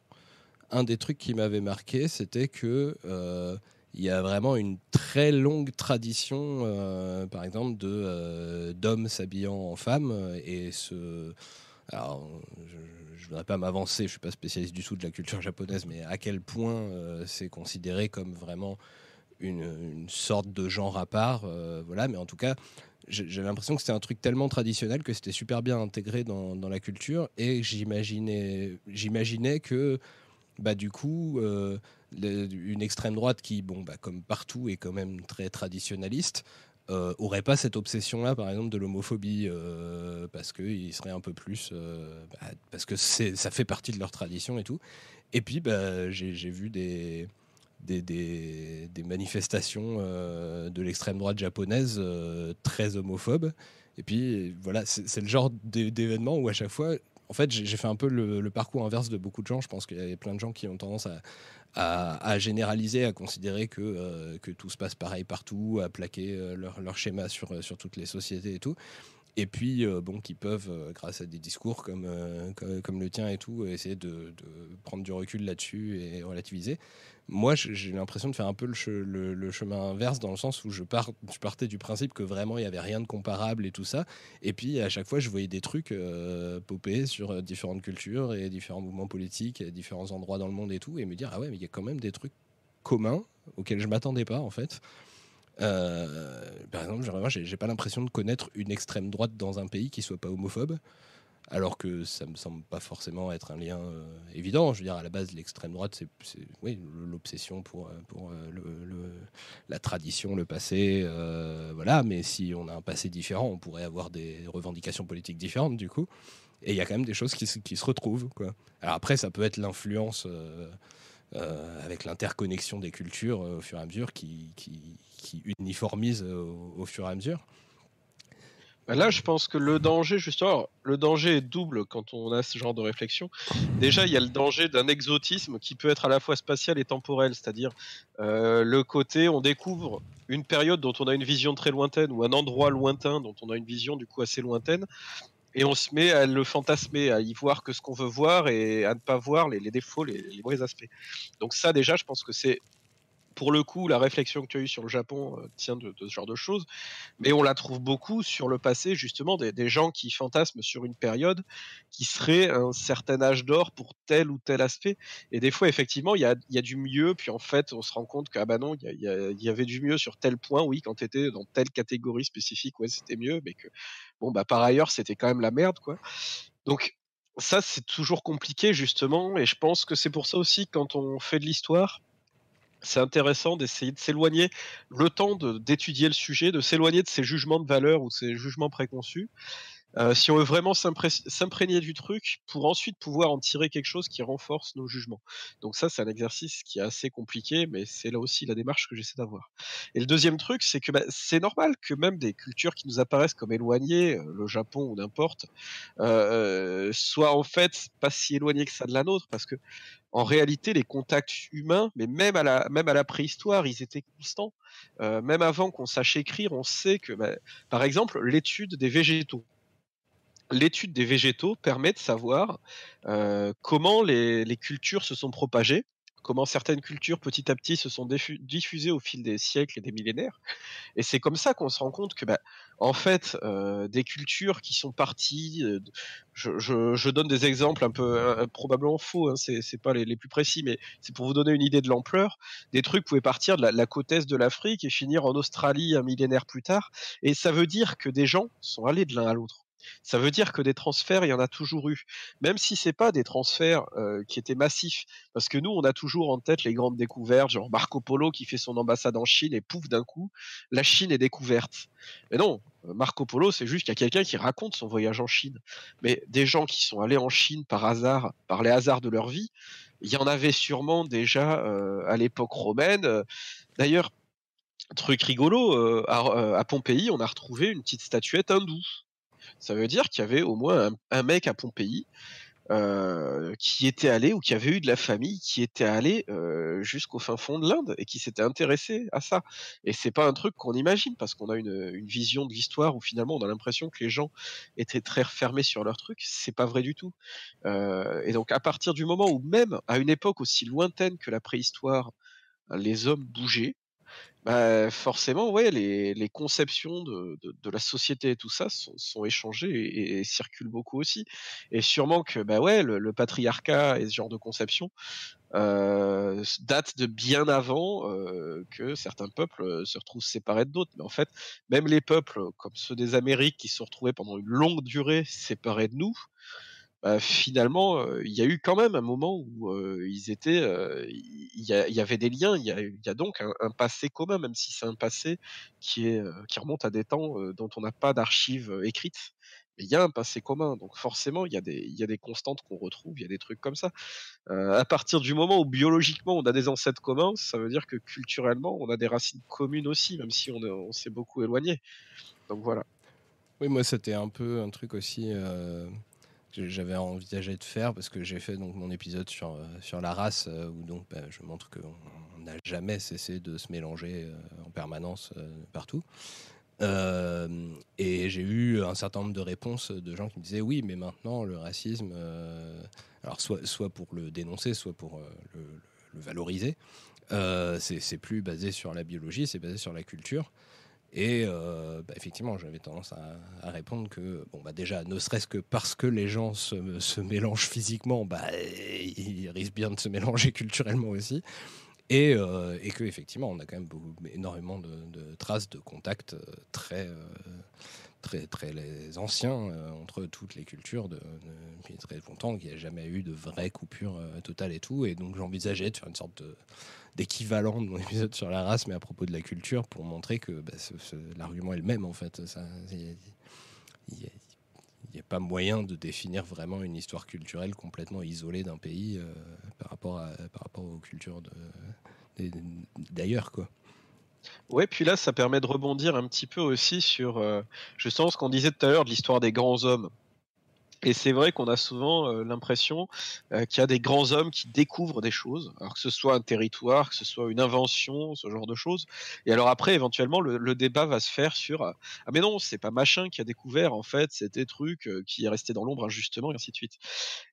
un des trucs qui m'avait marqué, c'était que il y a vraiment une très longue tradition, par exemple, d'hommes s'habillant en femmes et ce. Alors, je ne voudrais pas m'avancer, je suis pas spécialiste du tout de la culture japonaise, mais à quel point c'est considéré comme vraiment une, sorte de genre à part. Euh, voilà, mais en tout cas, j'ai l'impression que c'était un truc tellement traditionnel que c'était super bien intégré dans, la culture et j'imaginais, que bah du coup, une extrême droite qui, bon, bah, comme partout, est quand même très traditionnaliste, euh, aurait pas cette obsession-là, par exemple, de l'homophobie, euh, parce seraient un peu plus. Euh, bah, parce que ça fait partie de leur tradition et tout. Et puis, bah, j'ai vu des, des, manifestations de l'extrême droite japonaise très homophobes. Et puis, voilà, c'est le genre d'événement où à chaque fois, en fait, j'ai fait un peu le, parcours inverse de beaucoup de gens. Je pense qu'il y a plein de gens qui ont tendance à, généraliser, à considérer que, euh, que tout se passe pareil partout, à plaquer euh, leur, schéma sur, euh, sur toutes les sociétés et tout. Et puis, bon, qui peuvent, grâce à des discours comme, comme, le tien et tout, essayer de prendre du recul là-dessus et relativiser. Moi, j'ai l'impression de faire un peu le, chemin inverse dans le sens où je, partais du principe que vraiment il n'y avait rien de comparable et tout ça. Et puis à chaque fois, je voyais des trucs euh, sur euh, différentes cultures et différents mouvements politiques, et différents endroits dans le monde et tout, et me dire ah ouais, mais il y a quand même des trucs communs auxquels je m'attendais pas en fait. Euh, par exemple, j'ai pas l'impression de connaître une extrême droite dans un pays qui soit pas homophobe alors que ça me semble pas forcément être un lien euh, évident. Je veux dire, à la base, l'extrême droite, c'est oui, l'obsession pour, euh, pour euh, la tradition, le passé, voilà. Mais si on a un passé différent, on pourrait avoir des revendications politiques différentes, du coup. Et il y a quand même des choses qui, qui se retrouvent. Alors après, ça peut être l'influence avec l'interconnexion des cultures au fur et à mesure qui, qui uniformise au fur et à mesure. Bah, là, je pense que le danger, justement, le danger est double quand on a ce genre de réflexion. Déjà, il y a le danger d'un exotisme qui peut être à la fois spatial et temporel, c'est-à-dire euh, le côté, on découvre une période dont on a une vision très lointaine ou un endroit lointain dont on a une vision du coup assez lointaine, et on se met à le fantasmer, à y voir que ce qu'on veut voir et à ne pas voir les, défauts, les, les mauvais aspects. Donc ça, déjà, je pense que c'est pour le coup, la réflexion que tu as eue sur le Japon euh, tient de, ce genre de choses, mais on la trouve beaucoup sur le passé, justement, des, gens qui fantasment sur une période qui serait un certain âge d'or pour tel ou tel aspect. Et des fois, effectivement, il y a, du mieux, puis en fait, on se rend compte que, bah non, il y, avait du mieux sur tel point, oui, quand tu étais dans telle catégorie spécifique, ouais, c'était mieux, mais que, bon, bah par ailleurs, c'était quand même la merde, quoi. Donc, ça, c'est toujours compliqué, justement, et je pense que c'est pour ça aussi, quand on fait de l'histoire, c'est intéressant d'essayer de s'éloigner, le temps d'étudier le sujet, de s'éloigner de ces jugements de valeur ou ces jugements préconçus. Euh, si on veut vraiment s'imprégner du truc pour ensuite pouvoir en tirer quelque chose qui renforce nos jugements. Donc ça, c'est un exercice qui est assez compliqué, mais c'est là aussi la démarche que j'essaie d'avoir. Et le deuxième truc, c'est que bah, c'est normal que même des cultures qui nous apparaissent comme éloignées, euh, le Japon ou n'importe, euh, soient en fait pas si éloignées que ça de la nôtre, parce que en réalité, les contacts humains, mais même à la, même à la préhistoire, ils étaient constants. Même avant qu'on sache écrire, on sait que, bah, par exemple, l'étude des végétaux. L'étude des végétaux permet de savoir euh, comment les, cultures se sont propagées comment certaines cultures petit à petit se sont diffusées au fil des siècles et des millénaires. Et c'est comme ça qu'on se rend compte que, bah, en fait, euh, des cultures qui sont parties, euh, je, donne des exemples un peu probablement faux, hein, c'est pas les, plus précis, mais c'est pour vous donner une idée de l'ampleur. Des trucs pouvaient partir de la, la côte est de l'Afrique et finir en Australie un millénaire plus tard. Et ça veut dire que des gens sont allés de l'un à l'autre. Ça veut dire que des transferts, il y en a toujours eu, même si c'est pas des transferts euh, qui étaient massifs, parce que nous, on a toujours en tête les grandes découvertes, genre Marco Polo qui fait son ambassade en Chine et pouf d'un coup, la Chine est découverte. Mais non, euh, Marco Polo, c'est juste qu'il y a quelqu'un qui raconte son voyage en Chine. Mais des gens qui sont allés en Chine par hasard, par les hasards de leur vie, il y en avait sûrement déjà euh, à l'époque romaine. D'ailleurs, truc rigolo, à, à, Pompéi, on a retrouvé une petite statuette hindoue. Ça veut dire qu'il y avait au moins un, mec à Pompéi euh, qui était allé ou qui avait eu de la famille qui était allé euh, jusqu'au fin fond de l'Inde et qui s'était intéressé à ça. Et c'est pas un truc qu'on imagine parce qu'on a une, vision de l'histoire où finalement on a l'impression que les gens étaient très refermés sur leur truc. C'est pas vrai du tout. Euh, et donc à partir du moment où même à une époque aussi lointaine que la préhistoire, les hommes bougeaient, bah, forcément, ouais, les, les conceptions de, de, de, la société et tout ça sont, échangées et, circulent beaucoup aussi. Et sûrement que, bah ouais, le, patriarcat et ce genre de conception euh, datent de bien avant euh, que certains peuples euh, se retrouvent séparés d'autres. Mais en fait, même les peuples comme ceux des Amériques qui se sont pendant une longue durée séparés de nous, bah, finalement, il y a eu quand même un moment où ils étaient, il y, avait des liens, il y a, donc un, passé commun, même si c'est un passé qui, est, qui remonte à des temps dont on n'a pas d'archives écrites. Il y a un passé commun, donc forcément, il y, a des, y a des constantes qu'on retrouve, il y a des trucs comme ça. à partir du moment où biologiquement on a des ancêtres communs, ça veut dire que culturellement on a des racines communes aussi, même si on s'est beaucoup éloigné. Donc voilà. Oui, moi c'était un peu un truc aussi j'avais envisagé de faire parce que j'ai fait donc mon épisode sur, euh, sur la race euh, où donc bah, je montre qu'on n'a jamais cessé de se mélanger euh, en permanence partout. et j'ai eu un certain nombre de réponses de gens qui me disaient oui, mais maintenant le racisme, alors soit, soit pour le dénoncer, soit pour le, le, valoriser, c'est plus basé sur la biologie, c'est basé sur la culture. Et euh, bah, effectivement, j'avais tendance à, répondre que, bon, bah, déjà, ne serait-ce que parce que les gens se, se, mélangent physiquement, bah, ils risquent bien de se mélanger [LAUGHS] culturellement aussi. Et, euh, et que, on a quand même énormément de, traces de contacts euh, très, très, très les anciens entre toutes les cultures depuis très longtemps, qu'il n'y a jamais eu de vraie coupure totale et tout. Et donc, j'envisageais de faire une sorte de d'équivalent de mon [LAUGHS] épisode sur la race, mais à propos de la culture, pour montrer que bah, l'argument est le même en fait. Il n'y a, pas moyen de définir vraiment une histoire culturelle complètement isolée d'un pays euh, par, rapport par rapport aux cultures d'ailleurs. quoi. Ouais, puis là, ça permet de rebondir un petit peu aussi sur, euh, sens ce qu'on disait tout à l'heure de l'histoire des grands hommes. Et c'est vrai qu'on a souvent euh, l'impression euh, qu'il y a des grands hommes qui découvrent des choses, alors que ce soit un territoire, que ce soit une invention, ce genre de choses. Et alors après, éventuellement, le, débat va se faire sur ah mais non, c'est pas machin qui a découvert en fait, c'était truc euh, qui est resté dans l'ombre injustement et ainsi de suite.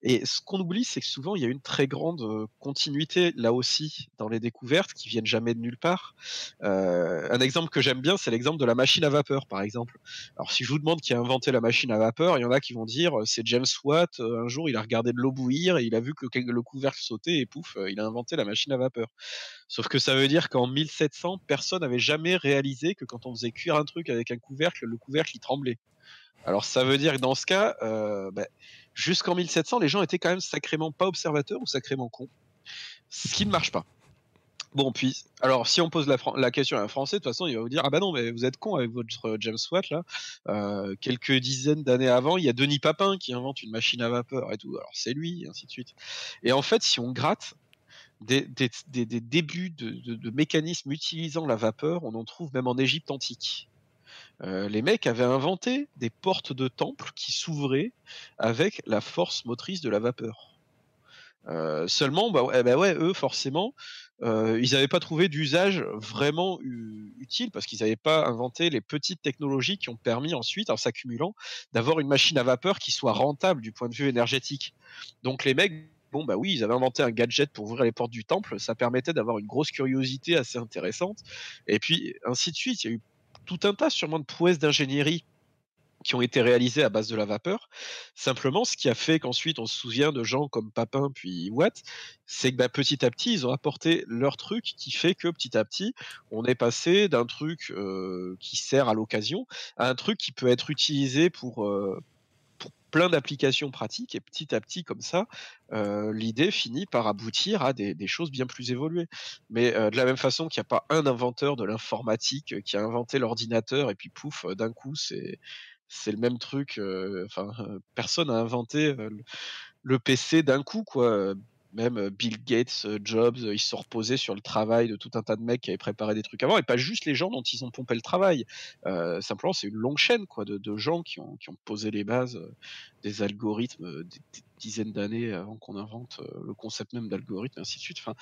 Et ce qu'on oublie, c'est que souvent il y a une très grande continuité là aussi dans les découvertes qui viennent jamais de nulle part. un exemple que j'aime bien, c'est l'exemple de la machine à vapeur, par exemple. Alors si je vous demande qui a inventé la machine à vapeur, il y en a qui vont dire James Watt. Un jour, il a regardé de l'eau bouillir et il a vu que le, couvercle sautait et pouf, il a inventé la machine à vapeur. Sauf que ça veut dire qu'en 1700, personne n'avait jamais réalisé que quand on faisait cuire un truc avec un couvercle, le couvercle il tremblait. Alors ça veut dire que dans ce cas, bah, jusqu'en 1700, les gens étaient quand même sacrément pas observateurs ou sacrément cons. Ce qui ne marche pas. Bon, puis, alors, si on pose la, question à un Français, de toute façon, il va vous dire Ah bah non, mais vous êtes con avec votre euh, James Watt, là. Euh, quelques dizaines d'années avant, il y a Denis Papin qui invente une machine à vapeur et tout. Alors, c'est lui, et ainsi de suite. Et en fait, si on gratte, des, débuts de, mécanismes utilisant la vapeur, on en trouve même en Égypte antique. Euh, les mecs avaient inventé des portes de temple qui s'ouvraient avec la force motrice de la vapeur. seulement, bah, bah ouais, eux, forcément, euh, ils n'avaient pas trouvé d'usage vraiment utile parce qu'ils n'avaient pas inventé les petites technologies qui ont permis ensuite, en s'accumulant, d'avoir une machine à vapeur qui soit rentable du point de vue énergétique. Donc les mecs, bon bah oui, ils avaient inventé un gadget pour ouvrir les portes du temple, ça permettait d'avoir une grosse curiosité assez intéressante, et puis ainsi de suite. Il y a eu tout un tas sûrement de prouesses d'ingénierie qui ont été réalisés à base de la vapeur. Simplement, ce qui a fait qu'ensuite on se souvient de gens comme Papin puis Watt, c'est que bah, petit à petit, ils ont apporté leur truc qui fait que petit à petit, on est passé d'un truc qui sert à l'occasion à un truc qui peut être utilisé pour, plein d'applications pratiques et petit à petit comme ça, l'idée finit par aboutir à des, des, choses bien plus évoluées. Mais de la même façon qu'il n'y a pas un inventeur de l'informatique qui a inventé l'ordinateur et puis pouf, d'un coup c'est c'est le même truc. Enfin, personne n'a inventé le, PC d'un coup, quoi. Même Bill Gates, Jobs, ils se sont reposés sur le travail de tout un tas de mecs qui avaient préparé des trucs avant, et pas juste les gens dont ils ont pompé le travail. simplement, c'est une longue chaîne, quoi, de, gens qui ont, posé les bases des algorithmes des, dizaines d'années avant qu'on invente le concept même d'algorithme, ainsi de suite. Enfin,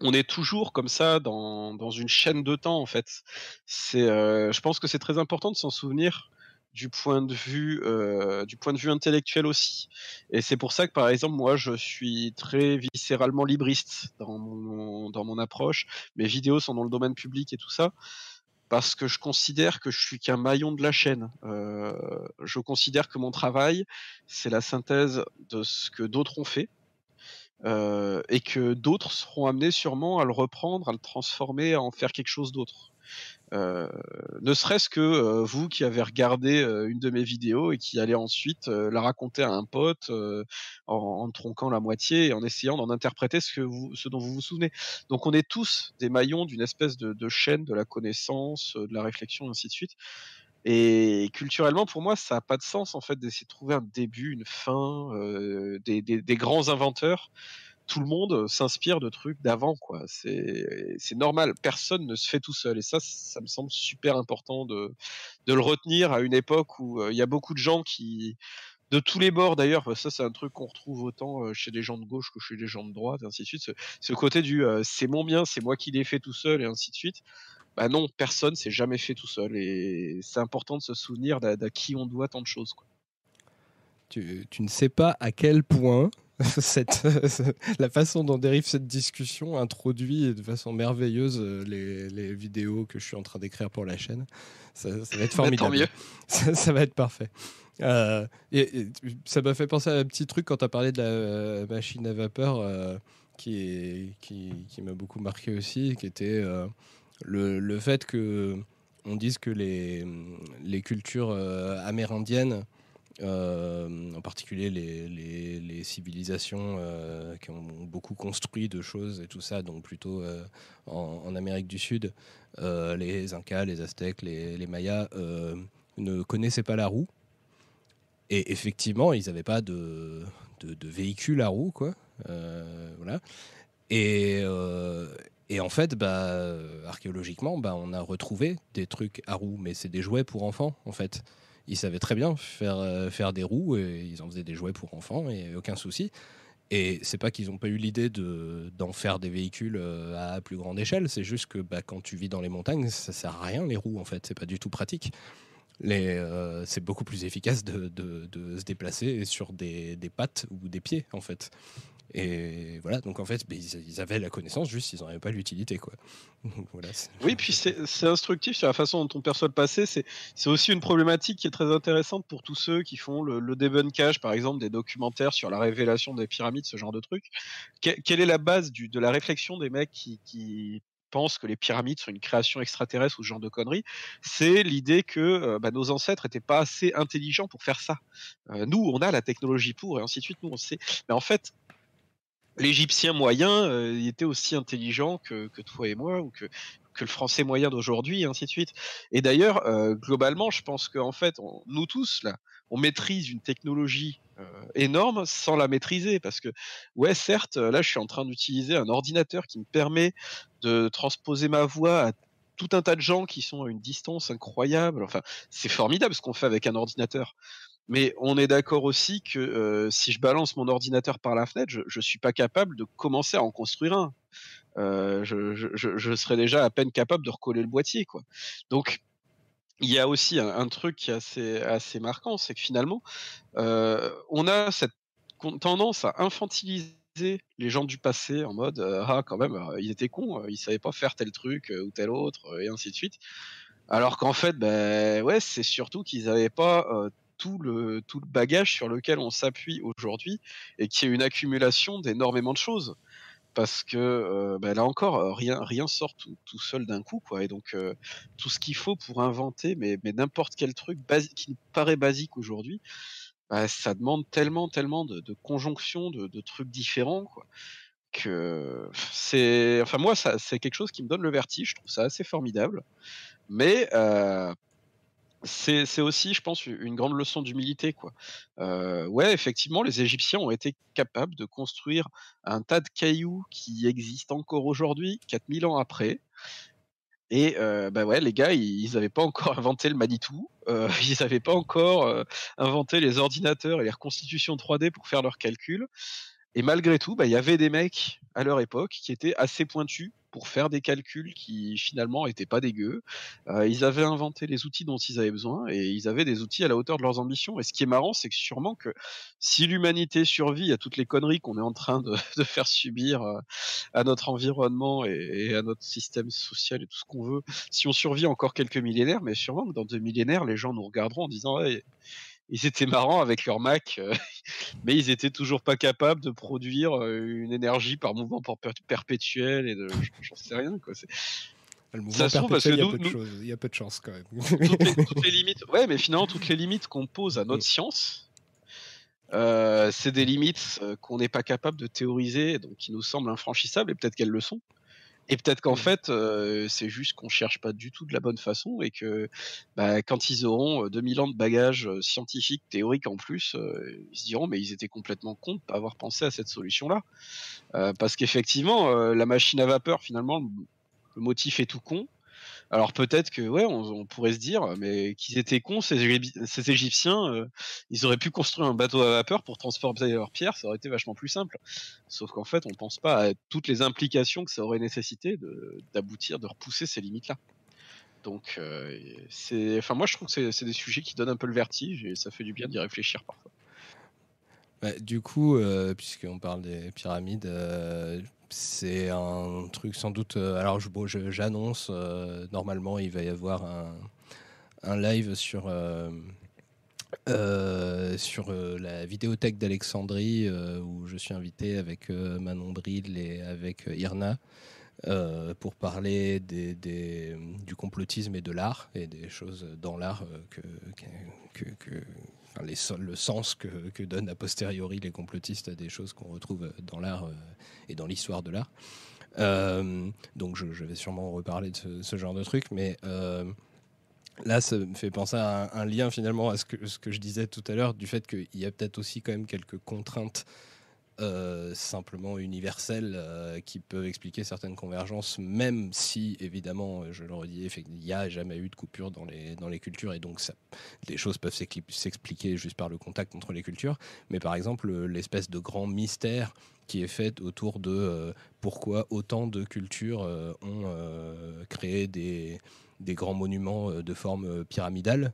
on est toujours comme ça dans, dans, une chaîne de temps en fait. Je pense que c'est très important de s'en souvenir du point de vue euh, du point de vue intellectuel aussi. Et c'est pour ça que par exemple moi je suis très viscéralement libriste dans mon, approche. Mes vidéos sont dans le domaine public et tout ça parce que je considère que je suis qu'un maillon de la chaîne. Euh, je considère que mon travail c'est la synthèse de ce que d'autres ont fait et que d'autres seront amenés sûrement à le reprendre, à le transformer, à en faire quelque chose d'autre. Euh, ne serait-ce que euh, vous qui avez regardé euh, une de mes vidéos et qui allez ensuite la raconter à un pote en, tronquant la moitié et en essayant d'en interpréter ce, que vous, ce dont vous vous souvenez. Donc on est tous des maillons d'une espèce de, chaîne de la connaissance, de la réflexion, et ainsi de suite. Et culturellement, pour moi, ça n'a pas de sens en fait d'essayer de trouver un début, une fin, des, des, grands inventeurs tout le monde s'inspire de trucs d'avant, quoi. C'est, normal. Personne ne se fait tout seul. Et ça, ça me semble super important de, de le retenir à une époque où il y a beaucoup de gens qui, de tous les bords d'ailleurs, ça c'est un truc qu'on retrouve autant chez les gens de gauche que chez les gens de droite, et ainsi de suite. Ce, côté du c'est mon bien, c'est moi qui l'ai fait tout seul, et ainsi de suite. Bah non, personne s'est jamais fait tout seul. Et c'est important de se souvenir d'à, qui on doit tant de choses. Quoi. Tu, tu ne sais pas à quel point [LAUGHS] cette, [LAUGHS] la façon dont dérive cette discussion introduit de façon merveilleuse euh, les, les vidéos que je suis en train d'écrire pour la chaîne. Ça, va être [LAUGHS] bah, formidable. mieux. Ça, va être parfait. Euh, et, ça m'a fait penser à un petit truc quand tu as parlé de la euh, machine à vapeur qui, est, qui, qui m'a beaucoup marqué aussi, qui était le, le, fait que on dise que les, les cultures amérindiennes euh, en particulier les, civilisations euh, qui ont beaucoup construit de choses et tout ça, donc plutôt euh, en, Amérique du Sud, les Incas, les Aztèques, les, Mayas ne connaissaient pas la roue. Et effectivement, ils n'avaient pas de, de, véhicule à roue, quoi. voilà. Et, et en fait, bah, archéologiquement, bah, on a retrouvé des trucs à roue, mais c'est des jouets pour enfants, en fait ils savaient très bien faire, euh, faire des roues et ils en faisaient des jouets pour enfants et aucun souci. Et c'est pas qu'ils n'ont pas eu l'idée de, d'en faire des véhicules euh, à plus grande échelle, c'est juste que bah, quand tu vis dans les montagnes, ça sert à rien les roues en fait, c'est pas du tout pratique. Euh, c'est beaucoup plus efficace de, de, de, se déplacer sur des, des pattes ou des pieds en fait. Et voilà, donc en fait, ben, ils avaient la connaissance, juste ils n'en avaient pas l'utilité. quoi. [LAUGHS] voilà, oui, puis c'est instructif sur la façon dont on perçoit le passé. C'est aussi une problématique qui est très intéressante pour tous ceux qui font le, le débunkage, par exemple, des documentaires sur la révélation des pyramides, ce genre de truc. quelle est la base du, de la réflexion des mecs qui, qui pensent que les pyramides sont une création extraterrestre ou ce genre de conneries, c'est l'idée que euh, bah, nos ancêtres n'étaient pas assez intelligents pour faire ça. Euh, nous, on a la technologie pour, et ainsi de suite, nous, on sait. Mais en fait, l'Égyptien moyen euh, était aussi intelligent que, toi et moi, ou que, que le français moyen d'aujourd'hui, et ainsi de suite. Et d'ailleurs, euh, globalement, je pense qu'en fait, nous tous, là, on maîtrise une technologie euh, énorme sans la maîtriser. Parce que, ouais, certes, là, je suis en train d'utiliser un ordinateur qui me permet de transposer ma voix à tout un tas de gens qui sont à une distance incroyable. Enfin, c'est formidable ce qu'on fait avec un ordinateur. Mais on est d'accord aussi que euh, si je balance mon ordinateur par la fenêtre, je ne suis pas capable de commencer à en construire un. Euh, je, serais déjà à peine capable de recoller le boîtier. Quoi. Donc, il y a aussi un, truc qui est assez, assez marquant, c'est que finalement, euh, on a cette tendance à infantiliser les gens du passé en mode ah quand même ils étaient cons ils savaient pas faire tel truc ou tel autre et ainsi de suite alors qu'en fait ben ouais c'est surtout qu'ils n'avaient pas tout le, tout le bagage sur lequel on s'appuie aujourd'hui et qui est une accumulation d'énormément de choses. Parce que euh, bah, là encore, euh, rien, rien sort tout, tout seul d'un coup, quoi. Et donc, euh, tout ce qu'il faut pour inventer, mais, mais n'importe quel truc qui paraît basique aujourd'hui, bah, ça demande tellement, tellement de, de conjonctions, de, trucs différents, quoi. Que c'est, enfin moi, ça, c'est quelque chose qui me donne le vertige. Je trouve ça assez formidable. Mais c'est aussi, je pense, une grande leçon d'humilité. quoi. Ouais, effectivement, les Égyptiens ont été capables de construire un tas de cailloux qui existent encore aujourd'hui, 4000 ans après. Et bah ouais, les gars, ils n'avaient pas encore [LAUGHS] inventé le Manitou, [LAUGHS] ils n'avaient pas encore inventé les ordinateurs et les reconstitutions 3D pour faire leurs calculs. Et malgré tout, bah, il y avait des mecs à leur époque qui étaient assez pointus pour faire des calculs qui finalement étaient pas dégueux. Euh, ils avaient inventé les outils dont ils avaient besoin et ils avaient des outils à la hauteur de leurs ambitions. Et ce qui est marrant, c'est que sûrement que si l'humanité survit à toutes les conneries qu'on est en train de, [LAUGHS] faire subir euh, à notre environnement et, à notre système social et tout ce qu'on veut, si on survit encore quelques millénaires, mais sûrement que dans deux millénaires, les gens nous regarderont en disant ils étaient marrants avec leur Mac, [LAUGHS] mais ils étaient toujours pas capables de produire une énergie par mouvement perpétuel et de, j'en sais rien quoi. Le mouvement ça perpétuel, il, y a peu de il y a peu de chance quand même. toutes, les, [LAUGHS] limites, ouais, mais finalement toutes les limites qu'on pose à notre science, c'est des limites qu'on n'est pas capable de théoriser, donc qui nous semblent infranchissables, et peut-être qu'elles le sont. Et peut-être qu'en mmh. fait, c'est juste qu'on cherche pas du tout de la bonne façon et que bah, quand ils auront 2000 ans de bagages scientifiques, théoriques en plus, ils se diront mais ils étaient complètement cons de pas avoir pensé à cette solution-là. parce qu'effectivement, la machine à vapeur, finalement, le motif est tout con. Alors peut-être que ouais, on, pourrait se dire, mais qu'ils étaient cons ces, Égyptiens, euh, ils auraient pu construire un bateau à vapeur pour transporter leurs pierres, ça aurait été vachement plus simple. Sauf qu'en fait, on ne pense pas à toutes les implications que ça aurait nécessité d'aboutir, de, repousser ces limites-là. Donc, euh, c'est, enfin, moi, je trouve que c'est des sujets qui donnent un peu le vertige et ça fait du bien d'y réfléchir parfois. Bah, du coup, euh, puisqu'on parle des pyramides, c'est un truc sans doute. Euh, alors, j'annonce, euh, normalement, il va y avoir un, live sur. Euh, sur la vidéothèque d'Alexandrie où je suis invité avec Manon Bril et avec Irna pour parler du complotisme et de l'art et des choses dans l'art que, le sens que, que, donnent a posteriori les complotistes à des choses qu'on retrouve dans l'art et dans l'histoire de l'art. Euh, donc je, vais sûrement reparler de ce, genre de truc, mais euh, là, ça me fait penser à un, lien finalement à ce que, ce que je disais tout à l'heure, du fait qu'il y a peut-être aussi quand même quelques contraintes euh, simplement universelles qui peuvent expliquer certaines convergences, même si, évidemment, je le redis, il n'y a jamais eu de coupure dans les, dans les cultures, et donc les choses peuvent s'expliquer juste par le contact entre les cultures. Mais par exemple, l'espèce de grand mystère qui est faite autour de euh, pourquoi autant de cultures euh, ont euh, créé des, des, grands monuments de forme pyramidale.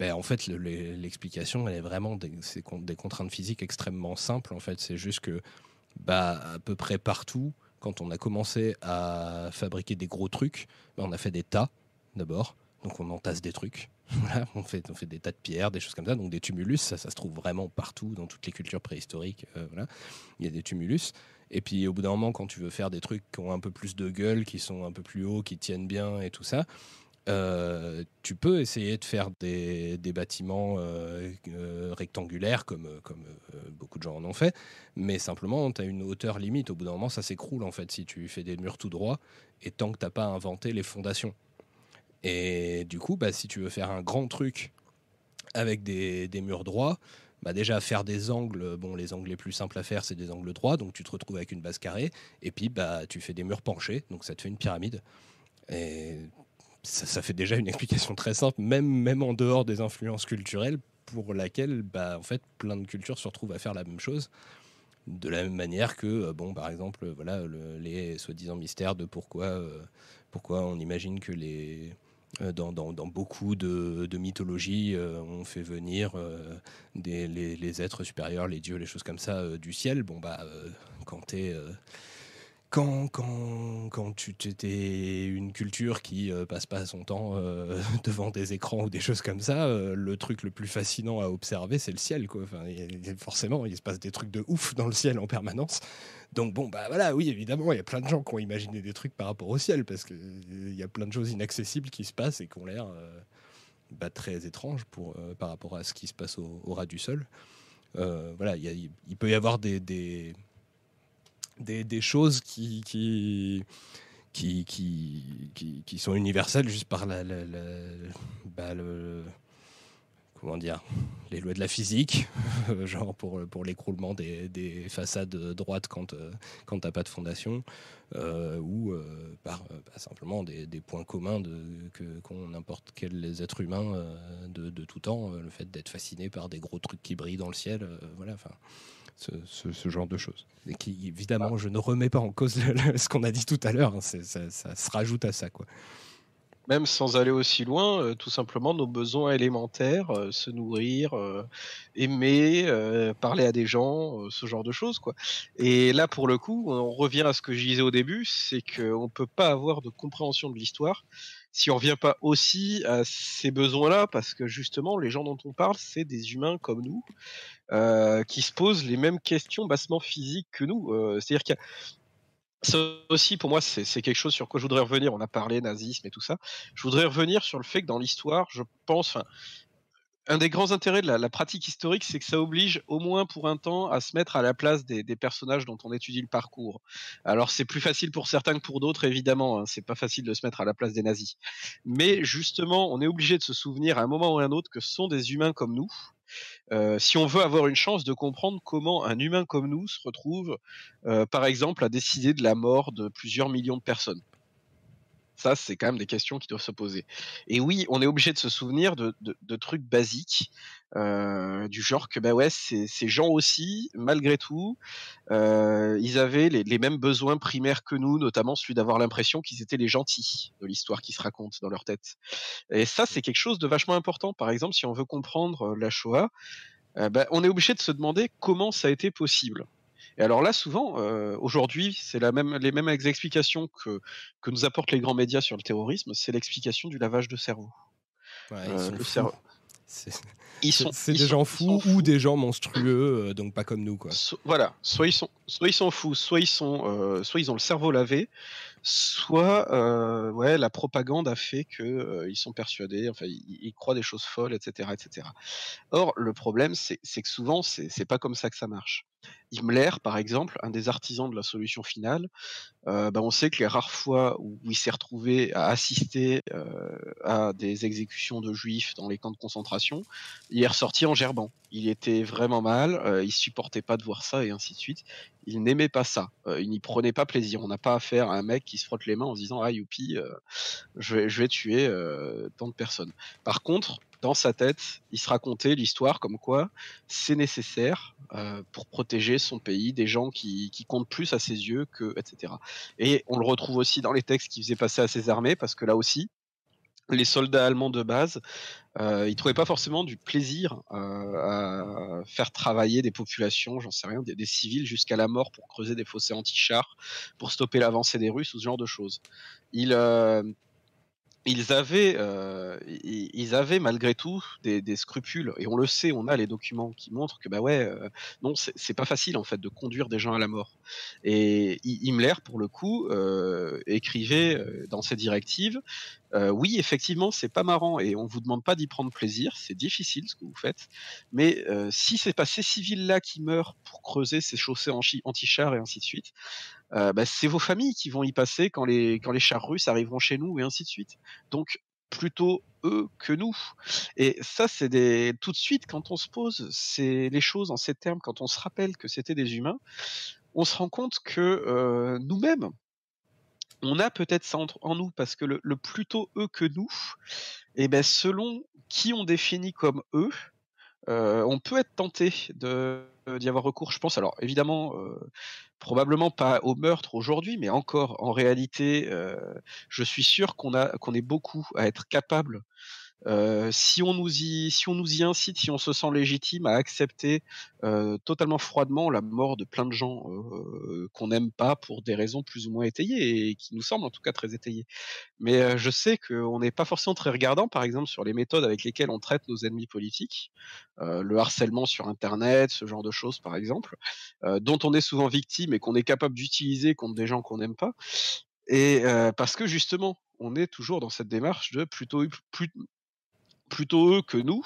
Ben, en fait, l'explication, elle est vraiment des, des, contraintes physiques extrêmement simples. En fait, c'est juste que, bah, à peu près partout, quand on a commencé à fabriquer des gros trucs, ben, on a fait des tas d'abord. Donc on entasse des trucs. [LAUGHS] on, fait, on fait des tas de pierres, des choses comme ça. Donc des tumulus, ça, ça se trouve vraiment partout dans toutes les cultures préhistoriques. Euh, voilà. Il y a des tumulus. Et puis au bout d'un moment, quand tu veux faire des trucs qui ont un peu plus de gueule, qui sont un peu plus hauts, qui tiennent bien et tout ça, euh, tu peux essayer de faire des, bâtiments euh, rectangulaires comme, beaucoup de gens en ont fait, mais simplement tu as une hauteur limite. Au bout d'un moment, ça s'écroule en fait si tu fais des murs tout droits et tant que tu n'as pas inventé les fondations. Et du coup, bah, si tu veux faire un grand truc avec des, murs droits, bah déjà faire des angles, bon les angles les plus simples à faire c'est des angles droits, donc tu te retrouves avec une base carrée, et puis bah tu fais des murs penchés, donc ça te fait une pyramide. Ça, fait déjà une explication très simple, même, même en dehors des influences culturelles, pour laquelle bah, en fait plein de cultures se retrouvent à faire la même chose. De la même manière que, euh, bon, par exemple, voilà, les soi-disant mystères de pourquoi, euh, pourquoi on imagine que les, euh, dans, beaucoup de, mythologies, on fait venir euh, les, êtres supérieurs, les dieux, les choses comme ça du ciel. Bon, bah, quand tu es quand, quand, quand tu étais une culture qui euh, passe pas son temps euh, [LAUGHS] devant des écrans ou des choses comme ça, euh, le truc le plus fascinant à observer, c'est le ciel. Quoi. Enfin, forcément, il se passe des trucs de ouf dans le ciel en permanence. Donc bon, bah voilà, oui, évidemment, il y a plein de gens qui ont imaginé des trucs par rapport au ciel, parce qu'il y a plein de choses inaccessibles qui se passent et qui ont l'air bah, très étranges pour, par rapport à ce qui se passe au, ras du sol. voilà, il, peut y avoir des, choses qui, qui, qui, qui, qui, sont universelles juste par la, bah, le, comment dire, les lois de la physique, [LAUGHS] genre pour, pour l'écroulement des, des, façades droites quand, euh, quand tu n'as pas de fondation, euh, ou euh, par bah, simplement des, des, points communs qu'ont n'importe quel être humain de, tout temps, le fait d'être fasciné par des gros trucs qui brillent dans le ciel, voilà, ce, genre de choses. Et qui, évidemment, je ne remets pas en cause ce qu'on a dit tout à l'heure, hein, ça, se rajoute à ça. Quoi. même sans aller aussi loin, euh, tout simplement nos besoins élémentaires, euh, se nourrir, euh, aimer, parler à des gens, ce genre de choses, quoi. Et là, pour le coup, on revient à ce que je disais au début, c'est qu'on peut pas avoir de compréhension de l'histoire si on revient pas aussi à ces besoins-là, parce que justement, les gens dont on parle, c'est des humains comme nous, qui se posent les mêmes questions bassement physiques que nous. C'est-à-dire qu'il ça aussi, pour moi, c'est quelque chose sur quoi je voudrais revenir. On a parlé nazisme et tout ça. Je voudrais revenir sur le fait que dans l'histoire, je pense, un des grands intérêts de la, pratique historique, c'est que ça oblige au moins pour un temps à se mettre à la place des, personnages dont on étudie le parcours. Alors c'est plus facile pour certains que pour d'autres, évidemment. Hein. c'est pas facile de se mettre à la place des nazis. Mais justement, on est obligé de se souvenir à un moment ou à un autre que ce sont des humains comme nous euh, si on veut avoir une chance de comprendre comment un humain comme nous se retrouve, euh, par exemple, à décider de la mort de plusieurs millions de personnes. Ça, c'est quand même des questions qui doivent se poser. Et oui, on est obligé de se souvenir de, trucs basiques, euh, du genre que bah ouais, ces, gens aussi, malgré tout, ils avaient les, mêmes besoins primaires que nous, notamment celui d'avoir l'impression qu'ils étaient les gentils de l'histoire qui se raconte dans leur tête. Et ça, c'est quelque chose de vachement important. Par exemple, si on veut comprendre la Shoah, bah, on est obligé de se demander comment ça a été possible. Et alors là, souvent, euh, aujourd'hui, c'est même, les mêmes explications que, que nous apportent les grands médias sur le terrorisme, c'est l'explication du lavage de cerveau. Euh, le cerveau. Ils sont, c'est des gens fous, ou des gens monstrueux, euh, donc pas comme nous, quoi. voilà, soit ils sont, soit ils sont fous, soit ils sont, soit ils ont le cerveau lavé, soit euh, ouais, la propagande a fait que euh, ils sont persuadés, enfin ils, croient des choses folles, etc., etc. Or le problème c'est que souvent c'est pas comme ça que ça marche. Himmler, par exemple, un des artisans de la solution finale, euh, bah, on sait que les rares fois où il s'est retrouvé à assister à des exécutions de juifs dans les camps de concentration, il est ressorti en gerbant. Il était vraiment mal, il supportait pas de voir ça et ainsi de suite il n'aimait pas ça. il n'y prenait pas plaisir. On n'a pas affaire à un mec qui se frotte les mains en se disant Ah, youpi, je vais tuer tant de personnes. Par contre, dans sa tête, il se racontait l'histoire comme quoi c'est nécessaire pour protéger son pays des gens qui, comptent plus à ses yeux que, etc. Et on le retrouve aussi dans les textes qu'il faisait passer à ses armées, parce que là aussi, les soldats allemands de base, euh, ils trouvaient pas forcément du plaisir euh, à faire travailler des populations, j'en sais rien, des, civils jusqu'à la mort pour creuser des fossés anti-chars, pour stopper l'avancée des Russes ou ce genre de choses. Euh, ils avaient, euh, ils avaient malgré tout des, des, scrupules, et on le sait, on a les documents qui montrent que bah ouais, euh, non, c'est pas facile en fait de conduire des gens à la mort. Et Himmler, pour le coup, euh, écrivait euh, dans ses directives, euh, oui, effectivement, c'est pas marrant, et on vous demande pas d'y prendre plaisir, c'est difficile ce que vous faites, mais si c'est pas ces civils-là qui meurent pour creuser ces chaussées anti-chars et ainsi de suite, euh, bah, c'est vos familles qui vont y passer quand les, quand les chars russes arriveront chez nous et ainsi de suite. Donc plutôt eux que nous. Et ça, c'est des tout de suite quand on se pose c'est les choses en ces termes, quand on se rappelle que c'était des humains, on se rend compte que euh, nous-mêmes, on a peut-être ça en, nous parce que le, plutôt eux que nous, et eh ben selon qui on définit comme eux, euh, on peut être tenté de d'y avoir recours. Je pense alors évidemment probablement pas au meurtre aujourd'hui, mais encore en réalité, euh, je suis sûr qu'on a qu'on est beaucoup à être capable euh, si on nous y, incite, si on se sent légitime à accepter euh, totalement froidement la mort de plein de gens euh, qu'on n'aime pas pour des raisons plus ou moins étayées et qui nous semblent en tout cas très étayées. Mais je sais qu'on n'est pas forcément très regardant, par exemple, sur les méthodes avec lesquelles on traite nos ennemis politiques, le harcèlement sur Internet, ce genre de choses, par exemple, dont on est souvent victime et qu'on est capable d'utiliser contre des gens qu'on n'aime pas. Et parce que justement, on est toujours dans cette démarche de plutôt plus, plutôt eux que nous.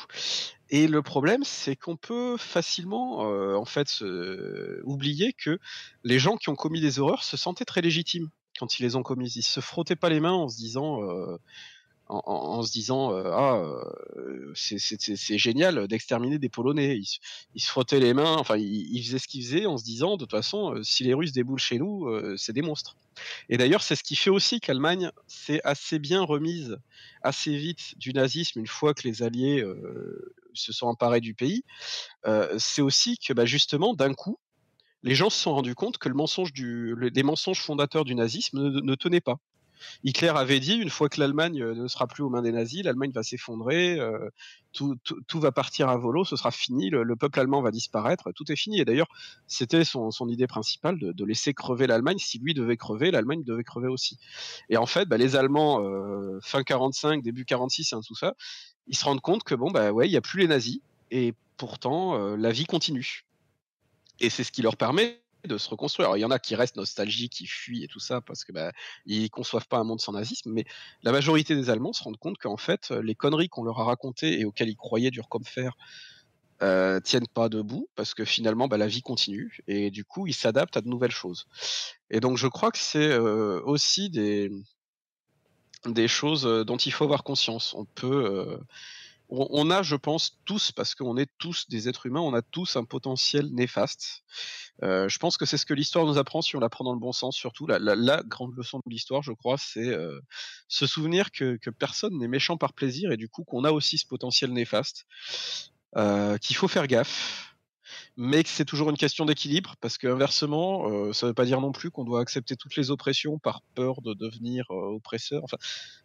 Et le problème, c'est qu'on peut facilement, euh, en fait, oublier que les gens qui ont commis des horreurs se sentaient très légitimes quand ils les ont commises. Ils se frottaient pas les mains en se disant, euh, en, se disant euh, ah euh, c'est génial d'exterminer des Polonais. Ils, se frottaient les mains, enfin ils, faisaient ce qu'ils faisaient en se disant de toute façon euh, si les Russes déboulent chez nous, c'est des monstres. Et d'ailleurs c'est ce qui fait aussi qu'Allemagne s'est assez bien remise assez vite du nazisme une fois que les Alliés se sont emparés du pays. c'est aussi que bah, justement d'un coup les gens se sont rendus compte que les mensonges fondateurs du nazisme ne tenaient pas Hitler avait dit une fois que l'Allemagne ne sera plus aux mains des nazis, l'Allemagne va s'effondrer, tout, tout, va partir à volo, ce sera fini, le, peuple allemand va disparaître, tout est fini. Et d'ailleurs, c'était son, son, idée principale de, de laisser crever l'Allemagne. Si lui devait crever, l'Allemagne devait crever aussi. Et en fait, bah, les Allemands, fin 45, début 46, hein, tout ça, ils se rendent compte que bon, bah ouais, il n'y a plus les nazis, et pourtant, la vie continue. Et c'est ce qui leur permet de se reconstruire. il y en a qui restent nostalgiques, qui fuient et tout ça parce que bah, ils conçoivent pas un monde sans nazisme, mais la majorité des Allemands se rendent compte qu'en fait, les conneries qu'on leur a racontées et auxquelles ils croyaient dur comme fer euh, tiennent pas debout parce que finalement bah, la vie continue et du coup ils s'adaptent à de nouvelles choses. Et donc je crois que c'est euh, aussi des des choses euh, dont il faut avoir conscience. On peut on, a, je pense, tous, parce qu'on est tous des êtres humains, on a tous un potentiel néfaste. Euh, je pense que c'est ce que l'histoire nous apprend si on la prend dans le bon sens, surtout. La, grande leçon de l'histoire, je crois, c'est euh, se souvenir que, personne n'est méchant par plaisir et du coup qu'on a aussi ce potentiel néfaste, euh, qu'il faut faire gaffe, mais que c'est toujours une question d'équilibre, parce qu'inversement, ça ne veut pas dire non plus qu'on doit accepter toutes les oppressions par peur de devenir oppresseur. Enfin,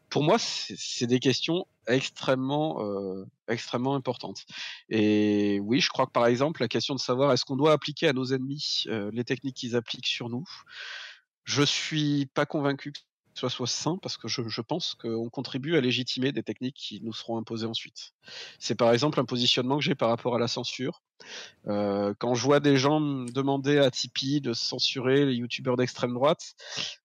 pour moi, c'est des questions extrêmement, euh, extrêmement importantes. Et oui, je crois que par exemple, la question de savoir est-ce qu'on doit appliquer à nos ennemis euh, les techniques qu'ils appliquent sur nous, je suis pas convaincu que ce soit sain parce que je, pense qu'on contribue à légitimer des techniques qui nous seront imposées ensuite. C'est par exemple un positionnement que j'ai par rapport à la censure. Euh, quand je vois des gens demander à Tipeee de censurer les youtubeurs d'extrême droite,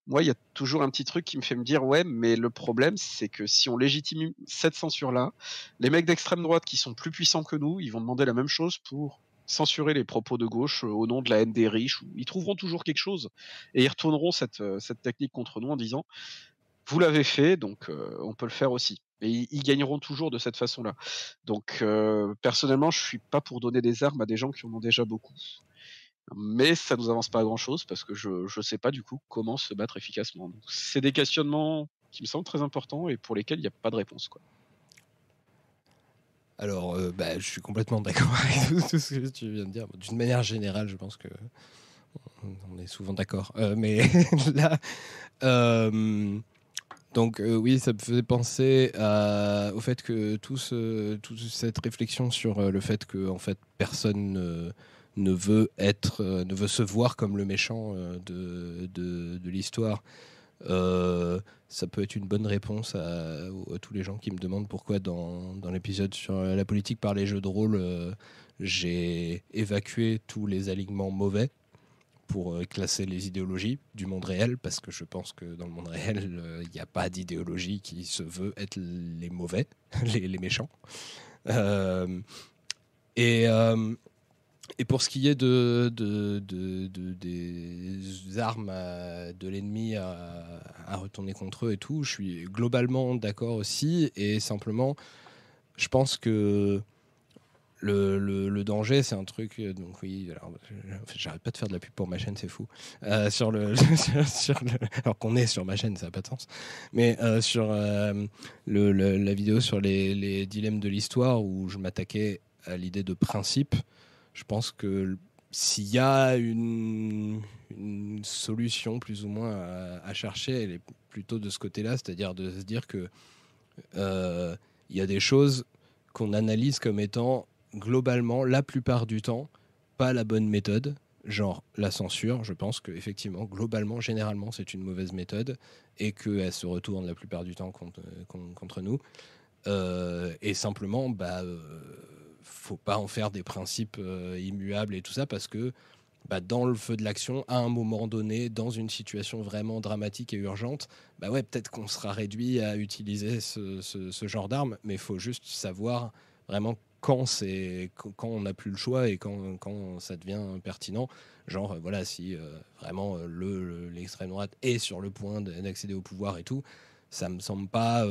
moi, il y a toujours un petit truc qui me fait me dire ouais, mais le problème, c'est que si on légitime cette censure-là, les mecs d'extrême droite qui sont plus puissants que nous, ils vont demander la même chose pour censurer les propos de gauche euh, au nom de la haine des riches. Ils trouveront toujours quelque chose et ils retourneront cette, euh, cette technique contre nous en disant vous l'avez fait, donc on peut le faire aussi. Et ils, gagneront toujours de cette façon-là. Donc, euh, personnellement, je suis pas pour donner des armes à des gens qui en ont déjà beaucoup. Mais ça nous avance pas à grand chose parce que je ne sais pas du coup comment se battre efficacement. C'est des questionnements qui me semblent très importants et pour lesquels il n'y a pas de réponse. Quoi. Alors, euh, bah, je suis complètement d'accord [LAUGHS] avec tout ce que tu viens de dire. D'une manière générale, je pense que on est souvent d'accord. Euh, mais [LAUGHS] là, donc euh, oui, ça me faisait penser au fait que tout toute cette réflexion sur euh, le fait que en fait personne ne, veut être, euh, ne veut se voir comme le méchant de, de, l'histoire. Ça peut être une bonne réponse à, tous les gens qui me demandent pourquoi dans, l'épisode sur la politique par les jeux de rôle, j'ai évacué tous les alignements mauvais pour euh, classer les idéologies du monde réel, parce que je pense que dans le monde réel, il euh, n'y a pas d'idéologie qui se veut être les mauvais, [LAUGHS] les, méchants. Euh, et, et pour ce qui est de, de, des armes de l'ennemi à, retourner contre eux et tout, je suis globalement d'accord aussi, et simplement, je pense que le, danger, c'est un truc. Euh, donc oui, j'arrête pas de faire de la pub pour ma chaîne, c'est fou. Euh, sur le, [LAUGHS] alors qu'on est sur ma chaîne, ça n'a pas de sens. Mais euh, sur le, la vidéo sur les dilemmes de l'histoire où je m'attaquais à l'idée de principe, je pense que s'il y a une, solution plus ou moins à, chercher, elle est plutôt de ce côté-là, c'est-à-dire de se dire que il y a des choses qu'on analyse comme étant globalement, la plupart du temps, pas la bonne méthode. Genre la censure, je pense que effectivement, globalement, généralement, c'est une mauvaise méthode et qu'elle se retourne la plupart du temps contre, contre nous. Euh, et simplement, bah, euh, faut pas en faire des principes euh, immuables et tout ça parce que bah, dans le feu de l'action, à un moment donné, dans une situation vraiment dramatique et urgente, bah ouais, peut-être qu'on sera réduit à utiliser ce, genre d'armes, mais il faut juste savoir vraiment quand quand on n'a plus le choix et quand, quand ça devient pertinent. Genre, euh, voilà, si euh, vraiment le l'extrême droite est sur le point d'accéder au pouvoir et tout, ça me semble pas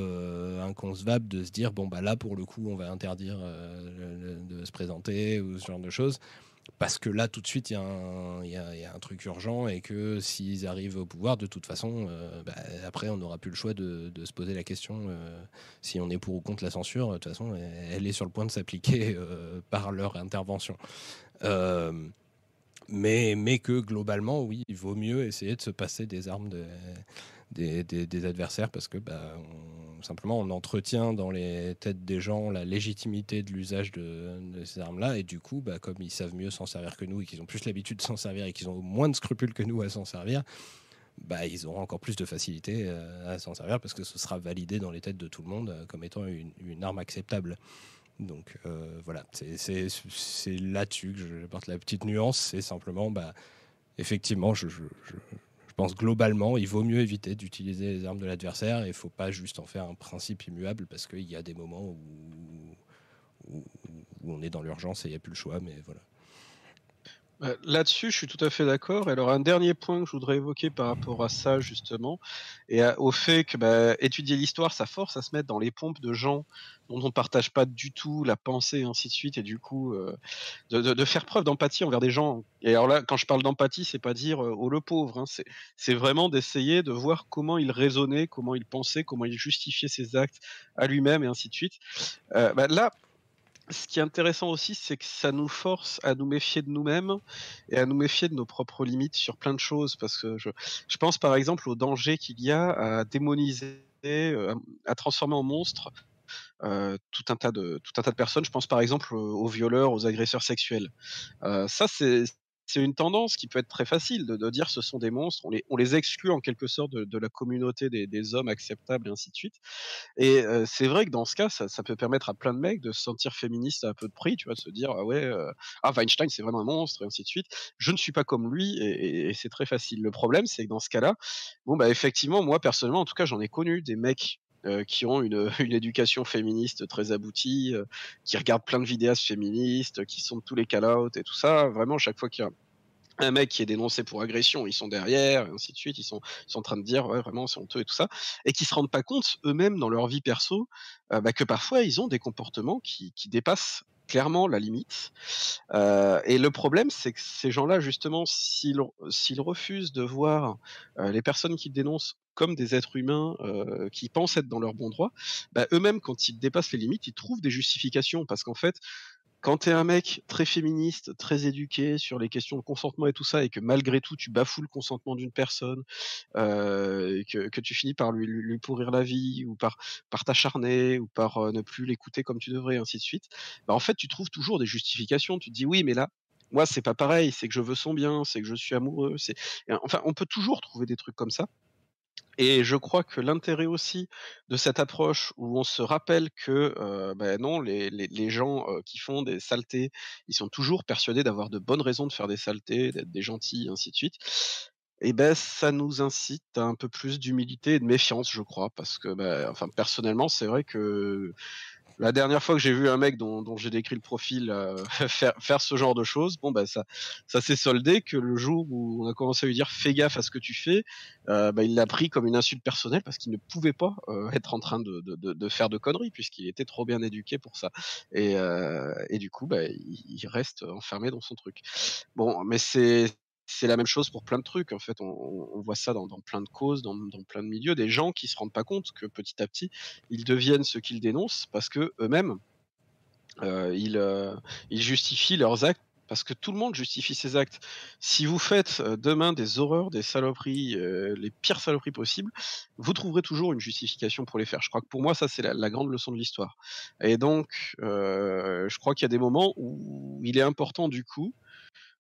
inconcevable de se dire bon bah là pour le coup on va interdire de se présenter ou ce genre de choses parce que là, tout de suite, il y, a un truc urgent et que s'ils arrivent au pouvoir, de toute façon, euh, bah, après, on n'aura plus le choix de, de, se poser la question euh, si on est pour ou contre la censure. De toute façon, elle est sur le point de s'appliquer euh, par leur intervention. Mais, mais que globalement, oui, il vaut mieux essayer de se passer des armes des, adversaires parce que bah, simplement on entretient dans les têtes des gens la légitimité de l'usage de, ces armes-là et du coup, bah, comme ils savent mieux s'en servir que nous et qu'ils ont plus l'habitude de s'en servir et qu'ils ont moins de scrupules que nous à s'en servir, bah, ils auront encore plus de facilité euh, à s'en servir parce que ce sera validé dans les têtes de tout le monde euh, comme étant une, arme acceptable. Donc euh, voilà, c'est là-dessus que je porte la petite nuance. C'est simplement, effectivement, je, pense globalement, il vaut mieux éviter d'utiliser les armes de l'adversaire et il ne faut pas juste en faire un principe immuable parce qu'il y a des moments où, où on est dans l'urgence et il n'y a plus le choix. Mais voilà. Bah, là-dessus, je suis tout à fait d'accord. Alors, un dernier point que je voudrais évoquer par rapport à ça, justement, et au fait que bah, étudier l'histoire, ça force à se mettre dans les pompes de gens dont on ne partage pas du tout la pensée, et ainsi de suite, et du coup, euh, de, faire preuve d'empathie envers des gens. Et alors là, quand je parle d'empathie, c'est pas dire euh, oh le pauvre, hein, c'est vraiment d'essayer de voir comment il raisonnait, comment il pensait, comment il justifiait ses actes à lui-même, et ainsi de suite. Euh, bah, là, ce qui est intéressant aussi, c'est que ça nous force à nous méfier de nous-mêmes et à nous méfier de nos propres limites sur plein de choses. Parce que je, pense par exemple au danger qu'il y a à démoniser, euh, à transformer en monstre euh, tout un tas de tout un tas de personnes. Je pense par exemple aux violeurs, aux agresseurs sexuels. Euh, ça, c'est c'est une tendance qui peut être très facile de, dire ce sont des monstres, on les, on les exclut en quelque sorte de, la communauté des, hommes acceptables et ainsi de suite. Et c'est vrai que dans ce cas, ça, peut permettre à plein de mecs de se sentir féministes à peu de prix, tu vois, de se dire ah ouais, ah Weinstein c'est vraiment un monstre et ainsi de suite. Je ne suis pas comme lui et, c'est très facile. Le problème c'est que dans ce cas-là, bon bah effectivement moi personnellement en tout cas j'en ai connu des mecs euh, qui ont [LAUGHS] une, éducation féministe très aboutie, qui regardent plein de vidéastes féministes, qui sont tous les call-out et tout ça. Vraiment, chaque fois qu'il y a un mec qui est dénoncé pour agression, ils sont derrière, et ainsi de suite, ils sont, en train de dire ouais, vraiment c'est honteux et tout ça, et qui se rendent pas compte eux-mêmes dans leur vie perso euh, bah, que parfois ils ont des comportements qui dépassent clairement la limite. Euh, et le problème, c'est que ces gens-là, justement, s'ils refusent de voir euh, les personnes qui dénoncent comme des êtres humains euh, qui pensent être dans leur bon droit, bah, eux-mêmes, quand ils dépassent les limites, ils trouvent des justifications. Parce qu'en fait, quand t'es un mec très féministe, très éduqué sur les questions de consentement et tout ça, et que malgré tout tu bafoues le consentement d'une personne, euh, que, tu finis par lui, pourrir la vie, ou par, t'acharner, ou par euh, ne plus l'écouter comme tu devrais, ainsi de suite, bah en fait tu trouves toujours des justifications. Tu te dis oui, mais là, moi c'est pas pareil, c'est que je veux son bien, c'est que je suis amoureux, c'est enfin on peut toujours trouver des trucs comme ça. Et je crois que l'intérêt aussi de cette approche où on se rappelle que ben non, les, les, gens qui font des saletés, ils sont toujours persuadés d'avoir de bonnes raisons de faire des saletés, d'être des gentils, et ainsi de suite. Et ben ça nous incite à un peu plus d'humilité et de méfiance, je crois, parce que ben, enfin personnellement, c'est vrai que la dernière fois que j'ai vu un mec dont, j'ai décrit le profil euh, [LAUGHS] faire, faire, ce genre de choses, bon bah ça, ça s'est soldé que le jour où on a commencé à lui dire fais gaffe à ce que tu fais, euh, bah, il l'a pris comme une insulte personnelle parce qu'il ne pouvait pas euh, être en train de, de, de, faire de conneries puisqu'il était trop bien éduqué pour ça. Et, et du coup, bah, il, il reste enfermé dans son truc. Bon, mais c'est c'est la même chose pour plein de trucs. En fait, on, voit ça dans, plein de causes, dans, plein de milieux, des gens qui se rendent pas compte que petit à petit, ils deviennent ce qu'ils dénoncent parce que eux-mêmes, euh, ils, euh, ils, justifient leurs actes parce que tout le monde justifie ses actes. Si vous faites euh, demain des horreurs, des saloperies, les pires saloperies possibles, vous trouverez toujours une justification pour les faire. Je crois que pour moi, ça, c'est la, grande leçon de l'histoire. Et donc, je crois qu'il y a des moments où il est important, du coup,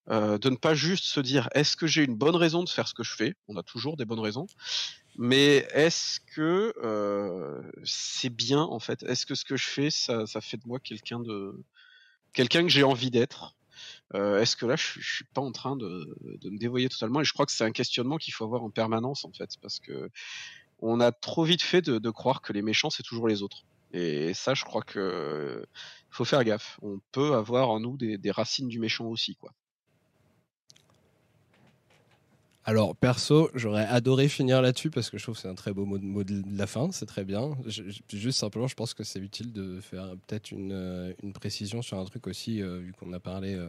euh, de ne pas juste se dire est-ce que j'ai une bonne raison de faire ce que je fais? On a toujours des bonnes raisons. Mais est-ce que euh, c'est bien en fait? Est-ce que ce que je fais, ça, ça fait de moi quelqu'un de quelqu'un que j'ai envie d'être? Euh, Est-ce que là, je, je, suis pas en train de, de, me dévoyer totalement? Et je crois que c'est un questionnement qu'il faut avoir en permanence en fait, parce que on a trop vite fait de, de croire que les méchants c'est toujours les autres. Et ça, je crois que faut faire gaffe. On peut avoir en nous des, des racines du méchant aussi, quoi. Alors, perso, j'aurais adoré finir là-dessus parce que je trouve que c'est un très beau mot de, la fin, c'est très bien. juste simplement, je pense que c'est utile de faire peut-être une, euh, précision sur un truc aussi, euh, vu qu'on a parlé euh,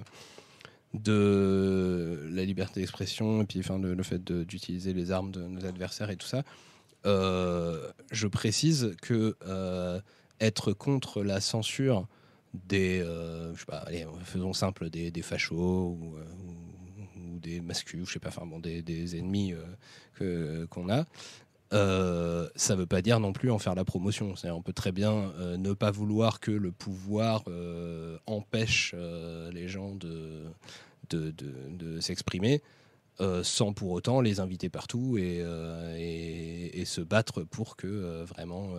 de la liberté d'expression et puis enfin, le, fait d'utiliser les armes de nos adversaires et tout ça. je précise que être contre la censure des, je sais pas, allez, faisons simple, des, des fachos ou des masculins, je sais pas, bon, des, des ennemis que qu'on a. Euh, ça ne veut pas dire non plus en faire la promotion. On peut très bien ne pas vouloir que le pouvoir empêche les gens de, de, de s'exprimer. Euh, sans pour autant les inviter partout et, euh, se battre pour que euh, vraiment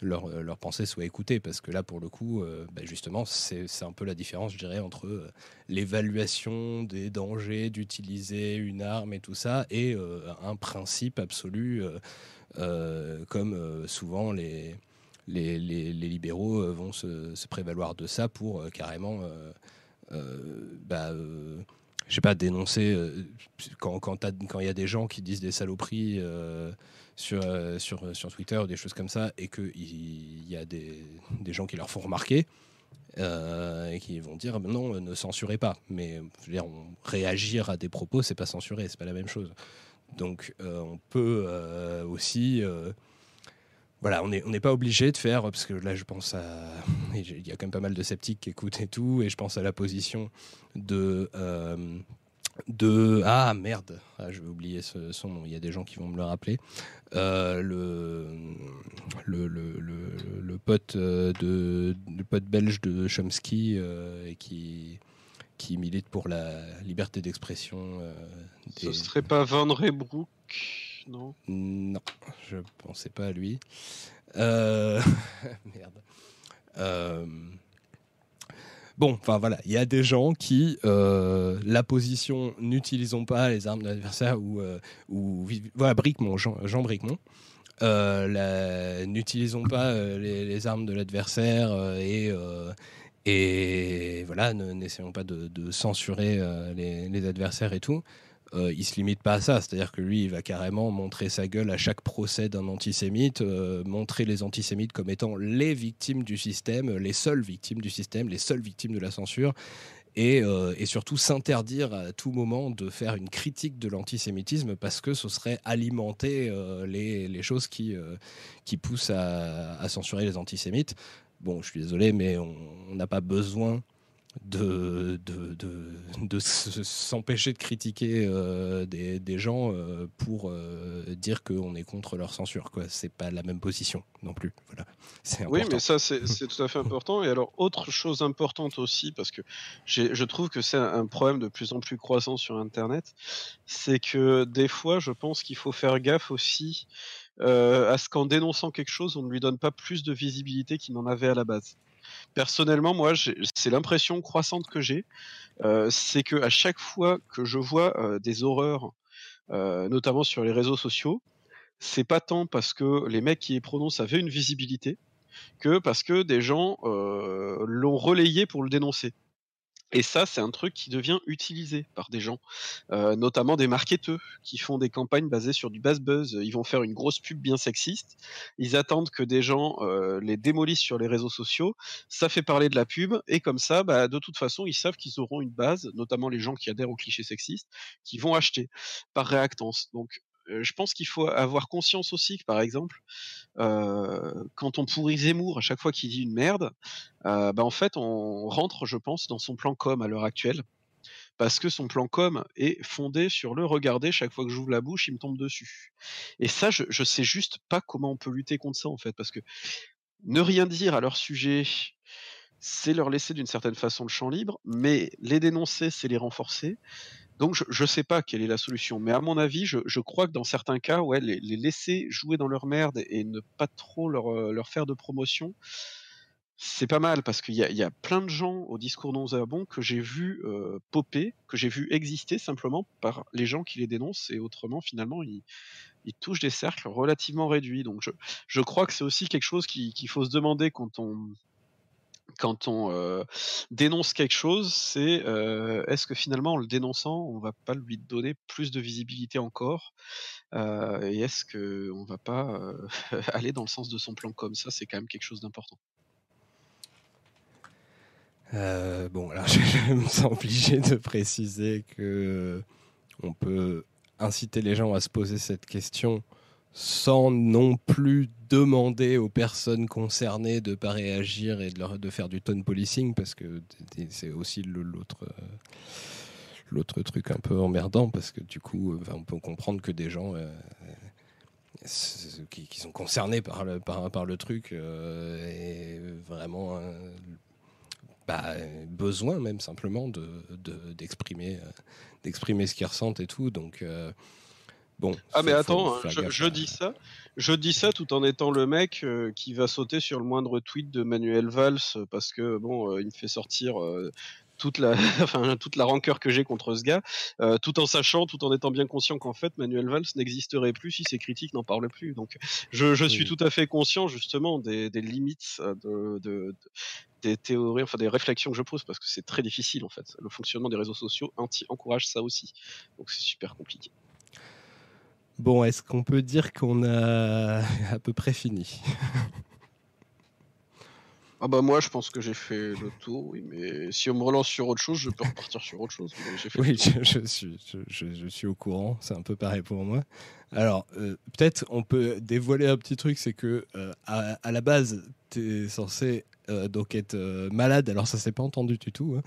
leur, leur, pensée soit écoutée. Parce que là, pour le coup, bah, justement, c'est un peu la différence, je dirais, entre l'évaluation des dangers d'utiliser une arme et tout ça et un principe absolu, comme souvent les, les, vont se, se, prévaloir de ça pour carrément... Bah, je sais pas, dénoncer euh, quand quand il y a des gens qui disent des saloperies euh, sur, euh, sur, sur Twitter ou des choses comme ça et qu'il y, a des, des, gens qui leur font remarquer et qui vont dire non, ne censurez pas. Mais réagir à des propos, c'est pas censurer, c'est pas la même chose. Donc on peut aussi voilà, on n'est pas obligé de faire, parce que là je pense à. Il y a quand même pas mal de sceptiques qui écoutent et tout, et je pense à la position de. Euh, de ah merde, ah, je vais oublier ce, son nom, il y a des gens qui vont me le rappeler. Euh, le, le, le, le, pote euh, de le pote belge de Chomsky qui qui milite pour la liberté d'expression. Ce serait pas Van Reybrouck non Non, je pensais pas à lui. Euh, [LAUGHS] merde. Euh, bon, enfin voilà, il y a des gens qui, euh, la position n'utilisons pas les armes de l'adversaire ou, ou voilà, Bricmont, Jean, Jean Bricmont. n'utilisons pas les, armes de l'adversaire et, et voilà, n'essayons pas de, censurer les, les, adversaires et tout euh, il se limite pas à ça. C'est-à-dire que lui, il va carrément montrer sa gueule à chaque procès d'un antisémite, euh, montrer les antisémites comme étant les victimes du système, les seules victimes du système, les seules victimes de la censure. Et, euh, surtout s'interdire à tout moment de faire une critique de l'antisémitisme parce que ce serait alimenter les, choses qui, qui poussent à, censurer les antisémites. Bon, je suis désolé, mais on n'a pas besoin de, de, de, de s'empêcher de critiquer euh, des, des, gens euh, pour euh, dire qu'on est contre leur censure. Quoi. C'est pas la même position non plus. Voilà. Oui, mais ça, c'est, tout à fait important. Et alors, autre chose importante aussi, parce que je trouve que c'est un problème de plus en plus croissant sur Internet, c'est que des fois, je pense qu'il faut faire gaffe aussi à ce qu'en dénonçant quelque chose, on ne lui donne pas plus de visibilité qu'il n'en avait à la base. Personnellement, moi, c'est l'impression croissante que j'ai, euh, c'est que à chaque fois que je vois euh, des horreurs, euh, notamment sur les réseaux sociaux, c'est pas tant parce que les mecs qui les prononcent avaient une visibilité, que parce que des gens l'ont relayé pour le dénoncer. Et ça, c'est un truc qui devient utilisé par des gens, euh, notamment des marketeurs qui font des campagnes basées sur du buzz buzz. Ils vont faire une grosse pub bien sexiste. Ils attendent que des gens euh, les démolissent sur les réseaux sociaux. Ça fait parler de la pub et comme ça, bah, de toute façon, ils savent qu'ils auront une base, notamment les gens qui adhèrent aux clichés sexistes, qui vont acheter par réactance. Donc je pense qu'il faut avoir conscience aussi que, par exemple, quand on pourrit Zemmour à chaque fois qu'il dit une merde, bah, en fait, on rentre, je pense, dans son plan com à l'heure actuelle. Parce que son plan com est fondé sur le regarder, chaque fois que j'ouvre la bouche, il me tombe dessus. Et ça, je, je sais juste pas comment on peut lutter contre ça, en fait. Parce que ne rien dire à leur sujet, c'est leur laisser d'une certaine façon le champ libre, mais les dénoncer, c'est les renforcer. Donc je ne sais pas quelle est la solution, mais à mon avis, je, crois que dans certains cas, ouais, les, laisser jouer dans leur merde et ne pas trop leur, euh, faire de promotion, c'est pas mal parce qu'il y, a, plein de gens au discours non bon que j'ai vu euh, popper, que j'ai vu exister simplement par les gens qui les dénoncent et autrement finalement ils, touchent des cercles relativement réduits. Donc je, je crois que c'est aussi quelque chose qu'il faut se demander quand on quand on euh, dénonce quelque chose, c'est euh, est-ce que finalement en le dénonçant, on va pas lui donner plus de visibilité encore euh, Et est-ce qu'on va pas [LAUGHS] aller dans le sens de son plan comme ça C'est quand même quelque chose d'important. bon, alors [LAUGHS] je me sens obligé de préciser que on peut inciter les gens à se poser cette question sans non plus demander aux personnes concernées de ne pas réagir et de, de faire du tone policing, parce que c'est aussi l'autre l'autre truc un peu emmerdant parce que du coup, on peut comprendre que des gens qui, sont concernés par le, par, le truc et vraiment bah, besoin même simplement de, d'exprimer, d'exprimer ce qu'ils ressentent et tout. Donc Bon, ah mais attends, hein, je, dis ça, je dis ça tout en étant le mec euh, qui va sauter sur le moindre tweet de Manuel Valls parce que bon, euh, il me fait sortir euh, toute la, [LAUGHS] enfin, toute la rancœur que j'ai contre ce gars, tout en sachant, tout en étant bien conscient qu'en fait Manuel Valls n'existerait plus si ses critiques n'en parlent plus. Donc je, je suis tout à fait conscient justement des, des limites de, de, des théories, enfin des réflexions que je pose parce que c'est très difficile en fait. Le fonctionnement des réseaux sociaux anti encourage ça aussi, donc c'est super compliqué. Bon, est-ce qu'on peut dire qu'on a [LAUGHS] à peu près fini? Ah bah moi je pense que j'ai fait le tour, oui, mais si on me relance sur autre chose, je peux repartir sur autre chose. oui, je, suis, je, suis au courant, c'est un peu pareil pour moi. Alors, euh, peut-être on peut dévoiler un petit truc, c'est que euh, à, la base, tu es censé euh, donc être malade, alors ça s'est pas entendu du tout, hein.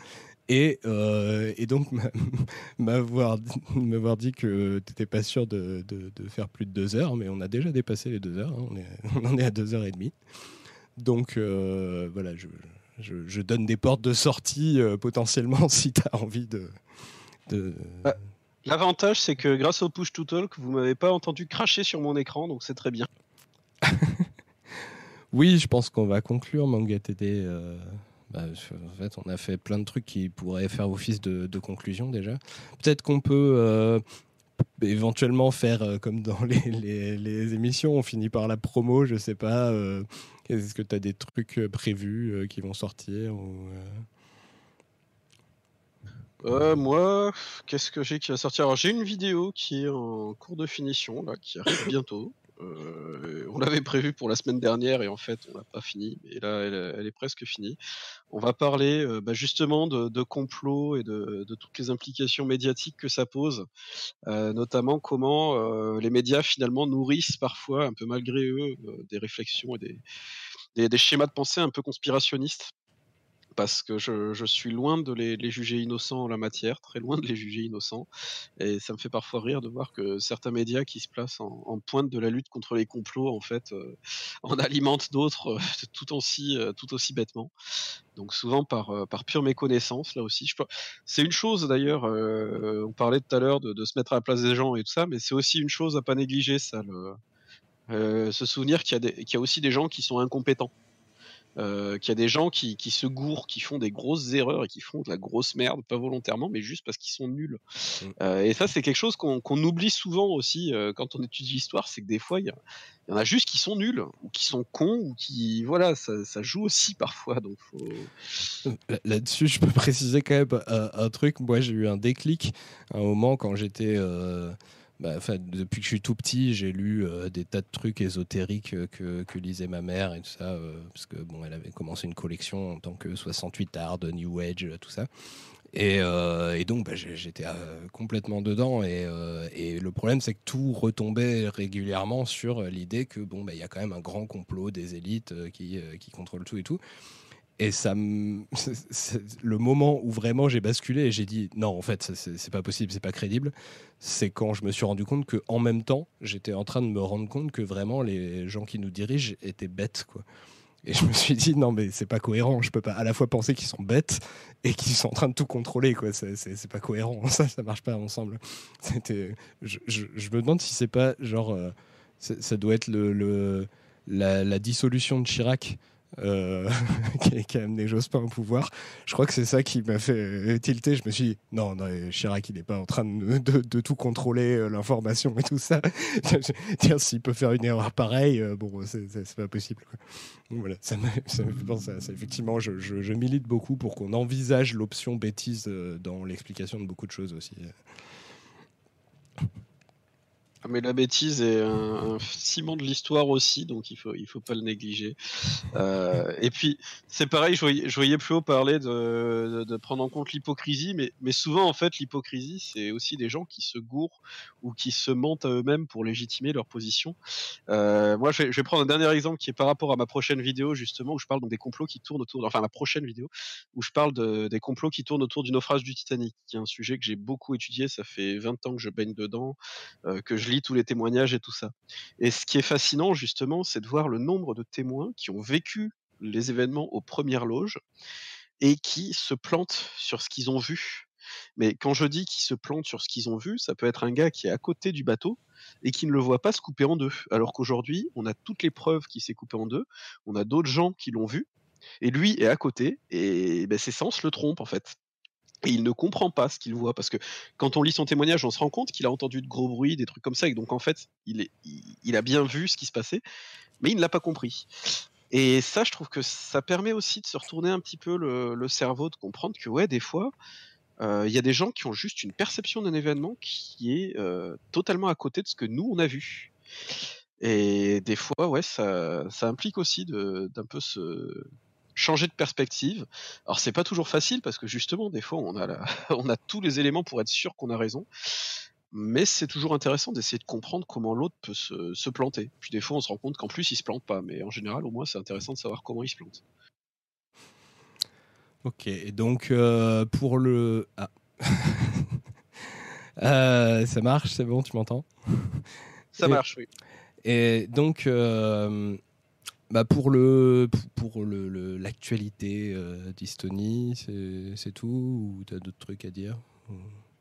Euh, et, donc, [LAUGHS] m'avoir dit que tu n'étais pas sûr de, faire plus de deux heures, mais on a déjà dépassé les deux heures. Hein. on, est, [LAUGHS] on, en est à deux heures et demie. Donc, euh, voilà, je, donne des portes de sortie euh, potentiellement [LAUGHS] si tu as envie de. Bah, l'avantage, c'est que grâce au push to talk, vous m'avez pas entendu cracher sur mon écran, donc c'est très bien. oui, je pense qu'on va conclure Manga TD. Bah, en fait, on a fait plein de trucs qui pourraient faire office de, conclusion déjà. Peut-être qu'on peut, euh, éventuellement faire euh, comme dans les, émissions, on finit par la promo, je sais pas. Euh, est-ce que tu as des trucs prévus qui vont sortir moi, qu'est-ce que j'ai qui va sortir? J'ai une vidéo qui est en cours de finition, là, qui arrive bientôt. Euh, on l'avait prévu pour la semaine dernière et en fait on n'a pas fini. Et là, elle, est presque finie. On va parler euh, bah, justement de, de, complot et de, toutes les implications médiatiques que ça pose, euh, notamment comment les médias finalement nourrissent parfois, un peu malgré eux, des réflexions et des schémas de pensée un peu conspirationnistes parce que je, suis loin de les, juger innocents en la matière, très loin de les juger innocents. Et ça me fait parfois rire de voir que certains médias qui se placent en, pointe de la lutte contre les complots, en fait, euh, [LAUGHS] en alimentent d'autres euh, [LAUGHS] tout, aussi, euh, tout aussi bêtement. Donc souvent par, par pure méconnaissance, là aussi. C'est une chose d'ailleurs, on parlait tout à l'heure de, se mettre à la place des gens et tout ça, mais c'est aussi une chose à pas négliger, ça. Le, se souvenir qu'il y, y, a aussi des gens qui sont incompétents. Euh, qu'il y a des gens qui, qui, se gourrent, qui font des grosses erreurs et qui font de la grosse merde, pas volontairement, mais juste parce qu'ils sont nuls. Mmh. Euh, et ça, c'est quelque chose qu'on oublie souvent aussi euh, quand on étudie l'histoire, c'est que des fois, il y, en a juste qui sont nuls, ou qui sont cons, ou qui. Voilà, ça, ça joue aussi parfois. Donc faut... Là-dessus, je peux [LAUGHS] préciser quand même un, truc. Moi, j'ai eu un déclic à un moment quand j'étais bah, depuis que je suis tout petit, j'ai lu euh, des tas de trucs ésotériques euh, que, lisait ma mère et tout ça, euh, parce que bon, elle avait commencé une collection en tant que 68 art, New Age, tout ça. Et, donc, bah, j'étais complètement dedans. Et, et le problème, c'est que tout retombait régulièrement sur l'idée que bon, bah, il y a quand même un grand complot des élites qui, qui contrôlent tout et tout. Et ça [LAUGHS] le moment où vraiment j'ai basculé et j'ai dit non, en fait, c'est pas possible, c'est pas crédible, c'est quand je me suis rendu compte que en même temps, j'étais en train de me rendre compte que vraiment les gens qui nous dirigent étaient bêtes, quoi. Et je me suis dit non, mais c'est pas cohérent, je peux pas à la fois penser qu'ils sont bêtes et qu'ils sont en train de tout contrôler. C'est pas cohérent, [LAUGHS] ça, ça marche pas ensemble. Je, me demande si c'est pas genre, euh, ça doit être le, la, dissolution de Chirac euh, [LAUGHS] qui, a amené Jospin au pouvoir. Je crois que c'est ça qui m'a fait tilter. Je me suis dit, non, Chirac, il n'est pas en train de, tout contrôler, euh, l'information et tout ça. [LAUGHS] Tiens, s'il peut faire une erreur pareille, euh, bon, c'est pas possible. voilà, [LAUGHS] ça me, fait penser. Effectivement, je milite beaucoup pour qu'on envisage l'option bêtise dans l'explication de beaucoup de choses aussi. Ah, mais la bêtise est un, ciment de l'histoire aussi, donc il faut il faut pas le négliger. Euh, et puis c'est pareil, je voyais, je voyais plus haut parler de, de, prendre en compte l'hypocrisie, mais, mais souvent en fait l'hypocrisie c'est aussi des gens qui se gourrent ou qui se mentent à eux-mêmes pour légitimer leur position. Euh, moi je vais, je vais, prendre un dernier exemple qui est par rapport à ma prochaine vidéo justement où je parle donc des complots qui tournent autour, enfin ma prochaine vidéo où je parle de, des complots qui tournent autour du naufrage du Titanic, qui est un sujet que j'ai beaucoup étudié, ça fait 20 ans que je baigne dedans, euh, que je lis tous les témoignages et tout ça. Et ce qui est fascinant, justement, c'est de voir le nombre de témoins qui ont vécu les événements aux premières loges et qui se plantent sur ce qu'ils ont vu. Mais quand je dis qu'ils se plantent sur ce qu'ils ont vu, ça peut être un gars qui est à côté du bateau et qui ne le voit pas se couper en deux. Alors qu'aujourd'hui, on a toutes les preuves qu'il s'est coupé en deux, on a d'autres gens qui l'ont vu, et lui est à côté, et ben, ses sens le trompent en fait et il ne comprend pas ce qu'il voit parce que quand on lit son témoignage, on se rend compte qu'il a entendu de gros bruits, des trucs comme ça, et donc en fait, il, a bien vu ce qui se passait, mais il ne l'a pas compris. Et ça, je trouve que ça permet aussi de se retourner un petit peu le, cerveau, de comprendre que ouais, des fois, euh, il y a des gens qui ont juste une perception d'un événement qui est euh, totalement à côté de ce que nous on a vu. Et des fois, ouais, ça, ça implique aussi d'un peu se changer de perspective. Alors c'est pas toujours facile parce que justement des fois on a [LAUGHS] on a tous les éléments pour être sûr qu'on a raison. Mais c'est toujours intéressant d'essayer de comprendre comment l'autre peut se, planter. Puis des fois on se rend compte qu'en plus il se plante pas, mais en général au moins c'est intéressant de savoir comment il se plante. Ok, et donc euh, pour le... Ah. [LAUGHS] Euh, ça marche, c'est bon, tu m'entends? Ça marche, oui. Et donc, euh, bah pour le pour le l'actualité euh, d'Estonie, c'est tout ou tu as d'autres trucs à dire?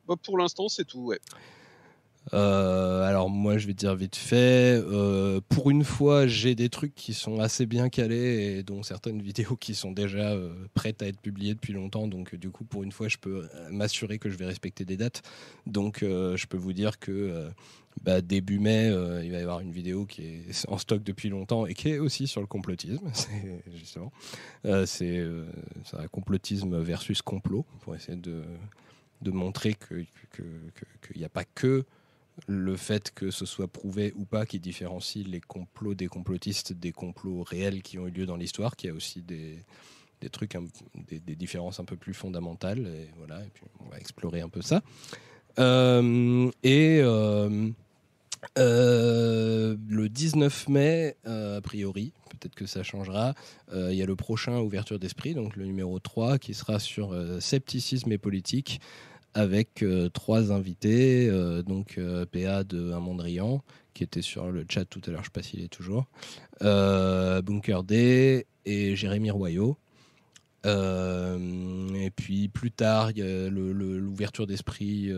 Bah Pour l'instant, c'est tout, ouais. Euh, alors moi je vais dire vite fait, euh, pour une fois j'ai des trucs qui sont assez bien calés et dont certaines [LAUGHS] vidéos qui sont déjà prêtes à être publiées depuis longtemps donc du coup pour une fois je peux m'assurer que je vais respecter des dates donc je peux vous dire que bah, début mai, euh, il va y avoir une vidéo qui est en stock depuis longtemps et qui est aussi sur le complotisme. [LAUGHS] C'est justement, euh, c'est euh, un complotisme versus complot pour essayer de, montrer qu'il n'y a pas que le fait que ce soit prouvé ou pas qui différencie les complots des complotistes des complots réels qui ont eu lieu dans l'histoire, qu'il y a aussi des, des trucs, des, différences un peu plus fondamentales. Et voilà, et puis on va explorer un peu ça. et euh, le 19 mai, euh, a priori, peut-être que ça changera, euh, il y a le prochain Ouverture d'Esprit, donc le numéro 3, qui sera sur scepticisme et politique, avec trois invités, donc PA de Un Mondrian, qui était sur le chat tout à l'heure, je ne sais pas s'il est toujours, Bunker D et Jérémy Royot. Euh, et puis plus tard, l'ouverture d'esprit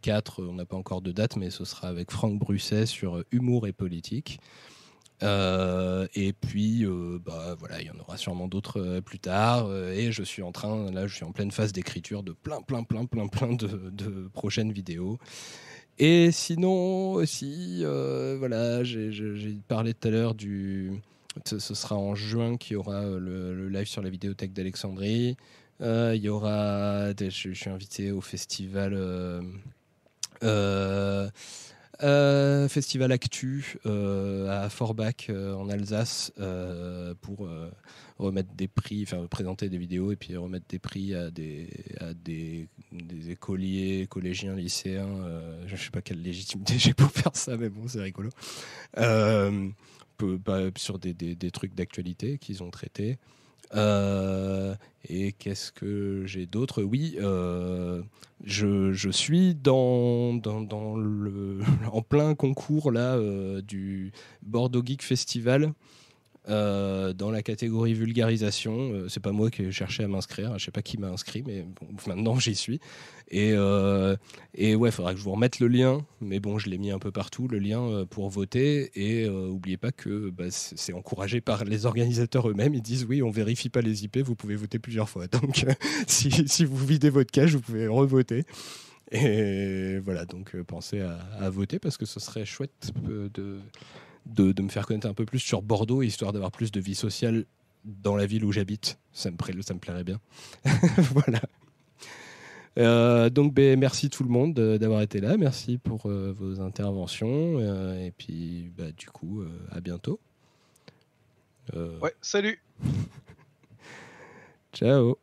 4, euh, on n'a pas encore de date, mais ce sera avec Franck Brusset sur humour et politique. Euh, et puis, bah, voilà, il y en aura sûrement d'autres plus tard. et je suis en train, là, je suis en pleine phase d'écriture de plein, plein, plein, plein, plein de, prochaines vidéos. Et sinon aussi, voilà, j'ai parlé tout à l'heure du, ce sera en juin qu'il y aura euh, le, live sur la vidéothèque d'Alexandrie. Euh, il y aura. Je, suis invité au festival. Euh, festival Actu à Forbach en Alsace pour remettre des prix, enfin présenter des vidéos et puis remettre des prix à des, des, des écoliers, collégiens, lycéens. je ne sais pas quelle légitimité [LAUGHS] j'ai pour faire ça, mais bon, c'est rigolo sur des, des, trucs d'actualité qu'ils ont traités. Euh, et qu'est-ce que j'ai d'autre? Oui, euh, je, je, suis dans, dans, dans, le, [LAUGHS] en plein concours là euh, du Bordeaux Geek Festival euh, dans la catégorie vulgarisation. Euh, c'est pas moi qui ai cherché à m'inscrire, je sais pas qui m'a inscrit, mais maintenant j'y suis. Et, euh, ouais, il faudra que je vous remette le lien, mais bon, je l'ai mis un peu partout, le lien pour voter. Et n'oubliez pas que bah, c'est encouragé par les organisateurs eux-mêmes. Ils disent oui, on vérifie pas les IP, vous pouvez voter plusieurs fois. [LAUGHS] Donc [LAUGHS] si, vous videz votre cache, vous pouvez revoter. Et voilà, donc pensez à, voter parce que ce serait chouette de de, me faire connaître un peu plus sur Bordeaux, histoire d'avoir plus de vie sociale dans la ville où j'habite. Ça me, plairait bien. [LAUGHS] voilà. Euh, donc, ben, merci tout le monde euh, d'avoir été là. Merci pour euh, vos interventions. Et puis, bah, du coup, à bientôt. Ouais, salut. [LAUGHS] Ciao.